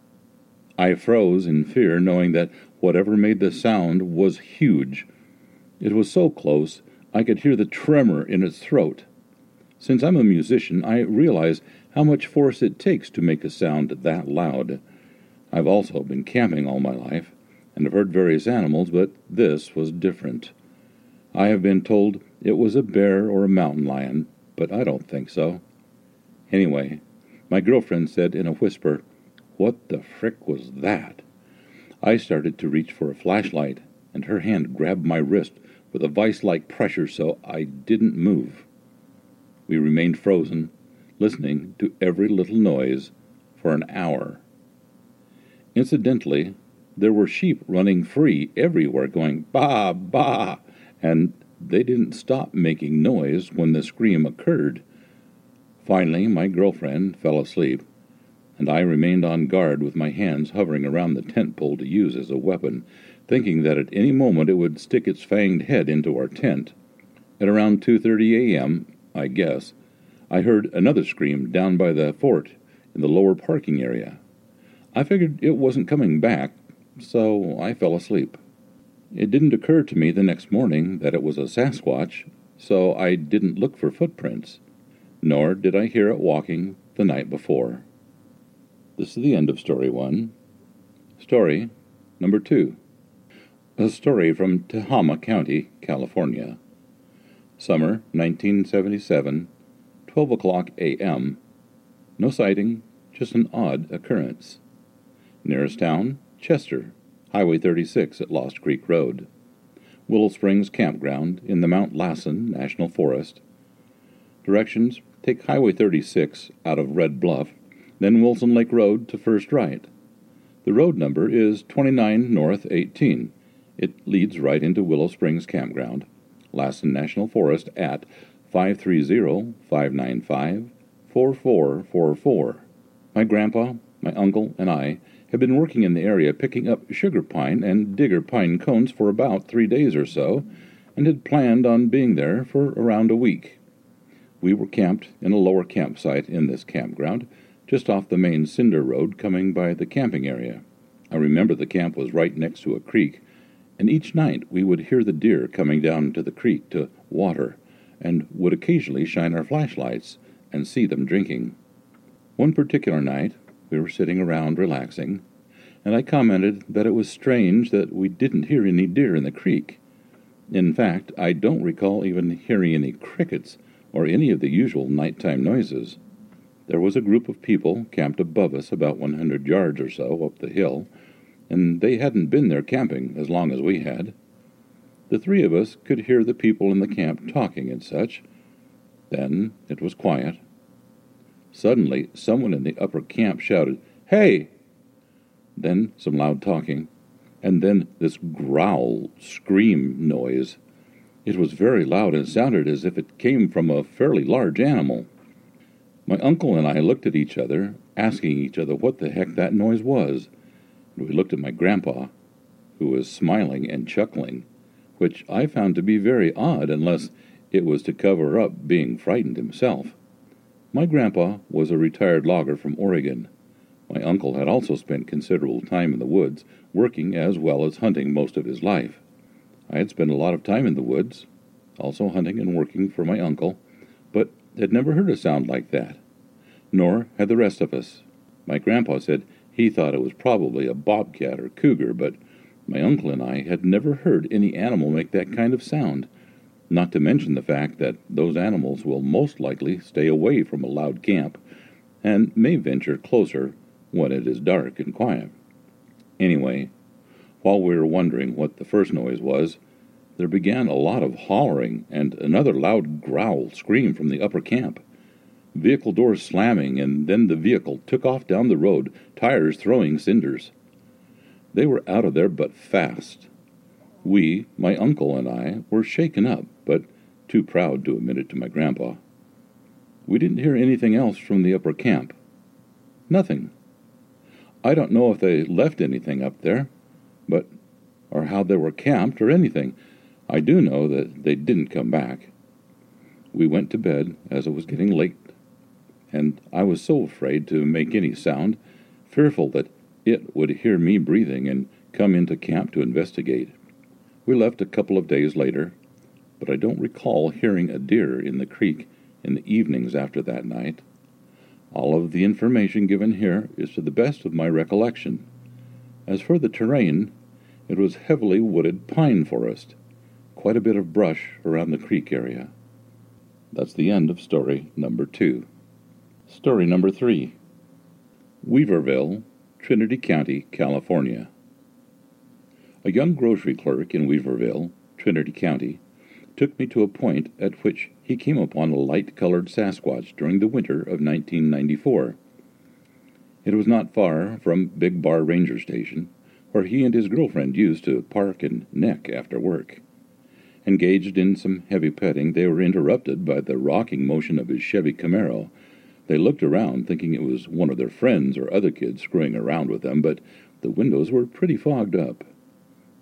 S13: I froze in fear, knowing that whatever made the sound was huge. It was so close I could hear the tremor in its throat. Since I'm a musician, I realize how much force it takes to make a sound that loud. I've also been camping all my life and have heard various animals, but this was different. I have been told it was a bear or a mountain lion, but I don't think so. Anyway, my girlfriend said in a whisper, What the frick was that? I started to reach for a flashlight, and her hand grabbed my wrist with a vice like pressure so I didn't move. We remained frozen, listening to every little noise for an hour. Incidentally, there were sheep running free everywhere, going ba ba, and they didn't stop making noise when the scream occurred. Finally, my girlfriend fell asleep, and I remained on guard with my hands hovering around the tent pole to use as a weapon, thinking that at any moment it would stick its fanged head into our tent. At around 2:30 a.m., I guess, I heard another scream down by the fort in the lower parking area. I figured it wasn't coming back, so I fell asleep. It didn't occur to me the next morning that it was a Sasquatch, so I didn't look for footprints, nor did I hear it walking the night before. This is the end of story one. Story number two. A story from Tehama County, California. Summer 1977, 12 o'clock a.m. No sighting, just an odd occurrence. Nearest town, Chester, Highway 36 at Lost Creek Road. Willow Springs Campground in the Mount Lassen National Forest. Directions take Highway 36 out of Red Bluff, then Wilson Lake Road to First Right. The road number is 29 North 18. It leads right into Willow Springs Campground, Lassen National Forest at 530 595 4444. My grandpa, my uncle, and I have been working in the area picking up sugar pine and digger pine cones for about three days or so, and had planned on being there for around a week. We were camped in a lower campsite in this campground, just off the main cinder road coming by the camping area. I remember the camp was right next to a creek, and each night we would hear the deer coming down to the creek to water, and would occasionally shine our flashlights and see them drinking. One particular night, we were sitting around relaxing, and I commented that it was strange that we didn't hear any deer in the creek. In fact, I don't recall even hearing any crickets or any of the usual nighttime noises. There was a group of people camped above us about 100 yards or so up the hill, and they hadn't been there camping as long as we had. The three of us could hear the people in the camp talking and such. Then it was quiet. Suddenly, someone in the upper camp shouted, Hey! Then some loud talking, and then this growl, scream noise. It was very loud and sounded as if it came from a fairly large animal. My uncle and I looked at each other, asking each other what the heck that noise was and we looked at my grandpa, who was smiling and chuckling, which I found to be very odd unless it was to cover up being frightened himself. My grandpa was a retired logger from Oregon. My uncle had also spent considerable time in the woods, working as well as hunting most of his life. I had spent a lot of time in the woods, also hunting and working for my uncle, but had never heard a sound like that. Nor had the rest of us. My grandpa said he thought it was probably a bobcat or cougar, but My uncle and I had never heard any animal make that kind of sound, not to mention the fact that those animals will most likely stay away from a loud camp and may venture closer when it is dark and quiet. Anyway, while we were wondering what the first noise was, there began a lot of hollering and another loud growl scream from the upper camp. Vehicle doors slamming, and then the vehicle took off down the road, tires throwing cinders. They were out of there but fast. We, my uncle and I, were shaken up, but too proud to admit it to my grandpa. We didn't hear anything else from the upper camp. Nothing. I don't know if they left anything up there, but or how they were camped or anything. I do know that they didn't come back. We went to bed as it was getting late, and I was so afraid to make any sound, fearful that it would hear me breathing and come into camp to investigate. We left a couple of days later, but I don't recall hearing a deer in the creek in the evenings after that night. All of the information given here is to the best of my recollection. As for the terrain, it was heavily wooded pine forest, quite a bit of brush around the creek area. That's the end of story number two. Story number three Weaverville, Trinity County, California. A young grocery clerk in Weaverville, Trinity County, took me to a point at which he came upon a light colored Sasquatch during the winter of 1994. It was not far from Big Bar Ranger Station, where he and his girlfriend used to park and neck after work. Engaged in some heavy petting, they were interrupted by the rocking motion of his Chevy Camaro. They looked around, thinking it was one of their friends or other kids screwing around with them, but the windows were pretty fogged up.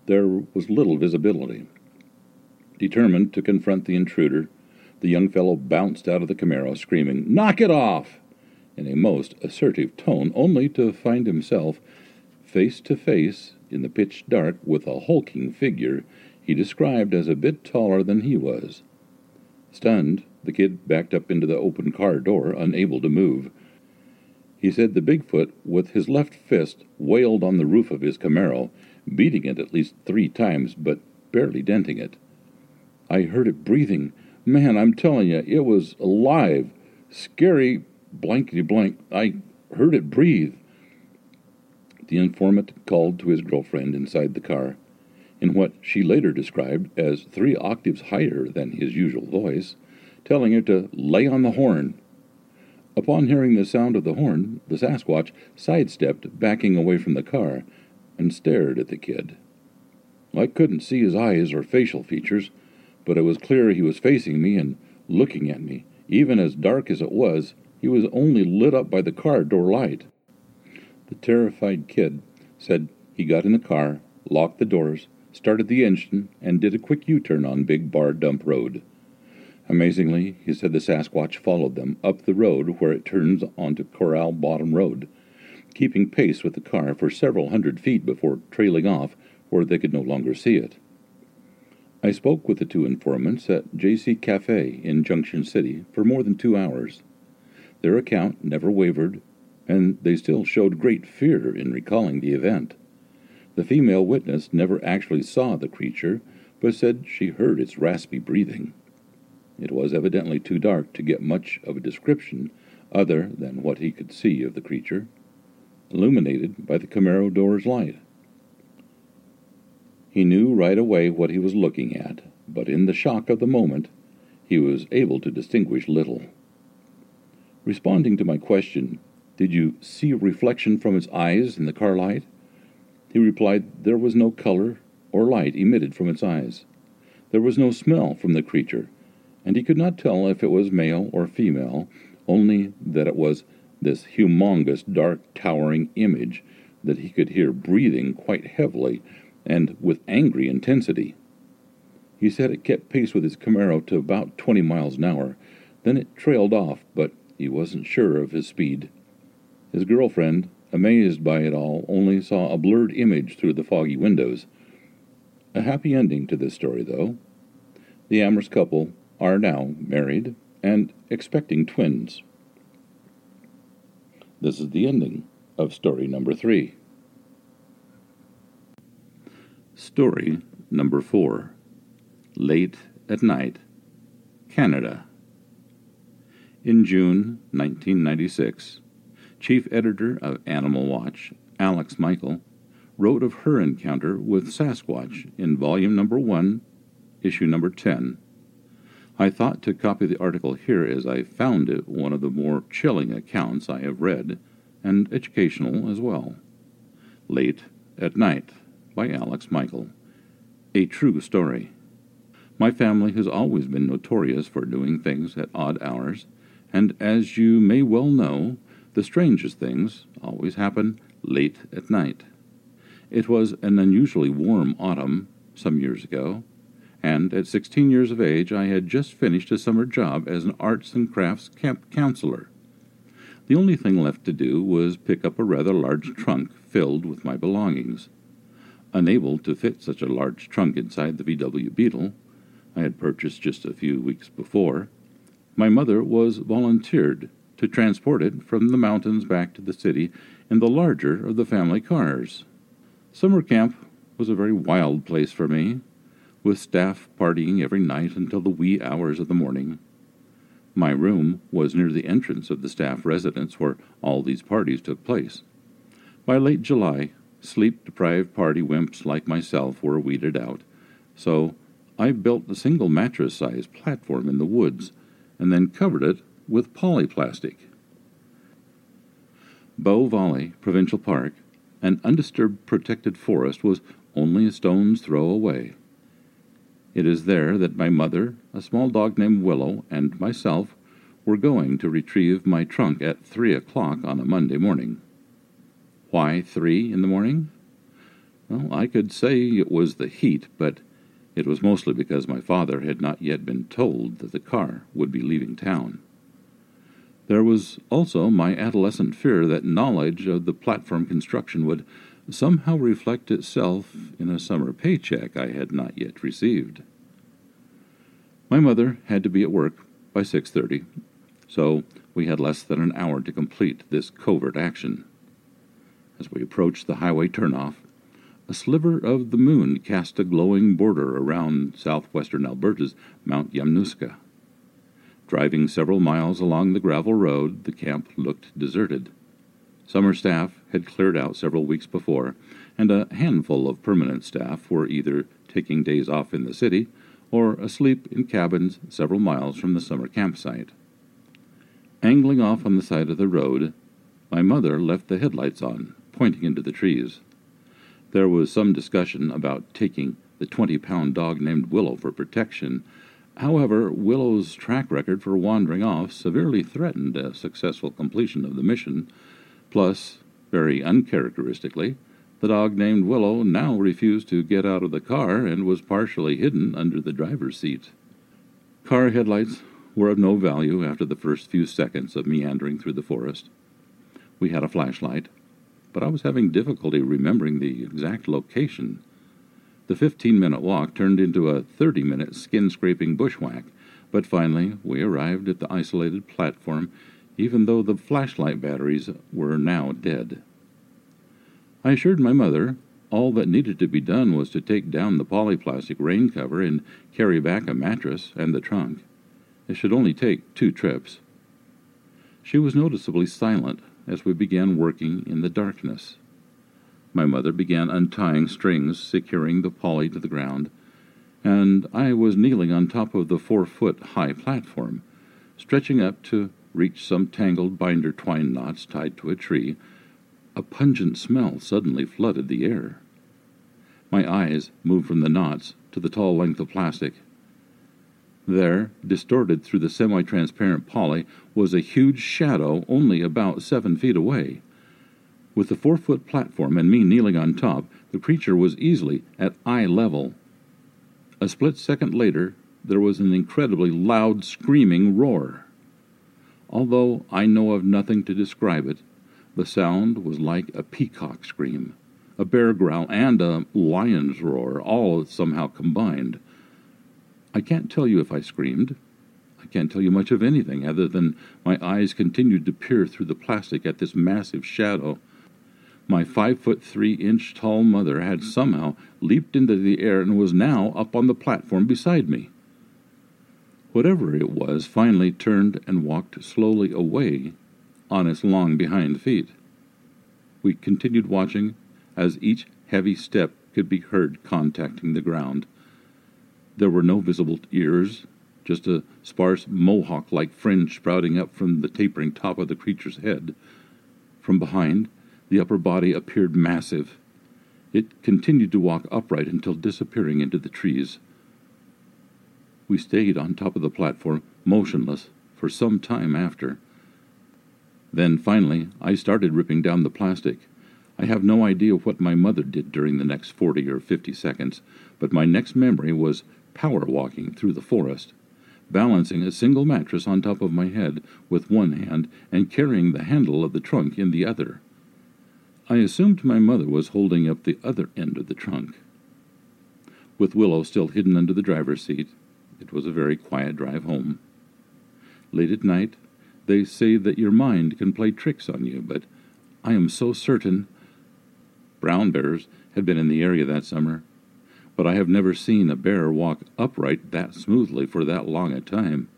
S13: There was little visibility. Determined to confront the intruder, the young fellow bounced out of the Camaro, screaming, Knock it off! in a most assertive tone, only to find himself face to face in the pitch dark with a hulking figure he described as a bit taller than he was. Stunned, the kid backed up into the open car door, unable to move. He said the Bigfoot, with his left fist, wailed on the roof of his Camaro, beating it at least three times, but barely denting it. I heard it breathing. Man, I'm telling you, it was alive. Scary blankety blank. I heard it breathe. The informant called to his girlfriend inside the car, in what she later described as three octaves higher than his usual voice, telling her to lay on the horn. Upon hearing the sound of the horn, the Sasquatch sidestepped, backing away from the car, and stared at the kid. I couldn't see his eyes or facial features, but it was clear he was facing me and looking at me. Even as dark as it was, he was only lit up by the car door light. The terrified kid said he got in the car, locked the doors, started the engine, and did a quick U turn on Big Bar Dump Road. Amazingly, he said the Sasquatch followed them up the road where it turns onto Corral Bottom Road, keeping pace with the car for several hundred feet before trailing off where they could no longer see it. I spoke with the two informants at J.C. Cafe in Junction City for more than two hours. Their account never wavered, and they still showed great fear in recalling the event. The female witness never actually saw the creature, but said she heard its raspy breathing. It was evidently too dark to get much of a description other than what he could see of the creature, illuminated by the Camaro door's light. He knew right away what he was looking at, but in the shock of the moment, he was able to distinguish little. Responding to my question, Did you see a reflection from its eyes in the car light? He replied, There was no color or light emitted from its eyes. There was no smell from the creature, and he could not tell if it was male or female, only that it was this humongous, dark, towering image that he could hear breathing quite heavily and with angry intensity. He said it kept pace with his Camaro to about 20 miles an hour. Then it trailed off, but he wasn't sure of his speed. His girlfriend, amazed by it all, only saw a blurred image through the foggy windows. A happy ending to this story, though. The amorous couple are now married and expecting twins. This is the ending of story number three. Story number four Late at Night, Canada. In June 1996, chief editor of Animal Watch, Alex Michael, wrote of her encounter with Sasquatch in volume number 1, issue number 10. I thought to copy the article here as I found it one of the more chilling accounts I have read, and educational as well. Late at Night by Alex Michael. A true story. My family has always been notorious for doing things at odd hours, and as you may well know, the strangest things always happen late at night. It was an unusually warm autumn some years ago, and at 16 years of age I had just finished a summer job as an arts and crafts camp counselor. The only thing left to do was pick up a rather large trunk filled with my belongings. Unable to fit such a large trunk inside the VW Beetle, I had purchased just a few weeks before, my mother was volunteered to transport it from the mountains back to the city in the larger of the family cars. Summer camp was a very wild place for me, with staff partying every night until the wee hours of the morning. My room was near the entrance of the staff residence where all these parties took place. By late July, sleep deprived party wimps like myself were weeded out, so I built a single mattress sized platform in the woods and then covered it with polyplastic. Bow Valley Provincial Park, an undisturbed protected forest, was only a stone's throw away. It is there that my mother, a small dog named Willow, and myself were going to retrieve my trunk at three o'clock on a Monday morning. Why three in the morning? Well, I could say it was the heat, but it was mostly because my father had not yet been told that the car would be leaving town. There was also my adolescent fear that knowledge of the platform construction would somehow reflect itself in a summer paycheck I had not yet received. My mother had to be at work by 6:30, so we had less than an hour to complete this covert action. As we approached the highway turnoff, a sliver of the moon cast a glowing border around southwestern Alberta's Mount Yamnuska. Driving several miles along the gravel road, the camp looked deserted. Summer staff had cleared out several weeks before, and a handful of permanent staff were either taking days off in the city or asleep in cabins several miles from the summer campsite. Angling off on the side of the road, my mother left the headlights on, pointing into the trees. There was some discussion about taking the 20 pound dog named Willow for protection. However, Willow's track record for wandering off severely threatened a successful completion of the mission. Plus, very uncharacteristically, the dog named Willow now refused to get out of the car and was partially hidden under the driver's seat. Car headlights were of no value after the first few seconds of meandering through the forest. We had a flashlight, but I was having difficulty remembering the exact location. The 15 minute walk turned into a 30 minute skin scraping bushwhack, but finally we arrived at the isolated platform, even though the flashlight batteries were now dead. I assured my mother all that needed to be done was to take down the polyplastic rain cover and carry back a mattress and the trunk. It should only take two trips. She was noticeably silent, as we began working in the darkness. My mother began untying strings securing the poly to the ground, and I was kneeling on top of the four foot high platform, stretching up to reach some tangled binder twine knots tied to a tree. A pungent smell suddenly flooded the air. My eyes moved from the knots to the tall length of plastic. There, distorted through the semi transparent poly, was a huge shadow only about seven feet away. With the four foot platform and me kneeling on top, the creature was easily at eye level. A split second later, there was an incredibly loud screaming roar. Although I know of nothing to describe it, the sound was like a peacock scream, a bear growl, and a lion's roar, all somehow combined. I can't tell you if I screamed. I can't tell you much of anything other than my eyes continued to peer through the plastic at this massive shadow. My five foot three inch tall mother had somehow leaped into the air and was now up on the platform beside me. Whatever it was finally turned and walked slowly away on its long behind feet. We continued watching as each heavy step could be heard contacting the ground. There were no visible ears, just a sparse mohawk like fringe sprouting up from the tapering top of the creature's head. From behind, the upper body appeared massive. It continued to walk upright until disappearing into the trees. We stayed on top of the platform, motionless, for some time after. Then, finally, I started ripping down the plastic. I have no idea what my mother did during the next forty or fifty seconds, but my next memory was power walking through the forest balancing a single mattress on top of my head with one hand and carrying the handle of the trunk in the other. I assumed my mother was holding up the other end of the trunk. With Willow still hidden under the driver's seat, it was a very quiet drive home. Late at night, they say that your mind can play tricks on you, but I am so certain. Brown bears had been in the area that summer, but I have never seen a bear walk upright that smoothly for that long a time.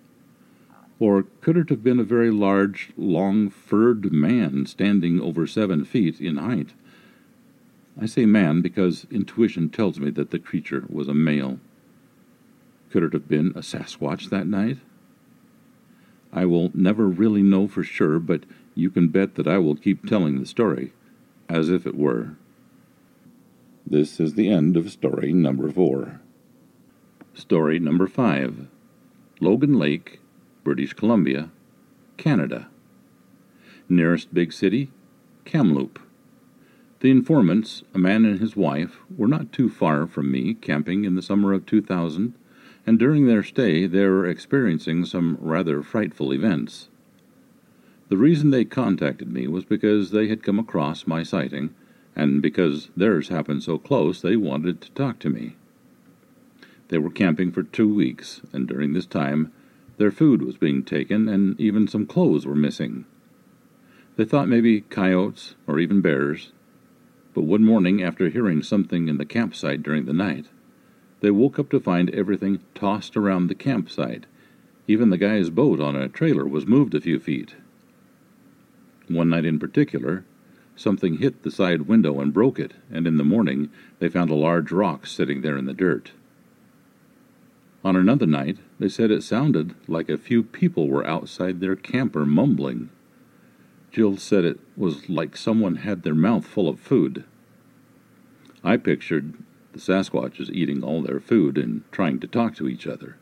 S13: Or could it have been a very large, long furred man standing over seven feet in height? I say man because intuition tells me that the creature was a male. Could it have been a Sasquatch that night? I will never really know for sure, but you can bet that I will keep telling the story as if it were. This is the end of story number four. Story number five Logan Lake, British Columbia, Canada. Nearest big city, Kamloops. The informants, a man and his wife, were not too far from me, camping in the summer of 2000, and during their stay they were experiencing some rather frightful events. The reason they contacted me was because they had come across my sighting and because theirs happened so close, they wanted to talk to me. They were camping for two weeks, and during this time, their food was being taken, and even some clothes were missing. They thought maybe coyotes or even bears, but one morning, after hearing something in the campsite during the night, they woke up to find everything tossed around the campsite. Even the guy's boat on a trailer was moved a few feet. One night in particular, Something hit the side window and broke it, and in the morning they found a large rock sitting there in the dirt. On another night, they said it sounded like a few people were outside their camper mumbling. Jill said it was like someone had their mouth full of food. I pictured the Sasquatches eating all their food and trying to talk to each other.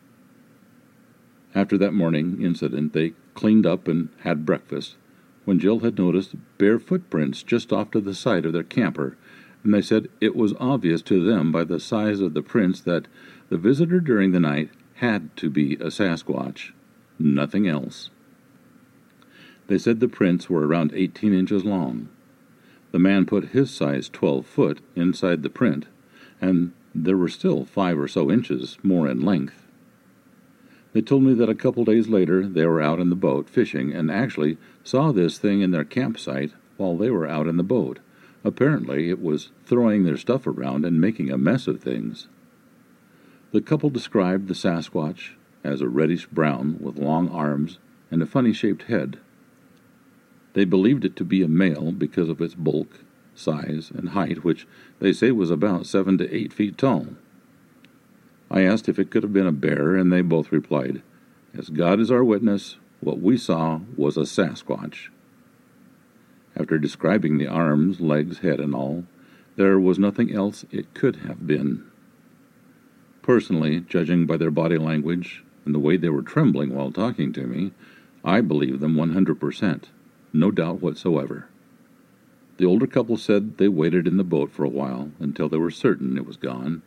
S13: After that morning incident, they cleaned up and had breakfast, when Jill had noticed bare footprints just off to the side of their camper, and they said it was obvious to them by the size of the prints that the visitor during the night had to be a Sasquatch, nothing else. They said the prints were around 18 inches long. The man put his size 12 foot inside the print, and there were still five or so inches more in length. They told me that a couple days later they were out in the boat fishing and actually saw this thing in their campsite while they were out in the boat. Apparently, it was throwing their stuff around and making a mess of things. The couple described the Sasquatch as a reddish brown with long arms and a funny shaped head. They believed it to be a male because of its bulk, size, and height, which they say was about seven to eight feet tall. I asked if it could have been a bear, and they both replied, As God is our witness, what we saw was a Sasquatch. After describing the arms, legs, head, and all, there was nothing else it could have been. Personally, judging by their body language and the way they were trembling while talking to me, I believe them 100%, no doubt whatsoever. The older couple said they waited in the boat for a while until they were certain it was gone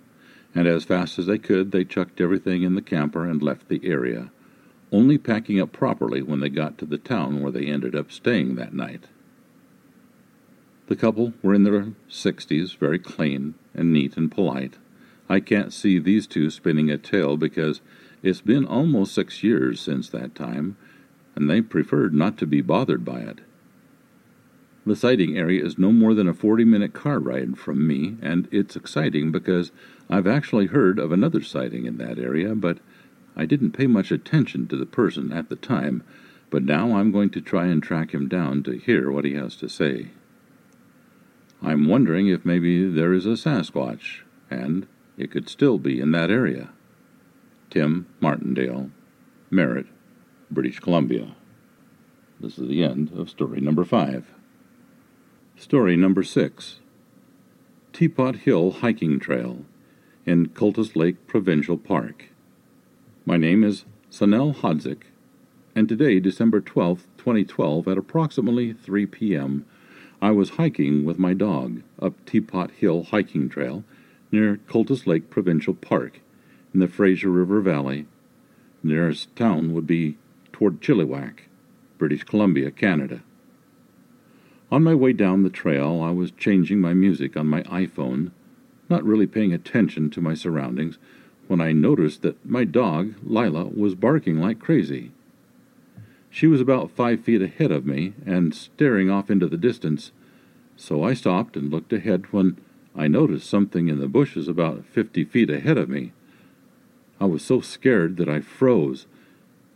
S13: and as fast as they could, they chucked everything in the camper and left the area, only packing up properly when they got to the town where they ended up staying that night. The couple were in their sixties, very clean and neat and polite. I can't see these two spinning a tale because it's been almost six years since that time, and they preferred not to be bothered by it. The sighting area is no more than a 40 minute car ride from me, and it's exciting because I've actually heard of another sighting in that area, but I didn't pay much attention to the person at the time. But now I'm going to try and track him down to hear what he has to say. I'm wondering if maybe there is a Sasquatch, and it could still be in that area. Tim Martindale, Merritt, British Columbia. This is the end of story number five. Story number six Teapot Hill Hiking Trail in Cultus Lake Provincial Park. My name is Sanel Hodzik, and today, December 12, 2012, at approximately 3 p.m., I was hiking with my dog up Teapot Hill Hiking Trail near Cultus Lake Provincial Park in the Fraser River Valley. The nearest town would be toward Chilliwack, British Columbia, Canada. On my way down the trail, I was changing my music on my iPhone, not really paying attention to my surroundings, when I noticed that my dog, Lila, was barking like crazy. She was about five feet ahead of me and staring off into the distance, so I stopped and looked ahead when I noticed something in the bushes about fifty feet ahead of me. I was so scared that I froze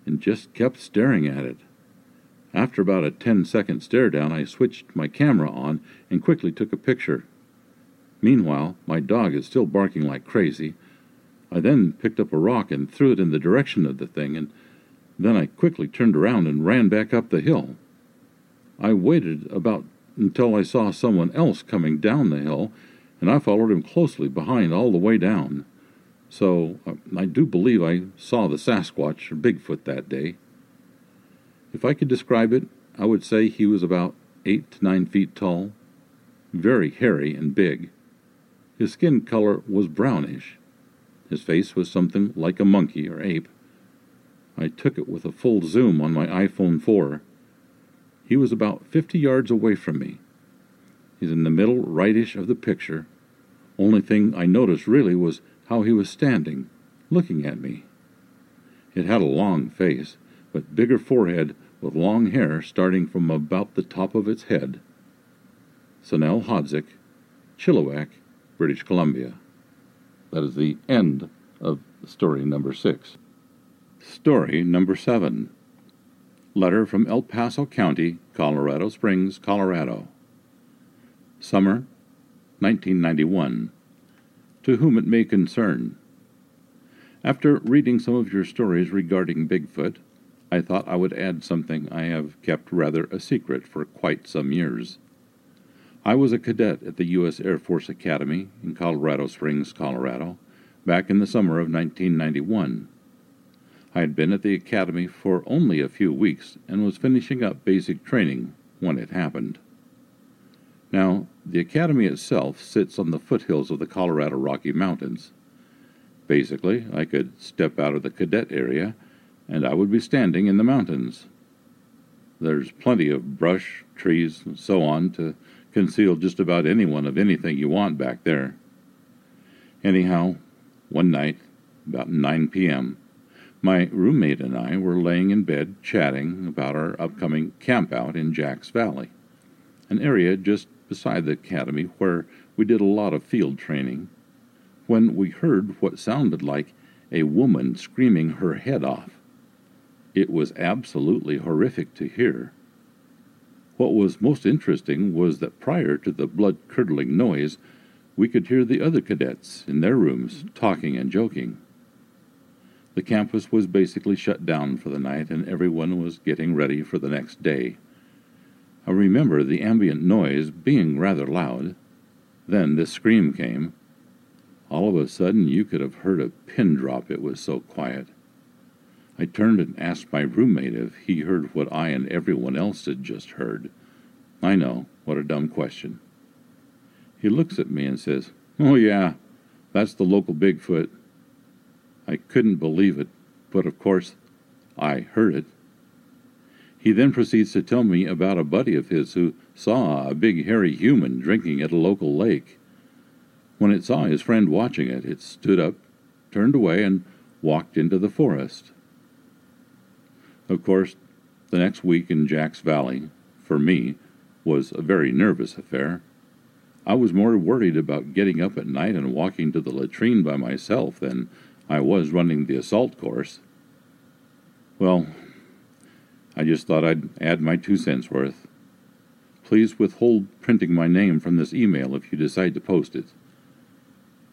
S13: and just kept staring at it. After about a ten second stare down, I switched my camera on and quickly took a picture. Meanwhile, my dog is still barking like crazy. I then picked up a rock and threw it in the direction of the thing, and then I quickly turned around and ran back up the hill. I waited about until I saw someone else coming down the hill, and I followed him closely behind all the way down. So uh, I do believe I saw the Sasquatch or Bigfoot that day. If I could describe it, I would say he was about eight to nine feet tall, very hairy and big. His skin color was brownish. His face was something like a monkey or ape. I took it with a full zoom on my iPhone 4. He was about 50 yards away from me. He's in the middle rightish of the picture. Only thing I noticed really was how he was standing, looking at me. It had a long face, but bigger forehead with long hair starting from about the top of its head. Sanel Hodzik, Chilliwack, British Columbia. That is the end of story number six. Story number seven. Letter from El Paso County, Colorado Springs, Colorado. Summer 1991. To whom it may concern. After reading some of your stories regarding Bigfoot, I thought I would add something I have kept rather a secret for quite some years. I was a cadet at the U.S. Air Force Academy in Colorado Springs, Colorado, back in the summer of 1991. I had been at the academy for only a few weeks and was finishing up basic training when it happened. Now, the academy itself sits on the foothills of the Colorado Rocky Mountains. Basically, I could step out of the cadet area and I would be standing in the mountains. There's plenty of brush, trees, and so on to conceal just about anyone of anything you want back there. Anyhow, one night, about 9 p.m., my roommate and I were laying in bed chatting about our upcoming campout in Jacks Valley, an area just beside the academy where we did a lot of field training, when we heard what sounded like a woman screaming her head off. It was absolutely horrific to hear. What was most interesting was that prior to the blood curdling noise, we could hear the other cadets in their rooms talking and joking. The campus was basically shut down for the night, and everyone was getting ready for the next day. I remember the ambient noise being rather loud. Then this scream came. All of a sudden, you could have heard a pin drop, it was so quiet. I turned and asked my roommate if he heard what I and everyone else had just heard. I know, what a dumb question. He looks at me and says, Oh, yeah, that's the local Bigfoot. I couldn't believe it, but of course, I heard it. He then proceeds to tell me about a buddy of his who saw a big hairy human drinking at a local lake. When it saw his friend watching it, it stood up, turned away, and walked into the forest. Of course, the next week in Jacks Valley, for me, was a very nervous affair. I was more worried about getting up at night and walking to the latrine by myself than I was running the assault course. Well, I just thought I'd add my two cents worth. Please withhold printing my name from this email if you decide to post it.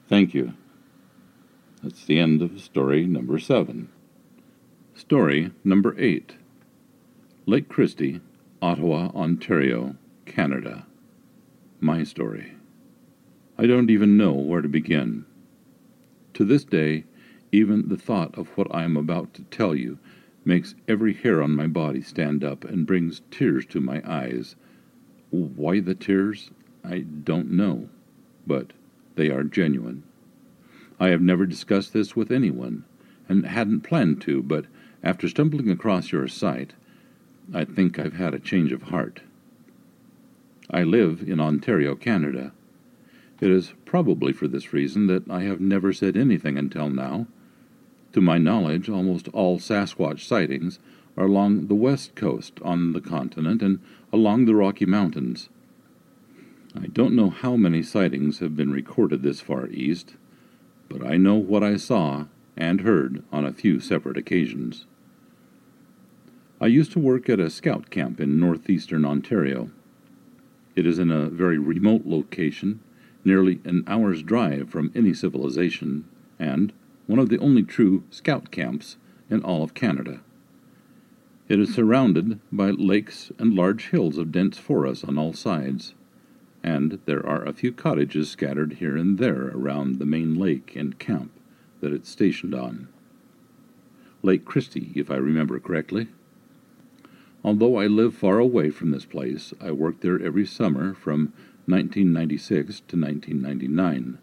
S13: Thank you. That's the end of story number seven. Story number eight Lake Christie, Ottawa, Ontario, Canada. My story. I don't even know where to begin. To this day, even the thought of what I am about to tell you makes every hair on my body stand up and brings tears to my eyes. Why the tears? I don't know, but they are genuine. I have never discussed this with anyone, and hadn't planned to, but after stumbling across your site, I think I've had a change of heart. I live in Ontario, Canada. It is probably for this reason that I have never said anything until now. To my knowledge, almost all Sasquatch sightings are along the west coast on the continent and along the Rocky Mountains. I don't know how many sightings have been recorded this far east, but I know what I saw and heard on a few separate occasions. I used to work at a scout camp in northeastern Ontario. It is in a very remote location, nearly an hour's drive from any civilization, and one of the only true scout camps in all of Canada. It is surrounded by lakes and large hills of dense forest on all sides, and there are a few cottages scattered here and there around the main lake and camp that it's stationed on. Lake Christie, if I remember correctly. Although I live far away from this place, I worked there every summer from 1996 to 1999.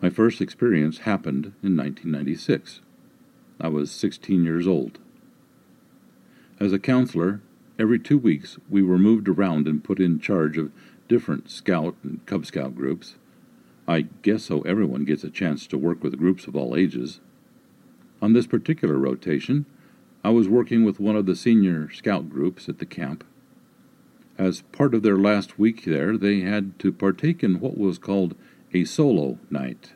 S13: My first experience happened in 1996. I was 16 years old. As a counselor, every two weeks we were moved around and put in charge of different Scout and Cub Scout groups. I guess so everyone gets a chance to work with groups of all ages. On this particular rotation, I was working with one of the senior scout groups at the camp. As part of their last week there, they had to partake in what was called a solo night.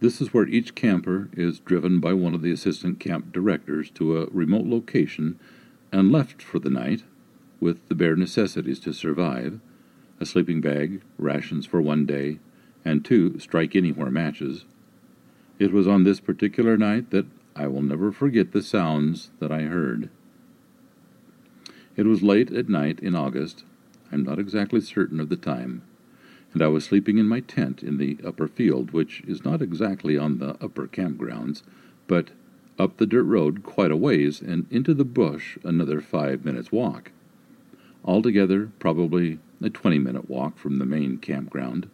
S13: This is where each camper is driven by one of the assistant camp directors to a remote location and left for the night with the bare necessities to survive a sleeping bag, rations for one day, and two strike anywhere matches. It was on this particular night that I will never forget the sounds that I heard. It was late at night in August. I'm not exactly certain of the time. And I was sleeping in my tent in the upper field, which is not exactly on the upper campgrounds, but up the dirt road quite a ways and into the bush another five minutes' walk. Altogether, probably a twenty minute walk from the main campground.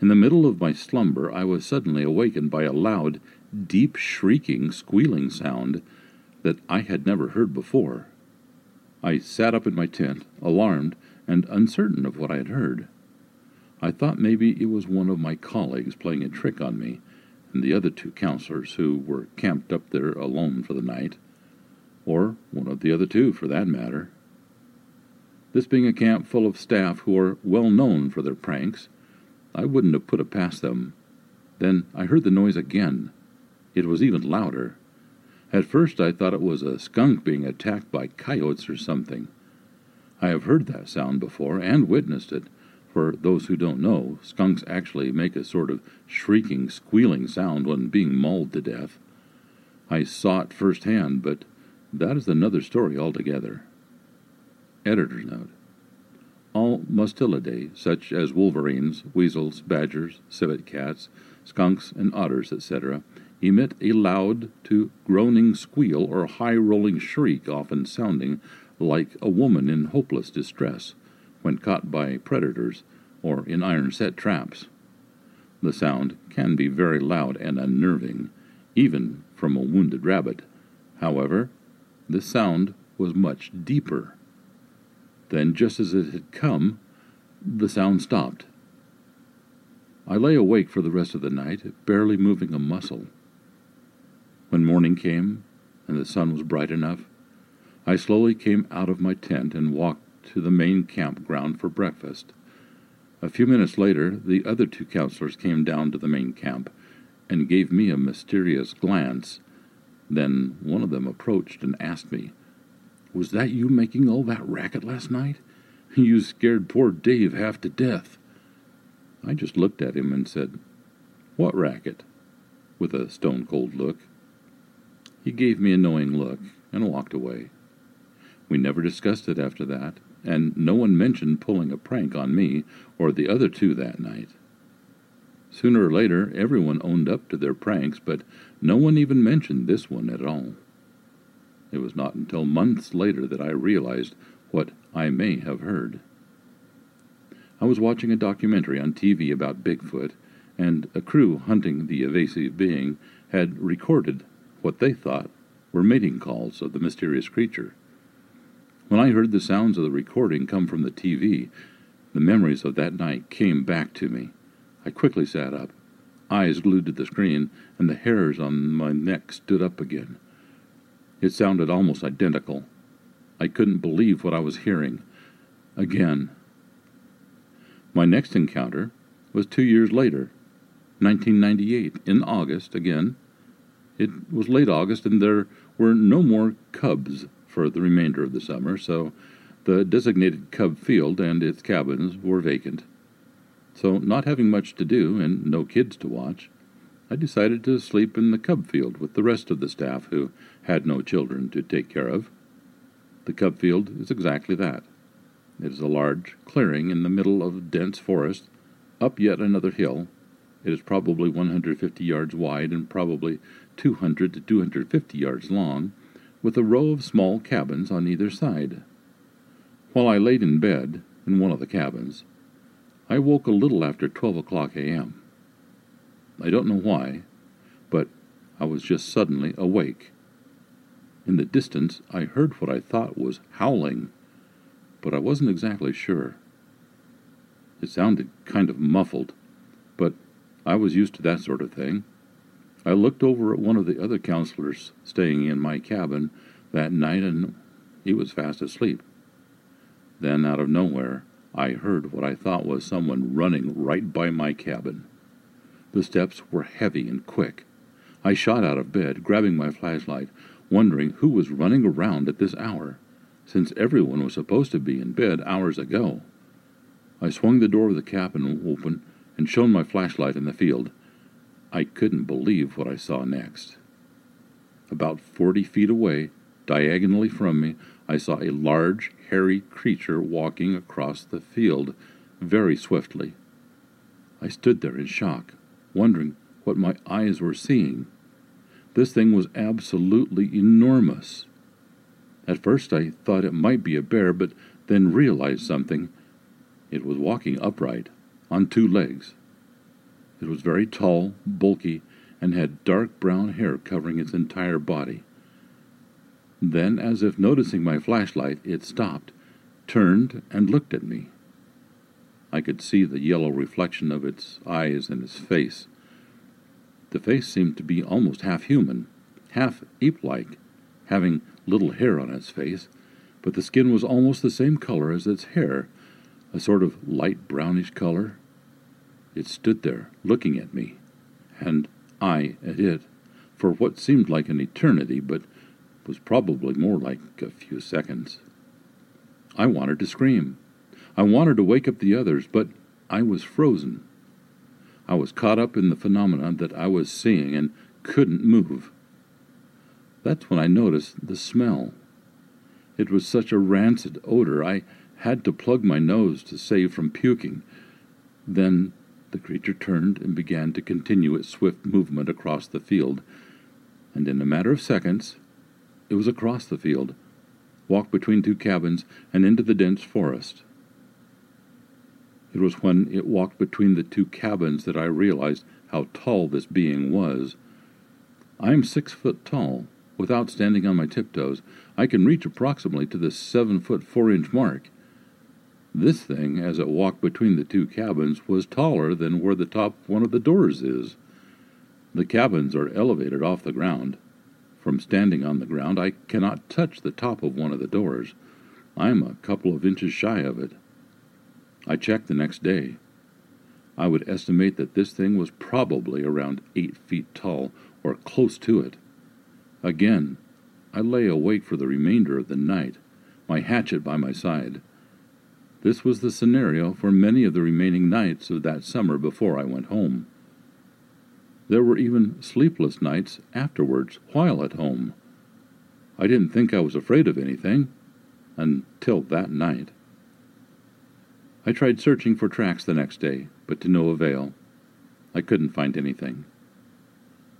S13: In the middle of my slumber, I was suddenly awakened by a loud, deep shrieking, squealing sound that I had never heard before. I sat up in my tent, alarmed and uncertain of what I had heard. I thought maybe it was one of my colleagues playing a trick on me and the other two counselors who were camped up there alone for the night, or one of the other two for that matter. This being a camp full of staff who are well known for their pranks, I wouldn't have put it past them. Then I heard the noise again, it was even louder. At first I thought it was a skunk being attacked by coyotes or something. I have heard that sound before and witnessed it. For those who don't know, skunks actually make a sort of shrieking, squealing sound when being mauled to death. I saw it firsthand, but that is another story altogether. Editor's note. All Mustelidae, such as wolverines, weasels, badgers, civet cats, skunks, and otters, etc., emit a loud to groaning squeal or high rolling shriek, often sounding like a woman in hopeless distress when caught by predators or in iron set traps. The sound can be very loud and unnerving, even from a wounded rabbit. However, the sound was much deeper. Then, just as it had come, the sound stopped. I lay awake for the rest of the night, barely moving a muscle. When morning came and the sun was bright enough, I slowly came out of my tent and walked to the main campground for breakfast. A few minutes later, the other two counselors came down to the main camp and gave me a mysterious glance. Then one of them approached and asked me, Was that you making all that racket last night? You scared poor Dave half to death. I just looked at him and said, What racket? with a stone cold look. He gave me a knowing look and walked away. We never discussed it after that, and no one mentioned pulling a prank on me or the other two that night. Sooner or later, everyone owned up to their pranks, but no one even mentioned this one at all. It was not until months later that I realized what I may have heard. I was watching a documentary on TV about Bigfoot, and a crew hunting the evasive being had recorded what they thought were mating calls of the mysterious creature. When I heard the sounds of the recording come from the TV, the memories of that night came back to me. I quickly sat up, eyes glued to the screen, and the hairs on my neck stood up again. It sounded almost identical. I couldn't believe what I was hearing. Again. My next encounter was two years later, 1998, in August again. It was late August, and there were no more cubs for the remainder of the summer, so the designated cub field and its cabins were vacant. So, not having much to do and no kids to watch, I decided to sleep in the cub field with the rest of the staff who had no children to take care of. The cub field is exactly that. It is a large clearing in the middle of dense forest, up yet another hill. It is probably 150 yards wide and probably 200 to 250 yards long, with a row of small cabins on either side. While I laid in bed in one of the cabins, I woke a little after 12 o'clock a.m. I don't know why, but I was just suddenly awake. In the distance, I heard what I thought was howling, but I wasn't exactly sure. It sounded kind of muffled, but I was used to that sort of thing. I looked over at one of the other counselors staying in my cabin that night, and he was fast asleep. Then, out of nowhere, I heard what I thought was someone running right by my cabin. The steps were heavy and quick. I shot out of bed, grabbing my flashlight, wondering who was running around at this hour, since everyone was supposed to be in bed hours ago. I swung the door of the cabin open and shone my flashlight in the field. I couldn't believe what I saw next. About forty feet away, diagonally from me, I saw a large, hairy creature walking across the field very swiftly. I stood there in shock, wondering what my eyes were seeing. This thing was absolutely enormous. At first I thought it might be a bear, but then realized something. It was walking upright, on two legs. It was very tall, bulky, and had dark brown hair covering its entire body. Then, as if noticing my flashlight, it stopped, turned, and looked at me. I could see the yellow reflection of its eyes and its face. The face seemed to be almost half human, half ape like, having little hair on its face, but the skin was almost the same color as its hair, a sort of light brownish color. It stood there, looking at me, and I at it, for what seemed like an eternity, but was probably more like a few seconds. I wanted to scream. I wanted to wake up the others, but I was frozen. I was caught up in the phenomenon that I was seeing and couldn't move. That's when I noticed the smell. It was such a rancid odor, I had to plug my nose to save from puking. Then the creature turned and began to continue its swift movement across the field, and in a matter of seconds it was across the field, walked between two cabins, and into the dense forest. It was when it walked between the two cabins that I realized how tall this being was. I am six foot tall. Without standing on my tiptoes, I can reach approximately to the seven foot four inch mark. This thing, as it walked between the two cabins, was taller than where the top one of the doors is. The cabins are elevated off the ground. From standing on the ground, I cannot touch the top of one of the doors. I'm a couple of inches shy of it. I checked the next day. I would estimate that this thing was probably around eight feet tall, or close to it. Again, I lay awake for the remainder of the night, my hatchet by my side. This was the scenario for many of the remaining nights of that summer before I went home. There were even sleepless nights afterwards while at home. I didn't think I was afraid of anything until that night. I tried searching for tracks the next day, but to no avail. I couldn't find anything.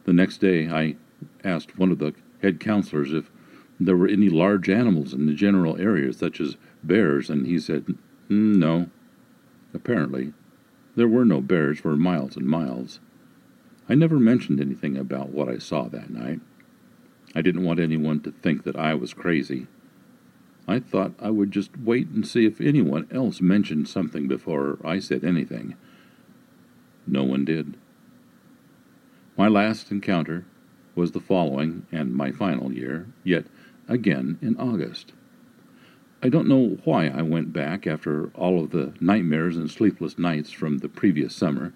S13: The next day, I asked one of the head counselors if there were any large animals in the general area, such as bears, and he said, Mm, no. Apparently, there were no bears for miles and miles. I never mentioned anything about what I saw that night. I didn't want anyone to think that I was crazy. I thought I would just wait and see if anyone else mentioned something before I said anything. No one did. My last encounter was the following and my final year, yet again in August. I don't know why I went back after all of the nightmares and sleepless nights from the previous summer.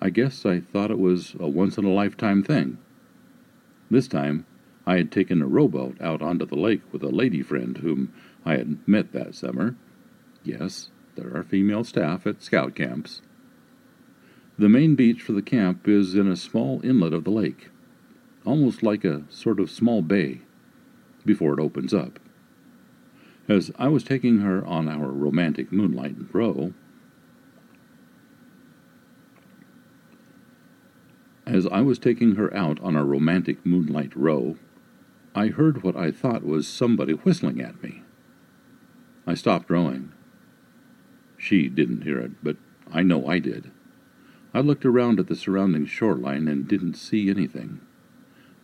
S13: I guess I thought it was a once in a lifetime thing. This time, I had taken a rowboat out onto the lake with a lady friend whom I had met that summer. Yes, there are female staff at scout camps. The main beach for the camp is in a small inlet of the lake almost like a sort of small bay, before it opens up. As I was taking her on our romantic moonlight row, as I was taking her out on our romantic moonlight row, I heard what I thought was somebody whistling at me. I stopped rowing. She didn't hear it, but I know I did. I looked around at the surrounding shoreline and didn't see anything.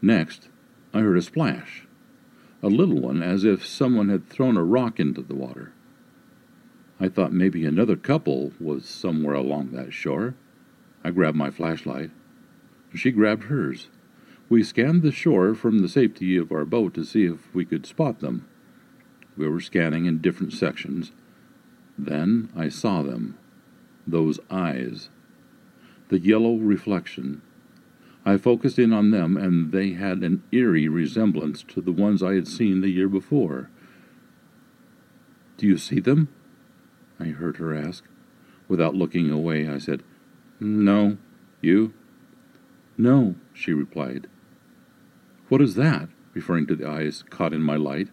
S13: Next, I heard a splash, a little one as if someone had thrown a rock into the water. I thought maybe another couple was somewhere along that shore. I grabbed my flashlight. She grabbed hers. We scanned the shore from the safety of our boat to see if we could spot them. We were scanning in different sections. Then I saw them. Those eyes. The yellow reflection I focused in on them, and they had an eerie resemblance to the ones I had seen the year before. Do you see them? I heard her ask. Without looking away, I said, No. You? No, she replied. What is that? referring to the eyes caught in my light.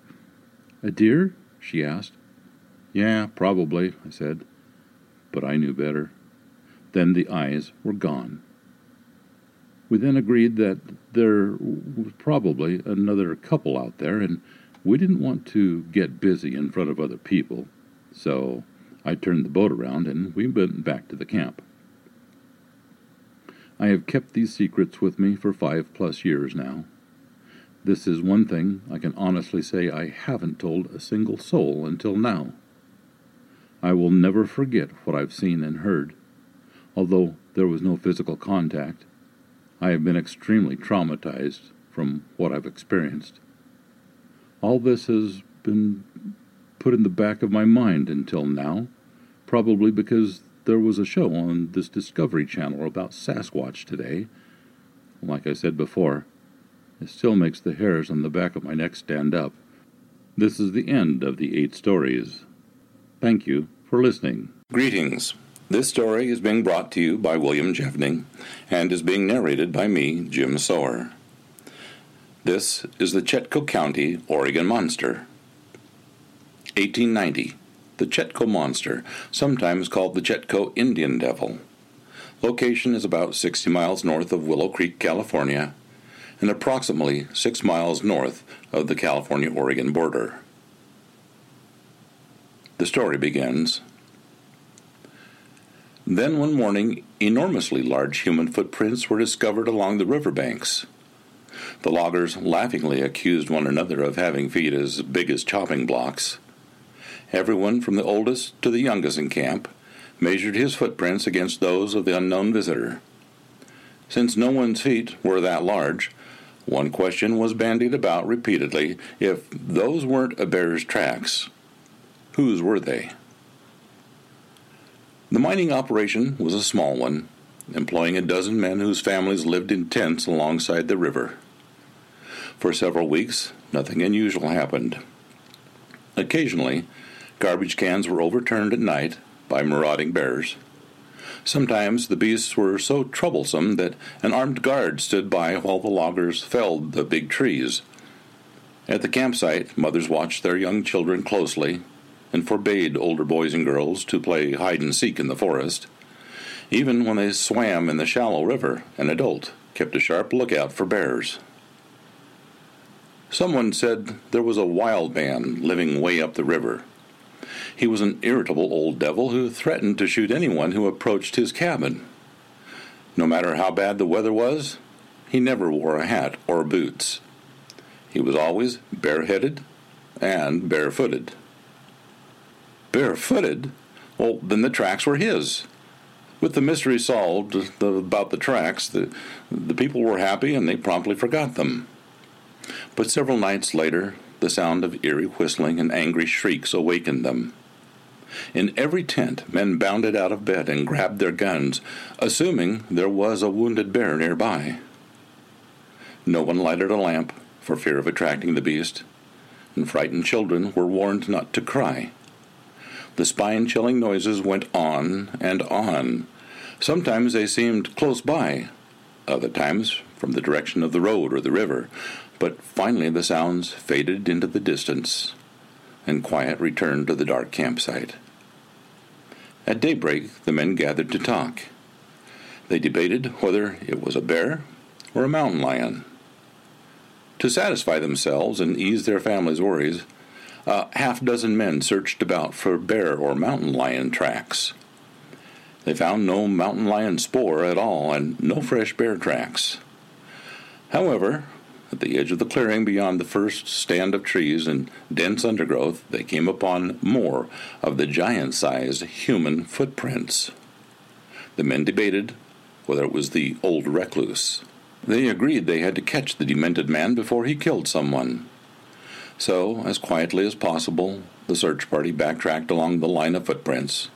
S13: A deer? she asked. Yeah, probably, I said. But I knew better. Then the eyes were gone. We then agreed that there was probably another couple out there, and we didn't want to get busy in front of other people. So I turned the boat around and we went back to the camp. I have kept these secrets with me for five plus years now. This is one thing I can honestly say I haven't told a single soul until now. I will never forget what I've seen and heard, although there was no physical contact. I have been extremely traumatized from what I've experienced. All this has been put in the back of my mind until now, probably because there was a show on this Discovery Channel about Sasquatch today. Like I said before, it still makes the hairs on the back of my neck stand up. This is the end of the eight stories. Thank you for listening.
S14: Greetings. This story is being brought to you by William Jevning and is being narrated by me, Jim Sower. This is the Chetco County, Oregon Monster. 1890. The Chetco Monster, sometimes called the Chetco Indian Devil. Location is about 60 miles north of Willow Creek, California, and approximately 6 miles north of the California Oregon border. The story begins then one morning, enormously large human footprints were discovered along the river banks. The loggers laughingly accused one another of having feet as big as chopping blocks. Everyone from the oldest to the youngest in camp measured his footprints against those of the unknown visitor. Since no one's feet were that large, one question was bandied about repeatedly if those weren't a bear's tracks.
S13: Whose were they? The mining operation was a small one, employing a dozen men whose families lived in tents alongside the river. For several weeks, nothing unusual happened. Occasionally, garbage cans were overturned at night by marauding bears. Sometimes the beasts were so troublesome that an armed guard stood by while the loggers felled the big trees. At the campsite, mothers watched their young children closely and forbade older boys and girls to play hide and seek in the forest. Even when they swam in the shallow river, an adult kept a sharp lookout for bears. Someone said there was a wild man living way up the river. He was an irritable old devil who threatened to shoot anyone who approached his cabin. No matter how bad the weather was, he never wore a hat or boots. He was always bareheaded and barefooted. Barefooted? Well, then the tracks were his. With the mystery solved about the tracks, the, the people were happy and they promptly forgot them. But several nights later, the sound of eerie whistling and angry shrieks awakened them. In every tent, men bounded out of bed and grabbed their guns, assuming there was a wounded bear nearby. No one lighted a lamp for fear of attracting the beast, and frightened children were warned not to cry. The spine chilling noises went on and on. Sometimes they seemed close by, other times from the direction of the road or the river, but finally the sounds faded into the distance, and quiet returned to the dark campsite. At daybreak, the men gathered to talk. They debated whether it was a bear or a mountain lion. To satisfy themselves and ease their families' worries, a half dozen men searched about for bear or mountain lion tracks. They found no mountain lion spoor at all and no fresh bear tracks. However, at the edge of the clearing beyond the first stand of trees and dense undergrowth, they came upon more of the giant sized human footprints. The men debated whether it was the old recluse. They agreed they had to catch the demented man before he killed someone. So, as quietly as possible, the search party backtracked along the line of footprints.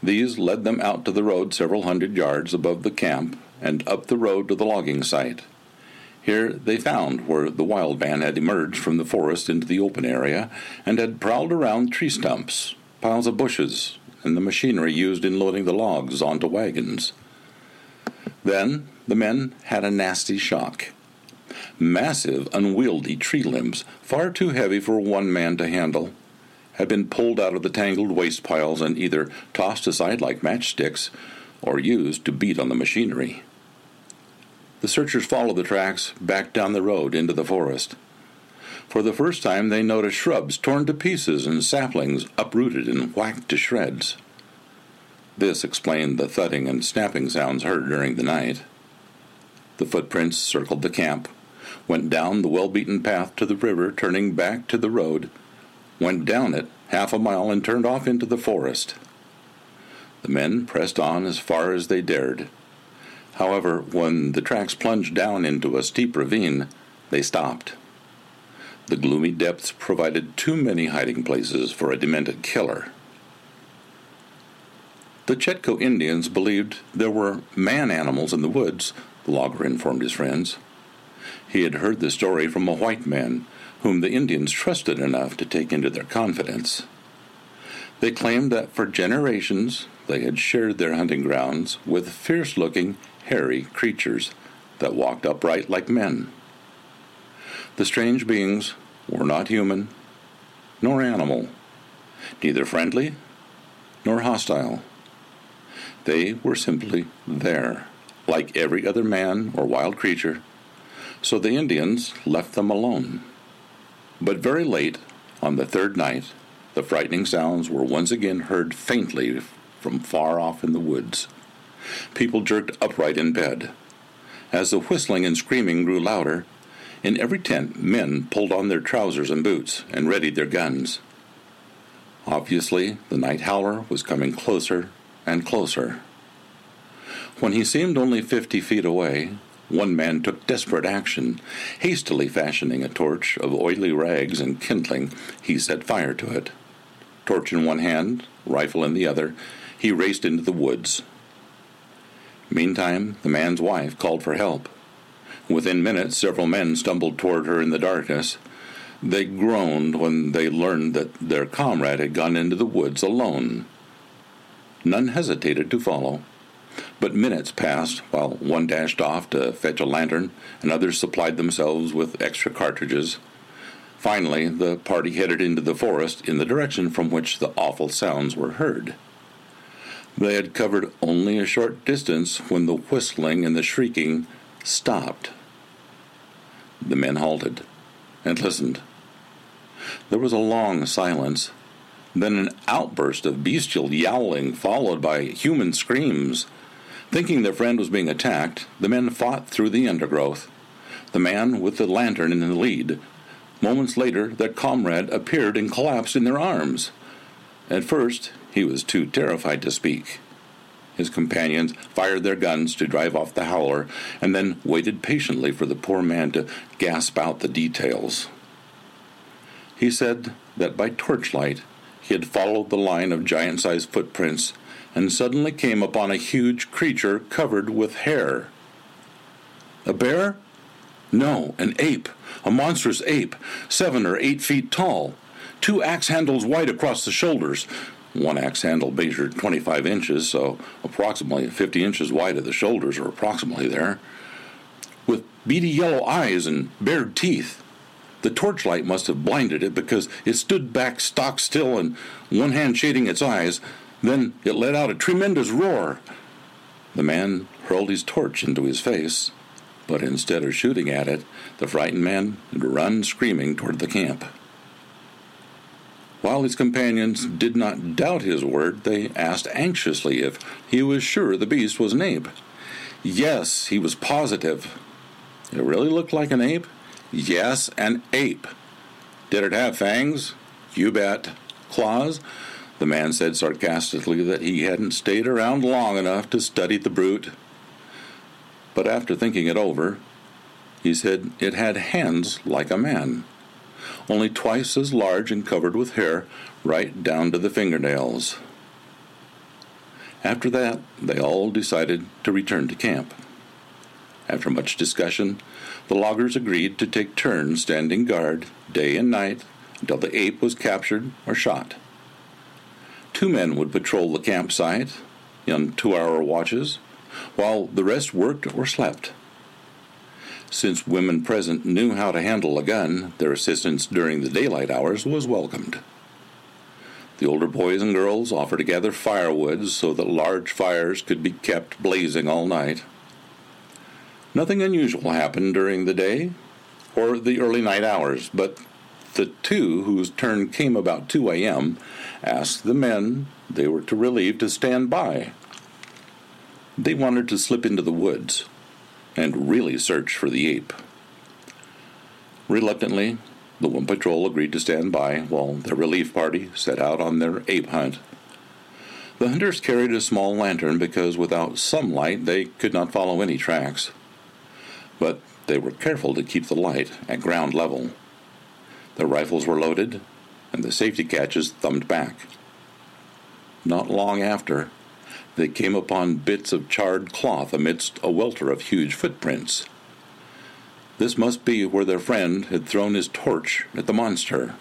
S13: These led them out to the road several hundred yards above the camp and up the road to the logging site. Here they found where the wild man had emerged from the forest into the open area and had prowled around tree stumps, piles of bushes, and the machinery used in loading the logs onto wagons. Then the men had a nasty shock. Massive, unwieldy tree limbs, far too heavy for one man to handle, had been pulled out of the tangled waste piles and either tossed aside like matchsticks or used to beat on the machinery. The searchers followed the tracks back down the road into the forest. For the first time, they noticed shrubs torn to pieces and saplings uprooted and whacked to shreds. This explained the thudding and snapping sounds heard during the night. The footprints circled the camp, went down the well beaten path to the river, turning back to the road, went down it half a mile, and turned off into the forest. The men pressed on as far as they dared. However, when the tracks plunged down into a steep ravine, they stopped. The gloomy depths provided too many hiding places for a demented killer. The Chetco Indians believed there were man animals in the woods, the logger informed his friends. He had heard the story from a white man whom the Indians trusted enough to take into their confidence. They claimed that for generations they had shared their hunting grounds with fierce looking hairy creatures that walked upright like men. The strange beings were not human nor animal, neither friendly nor hostile. They were simply there, like every other man or wild creature, so the Indians left them alone. But very late, on the third night, the frightening sounds were once again heard faintly from far off in the woods. People jerked upright in bed. As the whistling and screaming grew louder, in every tent men pulled on their trousers and boots and readied their guns. Obviously, the night howler was coming closer and closer. When he seemed only fifty feet away, one man took desperate action. Hastily fashioning a torch of oily rags and kindling, he set fire to it. torch in one hand, rifle in the other, he raced into the woods. Meantime, the man's wife called for help. Within minutes, several men stumbled toward her in the darkness. They groaned when they learned that their comrade had gone into the woods alone. None hesitated to follow. But minutes passed while one dashed off to fetch a lantern and others supplied themselves with extra cartridges. Finally, the party headed into the forest in the direction from which the awful sounds were heard. They had covered only a short distance when the whistling and the shrieking stopped. The men halted and listened. There was a long silence, then an outburst of bestial yowling, followed by human screams. Thinking their friend was being attacked, the men fought through the undergrowth. The man with the lantern in the lead. Moments later, their comrade appeared and collapsed in their arms. At first, he was too terrified to speak. His companions fired their guns to drive off the howler and then waited patiently for the poor man to gasp out the details. He said that by torchlight he had followed the line of giant sized footprints and suddenly came upon a huge creature covered with hair. A bear? No, an ape, a monstrous ape, seven or eight feet tall, two axe handles wide across the shoulders. One axe handle measured 25 inches, so approximately 50 inches wide at the shoulders, or approximately there, with beady yellow eyes and bared teeth. The torchlight must have blinded it because it stood back stock still and one hand shading its eyes, then it let out a tremendous roar. The man hurled his torch into his face, but instead of shooting at it, the frightened man had run screaming toward the camp. While his companions did not doubt his word, they asked anxiously if he was sure the beast was an ape. Yes, he was positive. It really looked like an ape? Yes, an ape. Did it have fangs? You bet. Claws? The man said sarcastically that he hadn't stayed around long enough to study the brute. But after thinking it over, he said it had hands like a man, only twice as large and covered with hair right down to the fingernails. After that, they all decided to return to camp. After much discussion, the loggers agreed to take turns standing guard day and night until the ape was captured or shot. Two men would patrol the campsite on two hour watches, while the rest worked or slept. Since women present knew how to handle a gun, their assistance during the daylight hours was welcomed. The older boys and girls offered to gather firewood so that large fires could be kept blazing all night. Nothing unusual happened during the day or the early night hours, but the two, whose turn came about 2 a.m., asked the men they were to relieve to stand by. They wanted to slip into the woods and really search for the ape. Reluctantly, the one patrol agreed to stand by while the relief party set out on their ape hunt. The hunters carried a small lantern because without some light they could not follow any tracks. But they were careful to keep the light at ground level. Their rifles were loaded and the safety catches thumbed back. Not long after, they came upon bits of charred cloth amidst a welter of huge footprints. This must be where their friend had thrown his torch at the monster.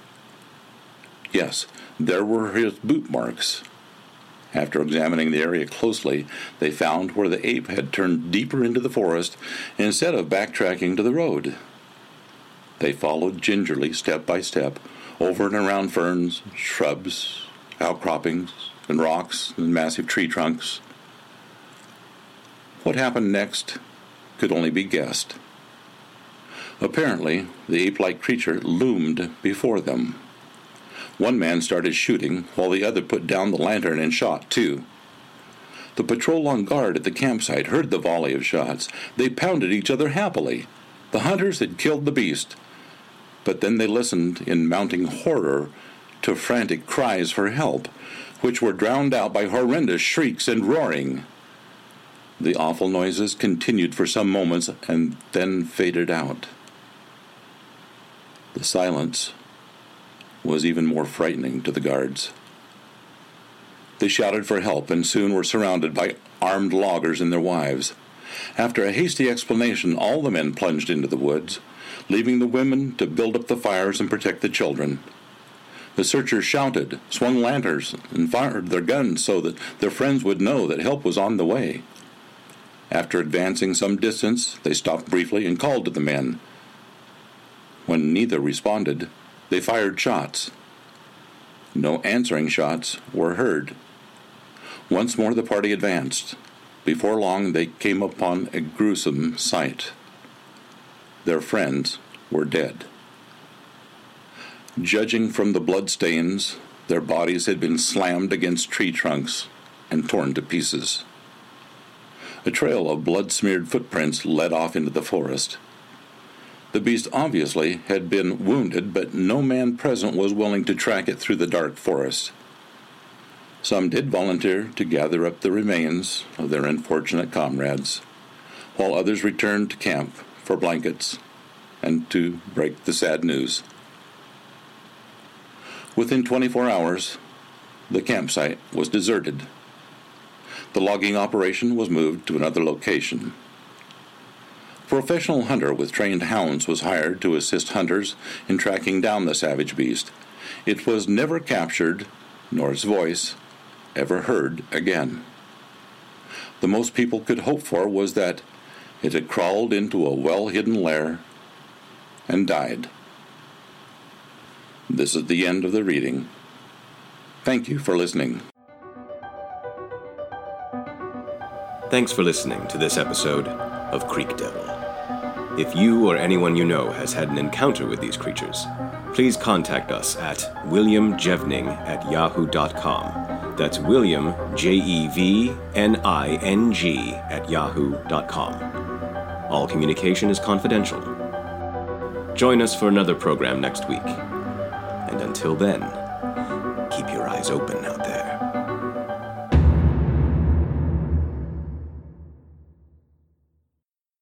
S13: Yes, there were his boot marks. After examining the area closely, they found where the ape had turned deeper into the forest instead of backtracking to the road. They followed gingerly, step by step, over and around ferns, shrubs, outcroppings, and rocks and massive tree trunks. What happened next could only be guessed. Apparently, the ape like creature loomed before them. One man started shooting, while the other put down the lantern and shot too. The patrol on guard at the campsite heard the volley of shots. They pounded each other happily. The hunters had killed the beast, but then they listened in mounting horror to frantic cries for help, which were drowned out by horrendous shrieks and roaring. The awful noises continued for some moments and then faded out. The silence was even more frightening to the guards. They shouted for help and soon were surrounded by armed loggers and their wives. After a hasty explanation, all the men plunged into the woods, leaving the women to build up the fires and protect the children. The searchers shouted, swung lanterns, and fired their guns so that their friends would know that help was on the way. After advancing some distance, they stopped briefly and called to the men. When neither responded, they fired shots. No answering shots were heard. Once more the party advanced. Before long, they came upon a gruesome sight. Their friends were dead. Judging from the bloodstains, their bodies had been slammed against tree trunks and torn to pieces. A trail of blood smeared footprints led off into the forest. The beast obviously had been wounded, but no man present was willing to track it through the dark forest. Some did volunteer to gather up the remains of their unfortunate comrades, while others returned to camp for blankets and to break the sad news. Within 24 hours, the campsite was deserted the logging operation was moved to another location. A professional hunter with trained hounds was hired to assist hunters in tracking down the savage beast. It was never captured, nor its voice ever heard again. The most people could hope for was that it had crawled into a well hidden lair and died. This is the end of the reading. Thank you for listening.
S1: Thanks for listening to this episode of Creek Devil. If you or anyone you know has had an encounter with these creatures, please contact us at williamjevning at yahoo.com. That's William, J E V N I N G, at yahoo.com. All communication is confidential. Join us for another program next week. And until then, keep your eyes open out.